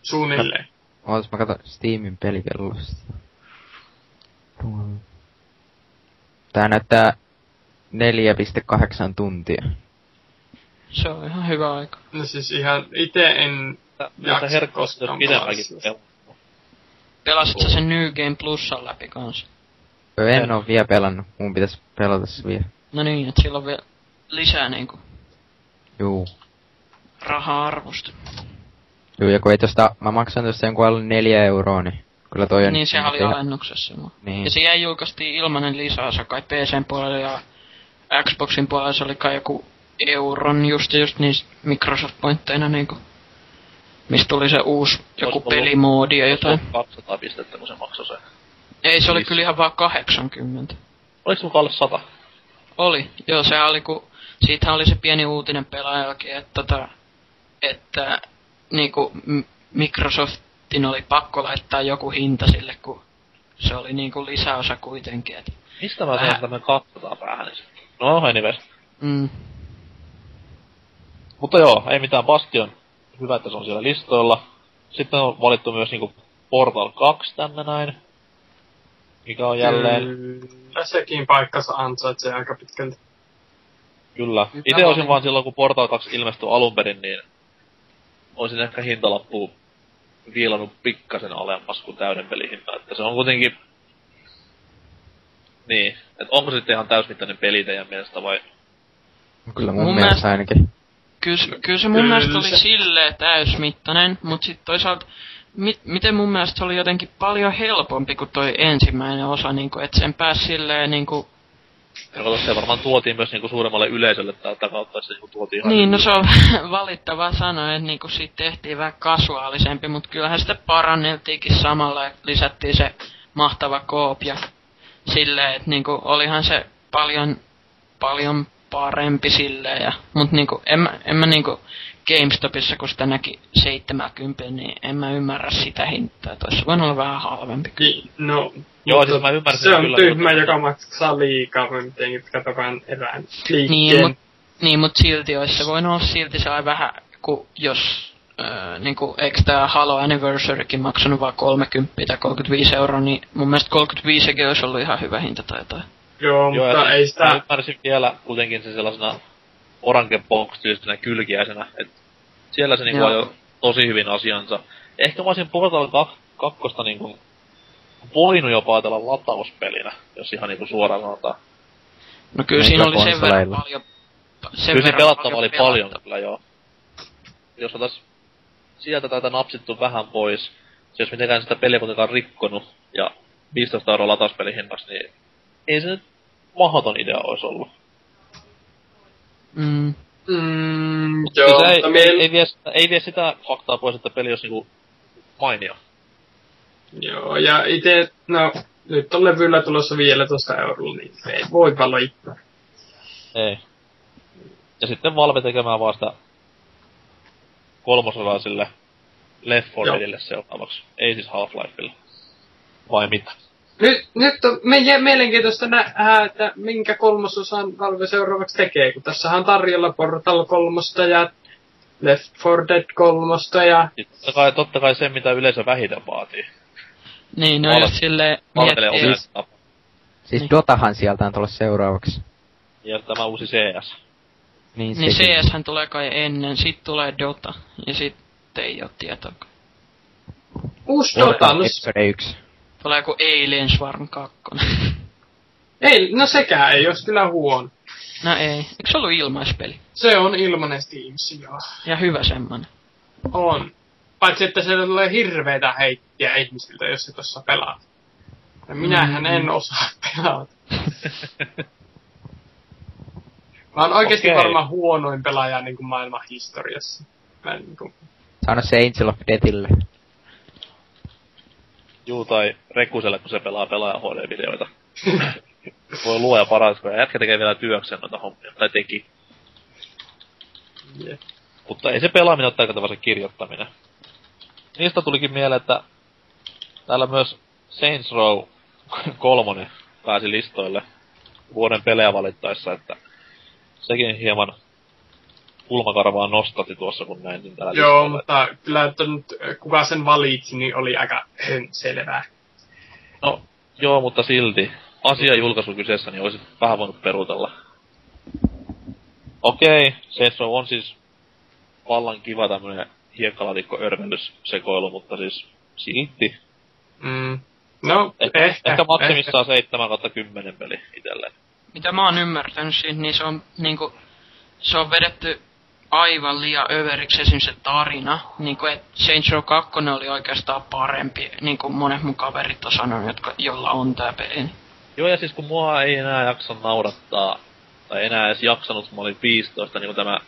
Suunnilleen. Ootas mä katon Steamin pelikellosta. Tää näyttää 4,8 tuntia. Se on ihan hyvä aika. No siis ihan ite en Jaksa koskaan Pelasit sä sen New Game Plusan läpi kanssa? Öö, En oo vielä pelannut. Mun pitäis pelata se vielä. No niin, että sillä on vielä lisää niinku Juu. raha-arvosta. Juu, ja kun ei tosta, mä maksan tosta jonkun alle neljä euroa, niin kyllä toi on... Niin, sehän oli ihan- alennuksessa. Niin. Niin. Ja siihen julkaistiin ilmanen lisäosa kai PCn puolella ja Xboxin puolella se oli kai joku euron just just niistä Microsoft-pointteina niinku. Mistä tuli se uusi joku Olis ollut- pelimoodi ja jotain. 200 pistettä, kun se maksoi se. Ei, se oli Siis- kyllä ihan vaan 80. Oliko mukaan alle 100? Oli, joo, sehän oli ku, siitähän oli se pieni uutinen pelaajallakin, että tota, että niinku M- Microsoftin oli pakko laittaa joku hinta sille, kun se oli niinku lisäosa kuitenkin, et, Mistä mä Vähän. saan tämmönen 200 päähän? Niin? No, anyways. mm, Mutta joo, ei mitään Bastion. Hyvä, että se on siellä listoilla. Sitten on valittu myös niinku Portal 2 tänne näin. Mikä on jälleen, Kyllä sekin paikkansa ansaitsee aika pitkälti. Kyllä. Hyvä Itse olisin valinta. vaan silloin, kun Portal 2 ilmestyi alun perin, niin olisin ehkä hintalappu viilannut pikkasen alemmas kuin täyden pelihinta. Että se on kuitenkin... Niin, että onko se sitten ihan täysmittainen peli teidän mielestä vai... Kyllä mun, Mun mielestä mielestä- ainakin. kyllä, se- kyllä se mun Kyllä mielestä oli silleen täysmittainen, mut sit toisaalta mi, miten mun mielestä se oli jotenkin paljon helpompi kuin toi ensimmäinen osa, niinku, että sen pääsi silleen niinku Ja kato, se varmaan tuotiin myös niinku suuremmalle yleisölle tätä kautta, että se niinku tuotiin ihan Niin, no se on valittava sanoa, että niinku siitä tehtiin vähän kasuaalisempi, mutta kyllähän sitä paranneltiinkin samalla ja lisättiin se mahtava koop ja silleen, että niinku olihan se paljon, paljon parempi silleen ja, mut niinku en mä, en mä niinku GameStopissa, kun sitä näki 70, niin en mä ymmärrä sitä hintaa. Toissa voin olla vähän halvempi. Ki- No, Joo, mutta siis mä ymmärsin Se on kyllä, tyhmä, mutta- joka maksaa liikaa, kun miten katsotaan erään liikkeen. Niin, mut, niin, mut silti olisi se voinut olla silti se vähän, kun jos öö, niinku, eikö tää Halo Anniversarykin maksanut vaan 30 tai 35 euroa, niin mun mielestä 35 olisi ollut ihan hyvä hinta tai jotain. Joo, Joo, mutta ja ei siis Mä sitä... ymmärsin vielä kuitenkin se sellaisena orange box tyylisenä kylkiäisenä, että siellä se niinku ajoi tosi hyvin asiansa. Ehkä mä olisin Portal 2 kakkosta niinku voinut jopa ajatella latauspelinä, jos ihan niinku suoraan sanotaan. No kyllä Eikä siinä oli sen verran paljon... Sen Kyllä se verran pelattava oli paljon kyllä joo. Jos otas sieltä tätä napsittu vähän pois, se jos mitenkään sitä peliä kuitenkaan rikkonut, ja 15 euroa latauspelihinnaksi, niin ei se nyt mahdoton idea olisi ollut. Mm. Mm, joo, ei, mutta ei, ei, vie, sitä- ei vie sitä faktaa pois, että peli olisi niinku mainio. Joo, ja itse, no, nyt on levyllä tulossa vielä tuosta eurolla, niin ei voi valittaa. Ei. Ja sitten Valve tekemään vaan sitä kolmososaa sille Left 4 Joo. Deadille seuraavaksi. Ei siis Half-Lifeille. Vai mitä? Nyt, nyt on me, mielenkiintoista nähdä, että minkä kolmososan Valve seuraavaksi tekee, kun tässä on tarjolla Portal kolmosta ja Left 4 Dead kolmosta ja... Totta kai, totta kai se, mitä yleisö vähiten vaatii. Niin, no Val- jos silleen Valvelee miettii, tapa. Siis Niin. Dotahan sieltä on tulossa seuraavaksi. Ja tämä uusi CS. Niin, niin. CS hän tulee kai ennen, sit tulee Dota, ja sitten ei oo tietoa. Uusi Dota, no, s- Episode 1. Tulee joku Aliens Swarm 2. ei, no sekään ei olisi kyllä huono. no ei, eikö se ollut ilmaispeli? Se on ilmanen Steams, joo. Ja hyvä semmonen. On. Paitsi, että se tulee hirveitä heittiä ihmisiltä, jos se tuossa pelaat. Ja minähän Mm. en osaa pelata. Mä oon oikeesti Okei. varmaan huonoin pelaaja niin kuin maailman historiassa. Mä en, niin kuin, Sano se Angel of Deathille. Juu, tai Rekuselle, kun se pelaa pelaaja HD-videoita. Voi luoja paras, kun jätkä tekee vielä työkseen noita hommia, tai teki. yeah. Mutta ei se pelaaminen ole taikatava se kirjoittaminen. Niistä tulikin mieleen, että täällä myös Saints Row kolmonen pääsi listoille vuoden pelejä valittaessa, että sekin hieman kulmakarvaa nostatti tuossa, kun näin niin täällä Joo, listoilla. mutta kyllä että nyt, äh, kuka sen valitsi, niin oli aika selvää. No, joo, mutta silti. Asia julkaisu kyseessä, niin olisi vähän voinut perutella. Okei, Row on siis vallan kiva tämmönen hiekkalaatikko örvellyssekoilu, mutta siis silti. Mm. No, Ehkä, ehkä. ehkä maksimissaan 7 kautta 10 peli itselleen. Mitä mä oon ymmärtänyt siitä, niin se on niinku, se on vedetty aivan liian överiksi esim. se tarina. Niinku, et Saints Row 2 oli oikeastaan parempi, niinku monet mun kaverit on sanonut, jotka, jolla on tää peli. niin Joo, ja siis kun mua ei enää jaksa naurattaa, tai enää edes jaksanut, kun mä olin 15, niin kuin tämä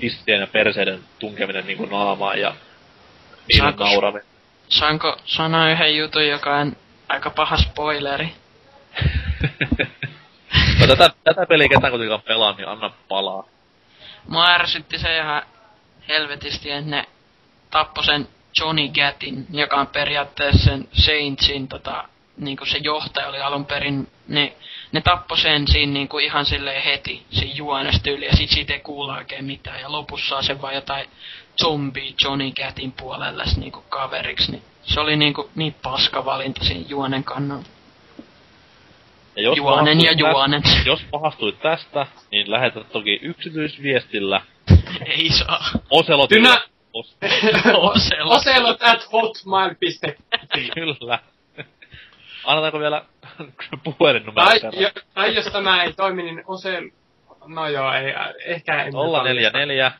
pistien ja perseiden tunkeminen niin kuin naamaan ja niiden Saanko- nauraminen. Saanko sanoa yhden jutun, joka on aika paha spoileri? no, tätä, tätä peliä ketään kuitenkaan pelaa, niin anna palaa. Mua ärsytti se ihan helvetisti, että ne tappoi sen Johnny Gatin, joka on periaatteessa sen Saintsin tota, niinku se johtaja oli alun perin, ne, ne tappoi sen siinä niinku ihan silleen heti, siinä juonesta yli, ja sit siitä ei kuulla oikein mitään, ja lopussa sen vaan jotain zombie Johnny Gatin puolella niinku kaveriksi, niin se oli niinku niin paska valinta siinä juonen kannalta. Ja jos Juonen ja juonen. Tästä, jos pahastuit tästä, niin lähetä toki yksityisviestillä ei saa. Oselotille. Tynä- Os- Oselot. Oselot at hotmail.fi. Kyllä. Annetaanko vielä puhelinnumero Tai, jo, tai jos tämä ei toimi, niin Osel... No joo, ei, äh, ehkä en... 044.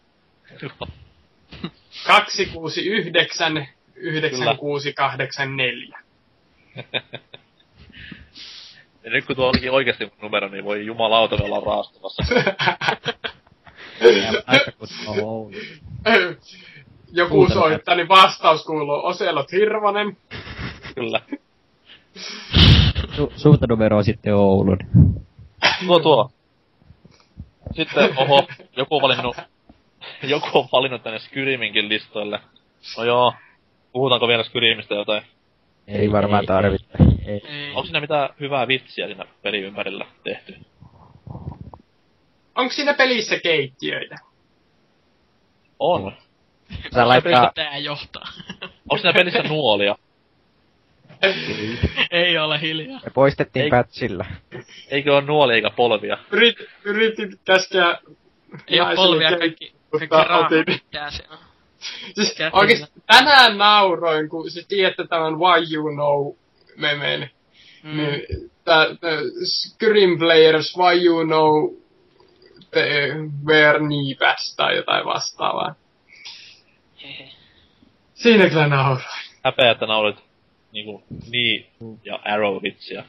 269 9684. Ja nyt kun tuo onkin oikeasti mun numero, niin voi jumalauta on Oulu. Joku soittaa, niin vastaus kuuluu Oselot Hirvonen. Kyllä. Su- suuntanumero on sitten Oulun. Tuo tuo. Sitten, oho, joku on valinnut, joku on valinnut tänne Skyriminkin listoille. No joo, puhutaanko vielä Skyrimistä jotain? Ei varmaan tarvitse. Ei, ei. Ei. Onko siinä mitään hyvää vitsiä siinä pelin ympärillä tehty? Onko siinä pelissä keittiöitä? On. Saa laittaa, Tää johtaa. Onko siinä pelissä nuolia? ei ole hiljaa. me poistettiin Ei- patchilla. Eikö ole nuolia eikä polvia? Yrit, yritin käskeä Ei naiselle polvia, kaikki, kaikki otin- pitää. Siis oikeesti tänään nauroin, kun se tiedätte tämän Why You Know memen. Mm. Niin, tää, tää Scream Players Why You Know the Where Kneepads tai jotain vastaavaa. Hehe. Siinä kyllä nauroin. Häpeä, että naurit niinku niin ja arrow-vitsiä.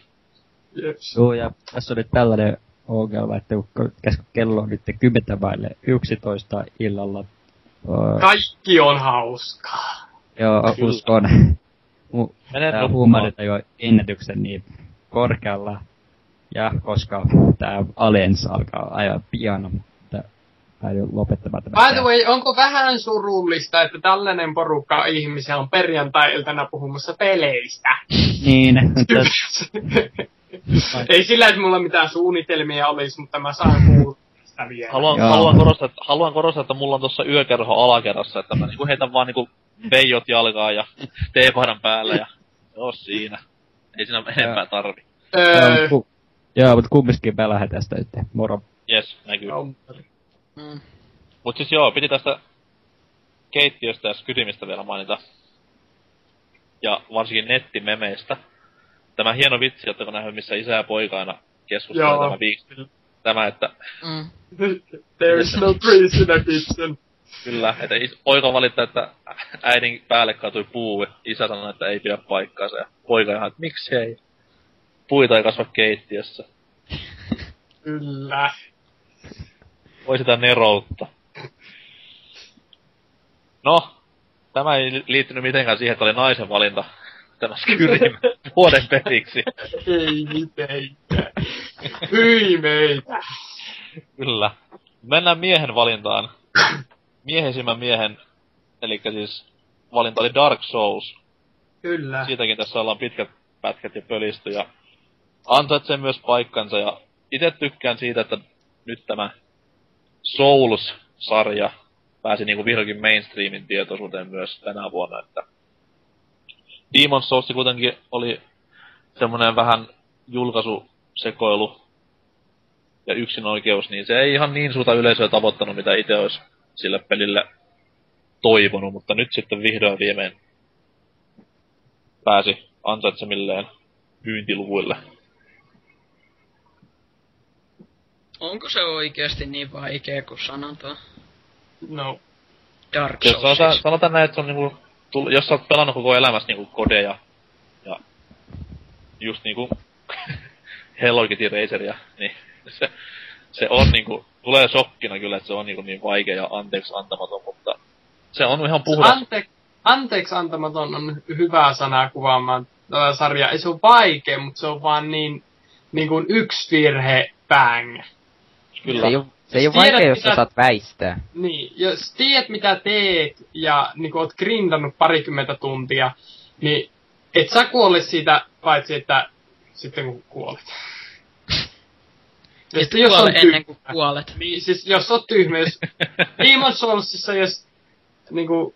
Jeps. Joo, ja tässä nyt tällainen ongelma, että kun kello on nyt 10 vaille 11 illalla. Kaikki on hauskaa. Joo, Kyllä. uskon. Mu- Mene Tää nukkumaan. huumarit jo ennätyksen niin korkealla. Ja koska tää Alliance alkaa aivan pian, mutta päädyin lopettamaan tämän. By the way, onko vähän surullista, että tällainen porukka ihmisiä on perjantai-iltana puhumassa peleistä? Niin, Ei sillä, että mulla mitään suunnitelmia olisi, mutta mä saan kuulla Haluan, haluan, korostaa, että, haluan korostaa, että mulla on tuossa yökerho alakerrassa, että mä niinku heitän vaan niinku peijot jalkaan ja teepaidan päällä ja joo siinä. Ei siinä enempää tarvi. Öö, Joo, mutta kumminkin me lähdetään sitä nyt. Moro. Jes, näkyy. Mm. Mut siis joo, piti tästä keittiöstä ja skydimistä vielä mainita. Ja varsinkin nettimemeistä. Tämä hieno vitsi, että kun nähnyt, missä isä ja poika aina keskustelee tämä viik- Tämä, että Mm. There's no trees in a kitchen. kyllä, että is- poika valittaa, että äidin päälle kaatui puu, ja isä sanoi, että ei pidä paikkaansa, ja poika ihan, että miksi ei? Puita ei kasva keittiössä. Kyllä. Voi sitä neroutta. No, tämä ei li- liittynyt mitenkään siihen, että oli naisen valinta tämä Skyrim vuoden peliksi. Ei mitenkään. Hyi meitä. Kyllä. Mennään miehen valintaan. Miehisimmän miehen, eli siis valinta oli Dark Souls. Kyllä. Siitäkin tässä ollaan pitkät pätkät ja pölisty ja ansaitsee myös paikkansa ja itse tykkään siitä, että nyt tämä Souls-sarja pääsi niinku vihdoinkin mainstreamin tietoisuuteen myös tänä vuonna, että Demon's Souls kuitenkin oli semmonen vähän julkaisusekoilu ja yksin oikeus, niin se ei ihan niin suurta yleisöä tavoittanut, mitä itse olisi sille pelille toivonut, mutta nyt sitten vihdoin viimein pääsi ansaitsemilleen myyntiluvuille. Onko se oikeasti niin vaikea kuin sanotaan? No. Dark Jos Souls sanotaan, siis. sanotaan näin, että se on niinku, tull, jos sä oot pelannut koko elämässä niinku kodeja ja just niinku Hello Kitty Raceria, niin se, se on niinku, tulee shokkina kyllä, että se on niinku niin vaikea ja anteeksi antamaton, mutta se on ihan puhdas. Ante, anteeksi antamaton on hy- hyvä sana kuvaamaan tätä sarjaa. Ei se ole vaikea, mutta se on vaan niin, niin kuin yksi virhe, bang. kyllä. Se ei oo, se ei oo Tiedät, vaikea, jos mitä- sä saat väistää. Niin, jos tiedät mitä teet ja niin kuin oot grindannut parikymmentä tuntia, niin et sä kuole siitä, paitsi että sitten kun kuolet. Ja Et sitten jos kuole ennen tyhmä, kuin kuolet. niin siis jos on tyhmä, jos Demon's Soulsissa, jos niinku,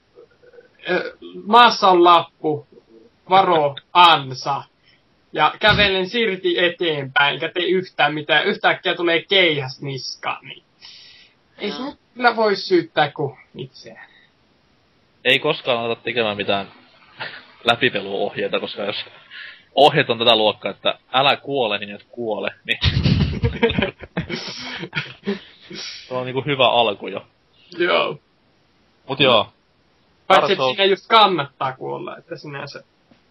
maassa on lappu, varo, ansa, ja kävelen sirti eteenpäin, eikä tee yhtään mitään, yhtäkkiä tulee keihäs niskaan, niin ei se kyllä voi syyttää kuin itseään. ei koskaan aleta tekemään mitään läpipeluohjeita, koska jos ohjeet on tätä luokkaa, että älä kuole, niin et kuole, niin se on niinku hyvä alku jo. Joo. Mut joo, Paitsi että siinä just kannattaa kuolla, että sinänsä.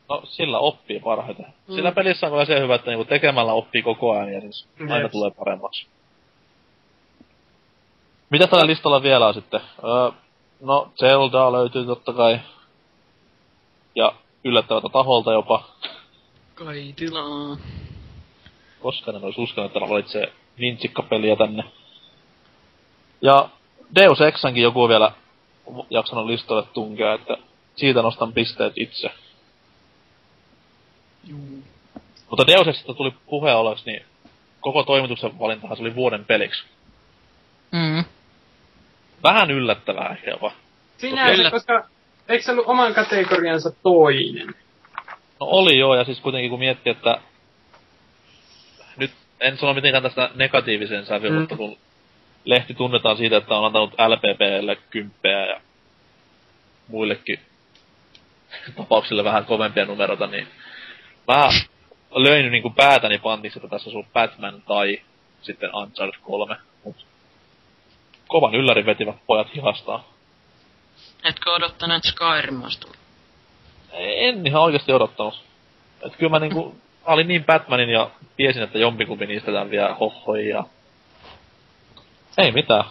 no sillä oppii parhaiten. Mm. Sillä pelissä on kyllä se hyvä, että niinku tekemällä oppii koko ajan ja siis aina Yes. tulee paremmaksi. Mitä tällä listalla vielä on sitten? Öö, no, Zelda löytyy totta kai. Ja yllättävältä taholta jopa. Kai tilaa. Koska en olisi uskonut, että valitsee Nintsikkapeliä tänne. Ja Deus Exankin joku on vielä jaksanut listalle tunkea, että siitä nostan pisteet itse. Juu. Mutta Deus Exista tuli puheen oleksi, niin koko toimituksen valintahan se oli vuoden peliksi. Mm. Vähän yllättävää ehkä jopa. Sinänsä, Kyllä. koska eikö se ollut oman kategoriansa toinen? No oli joo, ja siis kuitenkin kun miettii, että en sano mitenkään tästä negatiivisen sävyyn, Mm. mutta kun lehti tunnetaan siitä, että on antanut LPPlle kymppejä ja muillekin tapauksille vähän kovempia numeroita, niin mä löin niinku päätäni pantiksi, että tässä on Batman tai sitten Uncharted 3. Mut kovan yllärin vetivät pojat hihastaan. Etkö odottaneet Skyrim tulla? En ihan oikeasti odottanut. Et kyllä mä niinku, mä olin niin Batmanin ja tiesin, että jompikumpi niistä tämän vielä hohoi ja... Ei mitään.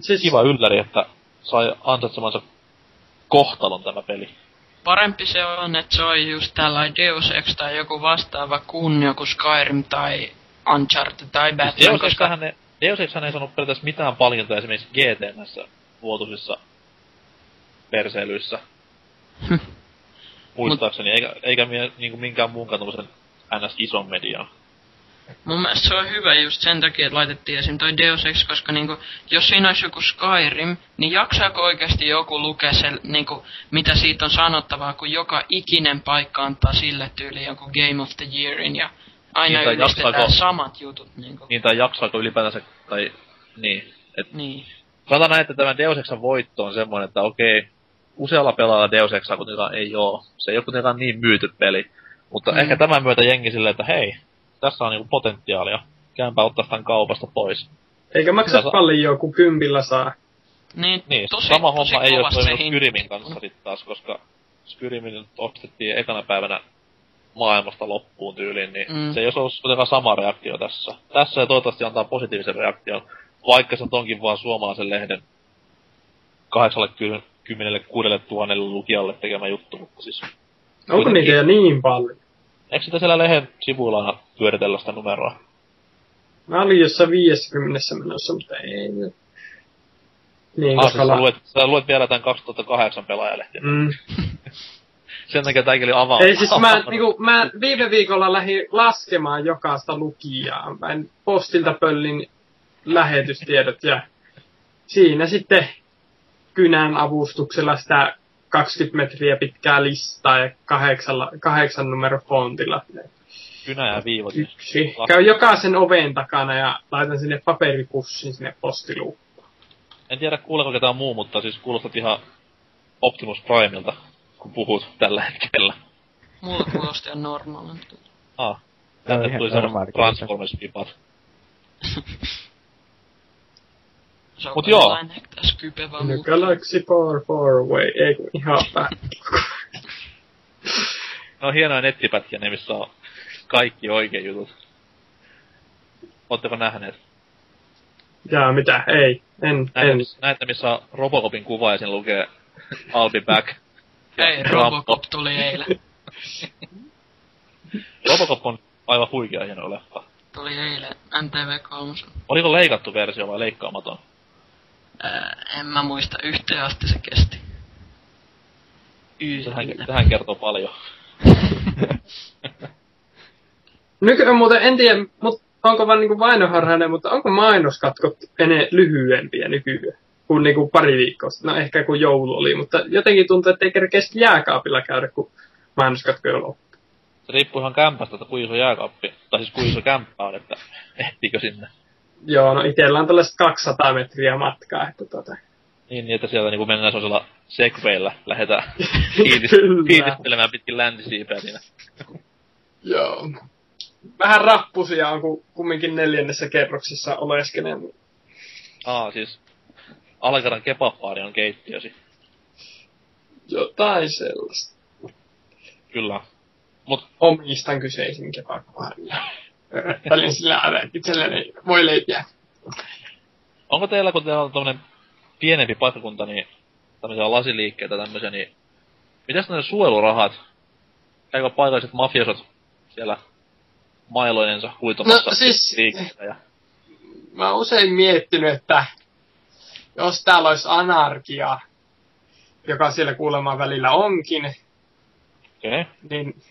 Siis, Kiva ylläri, että sai ansaitsemansa kohtalon tämä peli. Parempi se on, että se on just tällainen Deus Ex tai joku vastaava kuin joku Skyrim tai Uncharted tai Batman, Deus koska... Ne, Deus Ex ei saanut periaatteessa mitään palkintoja esimerkiksi GTNssä vuotuisissa perseilyissä. Muistaakseni, eikä, eikä mie, niinku minkään muunkaan tämmösen ns. ison median. Mun mielestä se on hyvä just sen takia, että laitettiin esim. toi Deus Ex, koska niinku, jos siinä olisi joku Skyrim, niin jaksaako oikeasti joku lukea se, niinku, mitä siitä on sanottavaa, kun joka ikinen paikka antaa sille tyyliin joku Game of the Yearin ja aina Niin, tai ylistetään jaksaako- samat jutut. Niinku. Niin tai jaksaako ylipäätänsä, tai niin. Et Niin. sanotaan näin, että tämä Deus Exan voitto on semmoinen, että okei, usealla pelaajalla Deus Exa kuitenkaan ei oo. Se ei ole kuitenkaan niin myyty peli. Mutta Mm. ehkä tämän myötä jengi silleen, että hei, tässä on niinku potentiaalia. Käympä ottaa tämän kaupasta pois. Eikä maksa Kyllä. paljon, kun kympillä saa. Niin, Niin, tosi, sama tosi homma ei ole toiminut. Skyrimin kanssa sit taas, koska Skyrimin ostettiin ekana päivänä maailmasta loppuun tyyliin, niin Mm. se ei olisi ollut kuitenkaan sama reaktio tässä. Tässä se toivottavasti antaa positiivisen reaktion, vaikka se onkin vaan suomalaisen lehden 86 000 lukijalle tekemä juttu, mutta siis... Onko Kuitenkin. niitä jo niin paljon? Eikö sitä siellä lehden sivuilla aina pyöritellä sitä numeroa? Mä olin jossain 50 menossa, mutta ei. Niin, Ah, koska siis sä la... luet, sä luet vielä tämän 2008 pelaajalehtiä. Mm. Sen takia tääkin oli avaa. Ei siis mä, niinku, mä viime viikolla lähdin laskemaan jokaista lukijaa. Mä en postilta pöllin lähetystiedot ja siinä sitten kynän avustuksella sitä 20 metriä pitkää listaa ja kahdeksalla, kahdeksan numero fontilla. Kynä ja viivot. Yksi. Käy jokaisen oven takana ja laitan sinne paperipussin sinne postiluun. En tiedä kuuleeko ketään muu, mutta siis kuulostat ihan Optimus Primeilta, kun puhut tällä hetkellä. Mulla kuulosti ihan normaalilta. Ah. Tämä on Tänne tuli normaali semmoset kyllä. Transformers-pipat. Se on Mut joo. Skype vaan The. Galaxy far far away. Ei kun ihan. No hienoja nettipätkiä, ne missä on kaikki oikein jutut. Ootteko nähneet? Jaa, mitä? Ei. En, Näitä, en. missä- näitä missä on Robocopin kuva ja siinä lukee I'll be back. Ei, Robocop tuli eilen. Robocop on aivan huikea hieno leffa. Tuli eilen MTV3. Oliko leikattu versio vai leikkaamaton? Ää, en mä muista, yhteen asti se kesti. Tähän, tähän kertoo paljon. Nykyään muuten en tiedä, mut onko vaan niinku vainoharhainen, mutta onko mainoskatkot ene lyhyempiä nykyään kuin niinku pari viikkoa sitten? No ehkä kun joulu oli, mutta jotenkin tuntuu, että ei kerkeä jääkaapilla käydä, kun mainoskatko jo loppu. Se riippuu ihan kämpästä, että kuinka iso jääkaappi, tai siis kuinka iso kämppä on, että ehtiikö sinne. Joo, no itellä on tällaiset 200 metriä matkaa, että tota... Niin, niin että sieltä niinku mennään sellaisella segwaylla, lähdetään fiilistelemään pitkin läntisiipeä siinä. Joo. Vähän rappusia on, kun kumminkin neljännessä kerroksessa oleskelen. Aa, siis Alcaran kebabbaari on keittiösi. Jotain sellaista. Kyllä. Mut Omistan kyseisen kebabaarin. Välin sillä aina itselleni voi leipiä. onko teillä, kun teillä on tommonen pienempi paikkakunta, niin tämmöisiä lasiliikkeitä tämmöisiä, niin mitäs ne suojelurahat? Käykö paikalliset mafiosot siellä mailoinensa huitomassa No, siis- liikkeitä ja... Mä oon usein miettinyt, että jos täällä olisi anarkia, joka siellä kuulemma välillä onkin. Okay. niin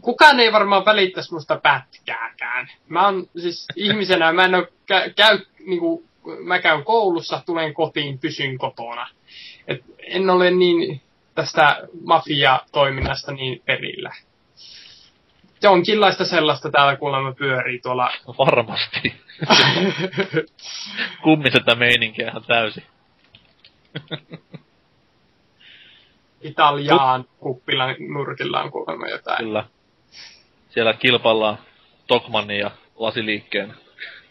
kukaan ei varmaan välittäisi musta pätkääkään. Mä oon siis ihmisenä, mä en oo kä- käy, niinku, mä käyn koulussa, tulen kotiin, pysyn kotona. Et en ole niin tästä mafia-toiminnasta niin perillä. Jonkinlaista sellaista täällä kuulemma pyörii tuolla varmasti. Kummiseta meininkiä ihan täysin. Italiaan kuppilan nurkilla on kuulemma jotain. Kyllä. Siellä kilpaillaan Tokmannin ja lasiliikkeen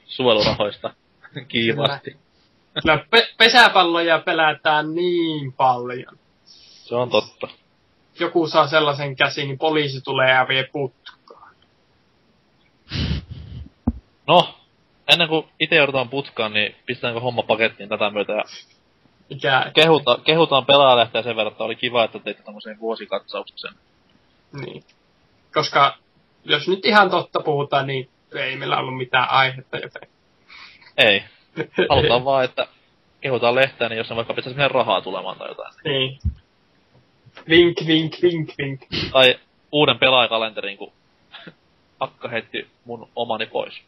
suojelurahoista kiivaasti. Kyllä pe- pesäpalloja pelätään niin paljon. Se on totta. Joku saa sellaisen käsin, niin poliisi tulee ja vie putkaan. No, ennen kuin itse joudutaan putkaan, niin pistetäänkö homma pakettiin tätä myötä ja Mikä, kehuta, kehutaan pelaajalehteä sen verran, että oli kiva, että teitte tämmöisen vuosikatsauksen. niin. Koska jos nyt ihan totta puhutaan, niin ei meillä ollut mitään aihetta, joten Ei. Halutaan vaan, että kehutaan lehteä, niin jos ne vaikka pitäisi meidän rahaa tulemaan tai jotain. Niin. Vink, vink, vink, vink. Tai uuden pelaajakalenterin, kun Akka heitti mun omani pois.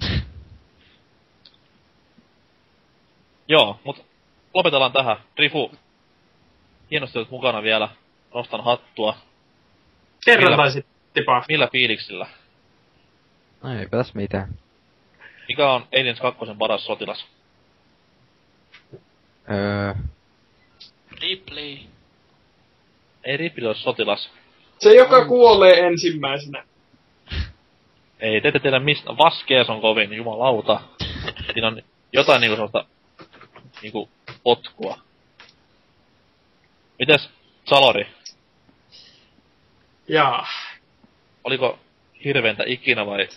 Joo, mut lopetellaan tähän. Rifu, hienosti olet mukana vielä. Nostan hattua. Kerran taisit tipahtaa. Millä fiiliksillä? No eipä tässä mitään. Mikä on Aliens 2 paras sotilas? Öö, Ripley. Ei Ripley ole sotilas. Se, joka kuolee ensimmäisenä. Ei, te ette tiedä mistä. Vaskees on kovin, jumalauta. Siinä on jotain niinku sellaista niinku potkua. Mites Salori? Jaa. Oliko hirveintä ikinä vai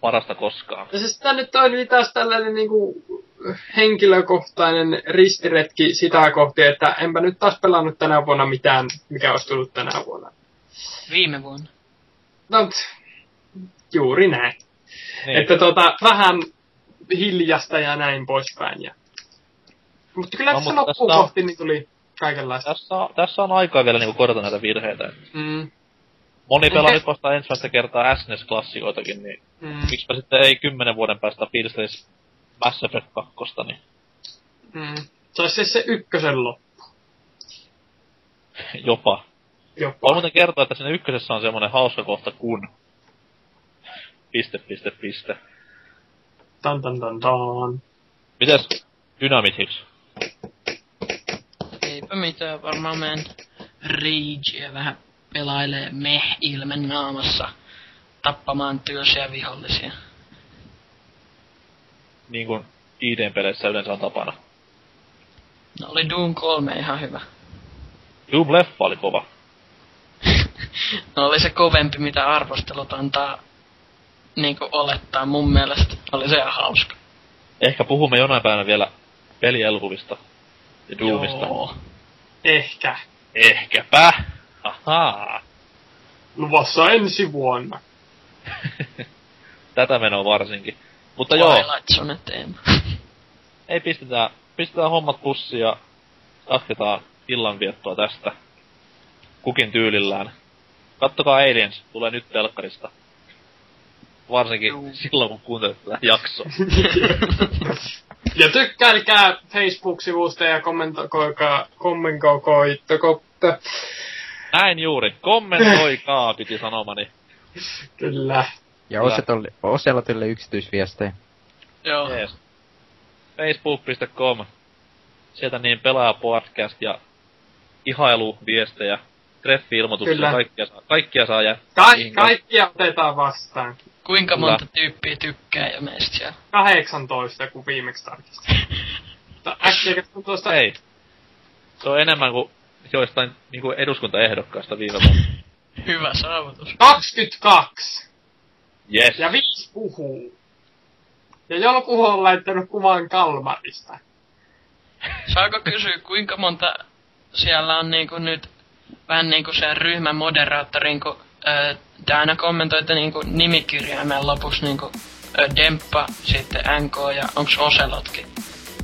parasta koskaan? Ja siis tää nyt toimii taas tällainen niinku henkilökohtainen ristiretki sitä kohti, että enpä nyt taas pelannut tänä vuonna mitään, mikä olisi tullut tänä vuonna. Viime vuonna. No, juuri näin. Niin. Että tota, vähän hiljasta ja näin poispäin. Ja... Mutta kyllä No, tässä mutta loppuun tässä on- kohti niin tuli kaikenlaista. Tässä, on- tässä on aikaa vielä niinku korjata näitä virheitä. Mm, Moni pelaa nyt vasta ensimmäistä kertaa SNES-klassikoitakin, niin mm, miksipä sitten ei kymmenen vuoden päästä fiilistelisi Mass Effect 2, niin mm. Se olisi siis se ykkösen loppu. jopa. Jopa. Voin muuten kertoa, että siinä ykkösessä on semmonen hauska kohta kun... Piste, piste, piste. Tan, tan, tan, tan. Mites Dynamit Hicks? Eipä mitään, varmaan menen Ragea vähän pelailee meh-ilme naamassa tappamaan tylsiä vihollisia. Niin kuin ID-peleissä yleensä on tapana. No oli Doom 3 ihan hyvä. Doom Leffa oli kova. No oli se kovempi, mitä arvostelut antaa niinku olettaa mun mielestä. Oli se ihan hauska. Ehkä puhumme jonain päivänä vielä pelielokuvista ja Doomista. Joo. Ehkä. Ehkäpä. Ahaa. Luvassa ensi vuonna. Tätä menoa varsinkin. Mutta joo, Twilight Zone teema. ei pistetään, pistetään hommat pussiin ja jatketaan illanviettoa tästä. Kukin tyylillään. Kattokaa Aliens, tulee nyt telkkarista. Varsinkin Juu. silloin, kun kuuntelet tätä jaksoa. Ja tykkäilkää Facebook-sivusta ja kommentoikaa, kommentoikaa, Näin juuri. Kommentoikaa, piti sanomani. Kyllä. ja Oselotille yksityisviestejä. Joo. Jees. Facebook.com. Sieltä niin pelaaja podcast ja ihailuviestejä, treffi-ilmoituksia, Kyllä. kaikkia saa, kaikkia saa jättää. Ka- kaikkia otetaan vastaan. Kuinka Kyllä. monta tyyppiä tykkää jo meistä siellä? 18, kun viimeksi tarkistin. Mutta äkkiä kun tuosta... Ei. Se on enemmän kuin joistain niinku eduskuntaehdokkaista viime vuonna. Hyvä saavutus. 22! Yes. Ja viisi puhuu. Ja joku on laittanut kuvan Kalmarista. Saako kysyä, kuinka monta siellä on niinku nyt vähän niinku sen ryhmän moderaattorin, kun ö, te aina kommentoitte niinku nimikirjaimen lopussa niinku ö, Demppa, sitten NK ja onks Oselotkin?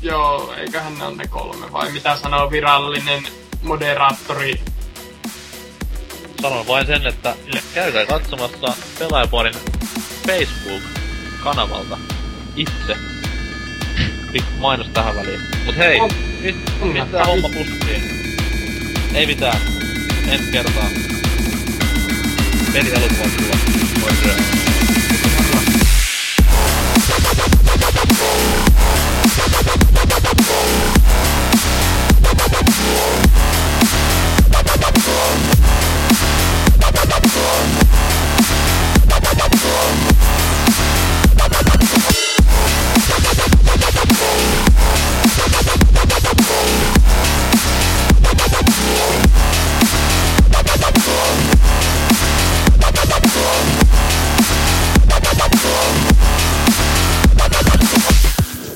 Joo, eiköhän ne ole ne kolme, vai mitä sanoo virallinen moderaattori? Sanon vain sen, että käykää katsomassa pelaajapuolin Facebook-kanavalta itse. Pikku mainos tähän väliin. Mut hei, On- nyt on pistää homma pussiin. Ei mitään. Ensi kertaa. Pelielokuva tulla. Moi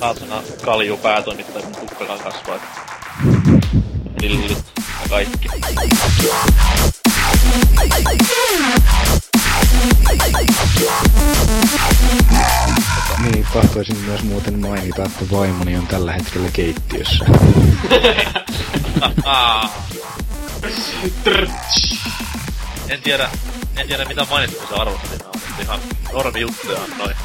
Saatana kalju päätoimittaja, mun tukkakaan kasvaa. Lillit ja kaikki. Niin, tahtoisin myös muuten mainita, että vaimoni on tällä hetkellä keittiössä. En tiedä, en tiedä mitä mainitsit, kun se arvostelina on. Ihan normi juttuja noin.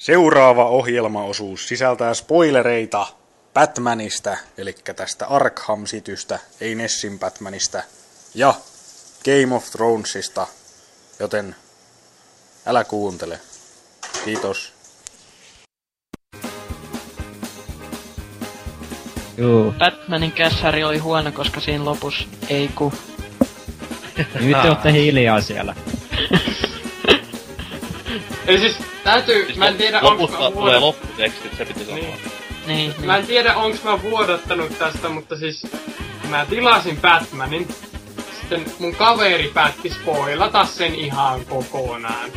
Seuraava ohjelmaosuus sisältää spoilereita Batmanista, eli tästä Arkham Citystä, ei Nessin Batmanista, ja Game of Thronesista, joten älä kuuntele. Kiitos. Juu. Batmanin kässäri oli huono, koska siinä lopussa ei ku. Nyt te ootte hiljaa siellä. Eli siis täytyy, Siis mä en tiedä onks lopussa mä tulee vuodat... lopputekstit, se piti sanoa. Niin. Niin, Mä en niin. tiedä onks mä vuodattanut tästä, mutta siis mä tilasin Batmanin. Sitten mun kaveri päätti spoilata sen ihan kokonaan.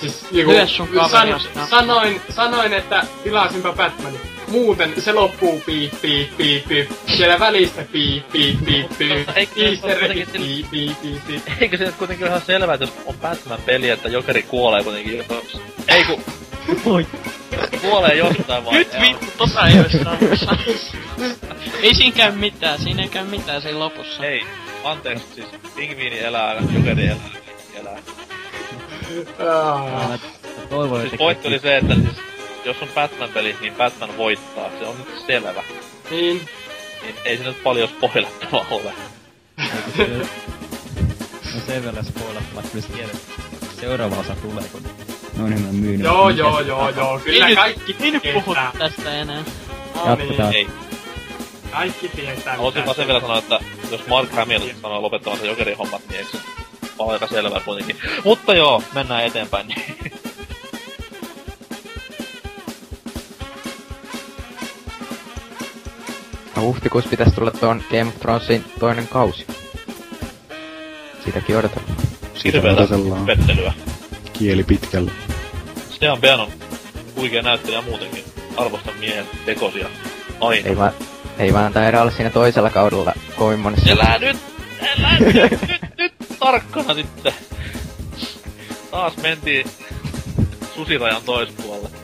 Siis joku, Lyö sun kaveri, jos san, sanoin, sanoin, että tilasinpa Batmanin. Muuten se loppuu piip piip piip piip. Siellä välistä piip piip piip piip. Mutta eikö se Easter piip piip piip piip. Eikö se nyt kuitenkin ole ihan selvää, että jos on Batman-peli, että Jokeri kuolee kuitenkin jos... Ei ku... Oi. kuolee jostain vaan. Nyt vittu, tota ei ois saanut Ei siinä käy mitään, siinä ei käy mitään siinä lopussa. Ei, anteeksi, siis pingviini elää, Jokeri elää, elää. Toivon, Siis että pointti oli se, että siis, jos on Batman-peli, niin Batman voittaa. Se on nyt selvä. Niin. Niin ei se nyt paljon spoilattavaa ole. No sen verran spoilattava, että myös tiedät, että seuraava osa tulee, kun ne on enemmän myynyt. Joo, joo, joo, joo. Kyllä Ei nyt- kaikki Ei nyt puhu tietää. tästä enää. No Jatketaan. niin, Ei. kaikki tietää. Haluaisin mitä vaan sen se- vielä sanoa, että jos Mark Hamill sanoo lopettavansa Jokerin hommat, niin eikö se aika selvää kuitenkin. Mutta joo, mennään eteenpäin. No huhtikuussa pitäisi tulla tuon Game of Thronesin toinen kausi. Sitäkin odotellaan. Sitä Hirveetä odotellaan pettelyä. kieli pitkällä. Sean Bean on huikea näyttelijä muutenkin. Arvostan miehen tekosia. Aina. Ei vaan, ei vaan taida olla siinä toisella kaudella kovin monessa. Elää nyt! Elää nyt! nyt, nyt tarkkana sitten! Taas mentiin susirajan toispuolelle.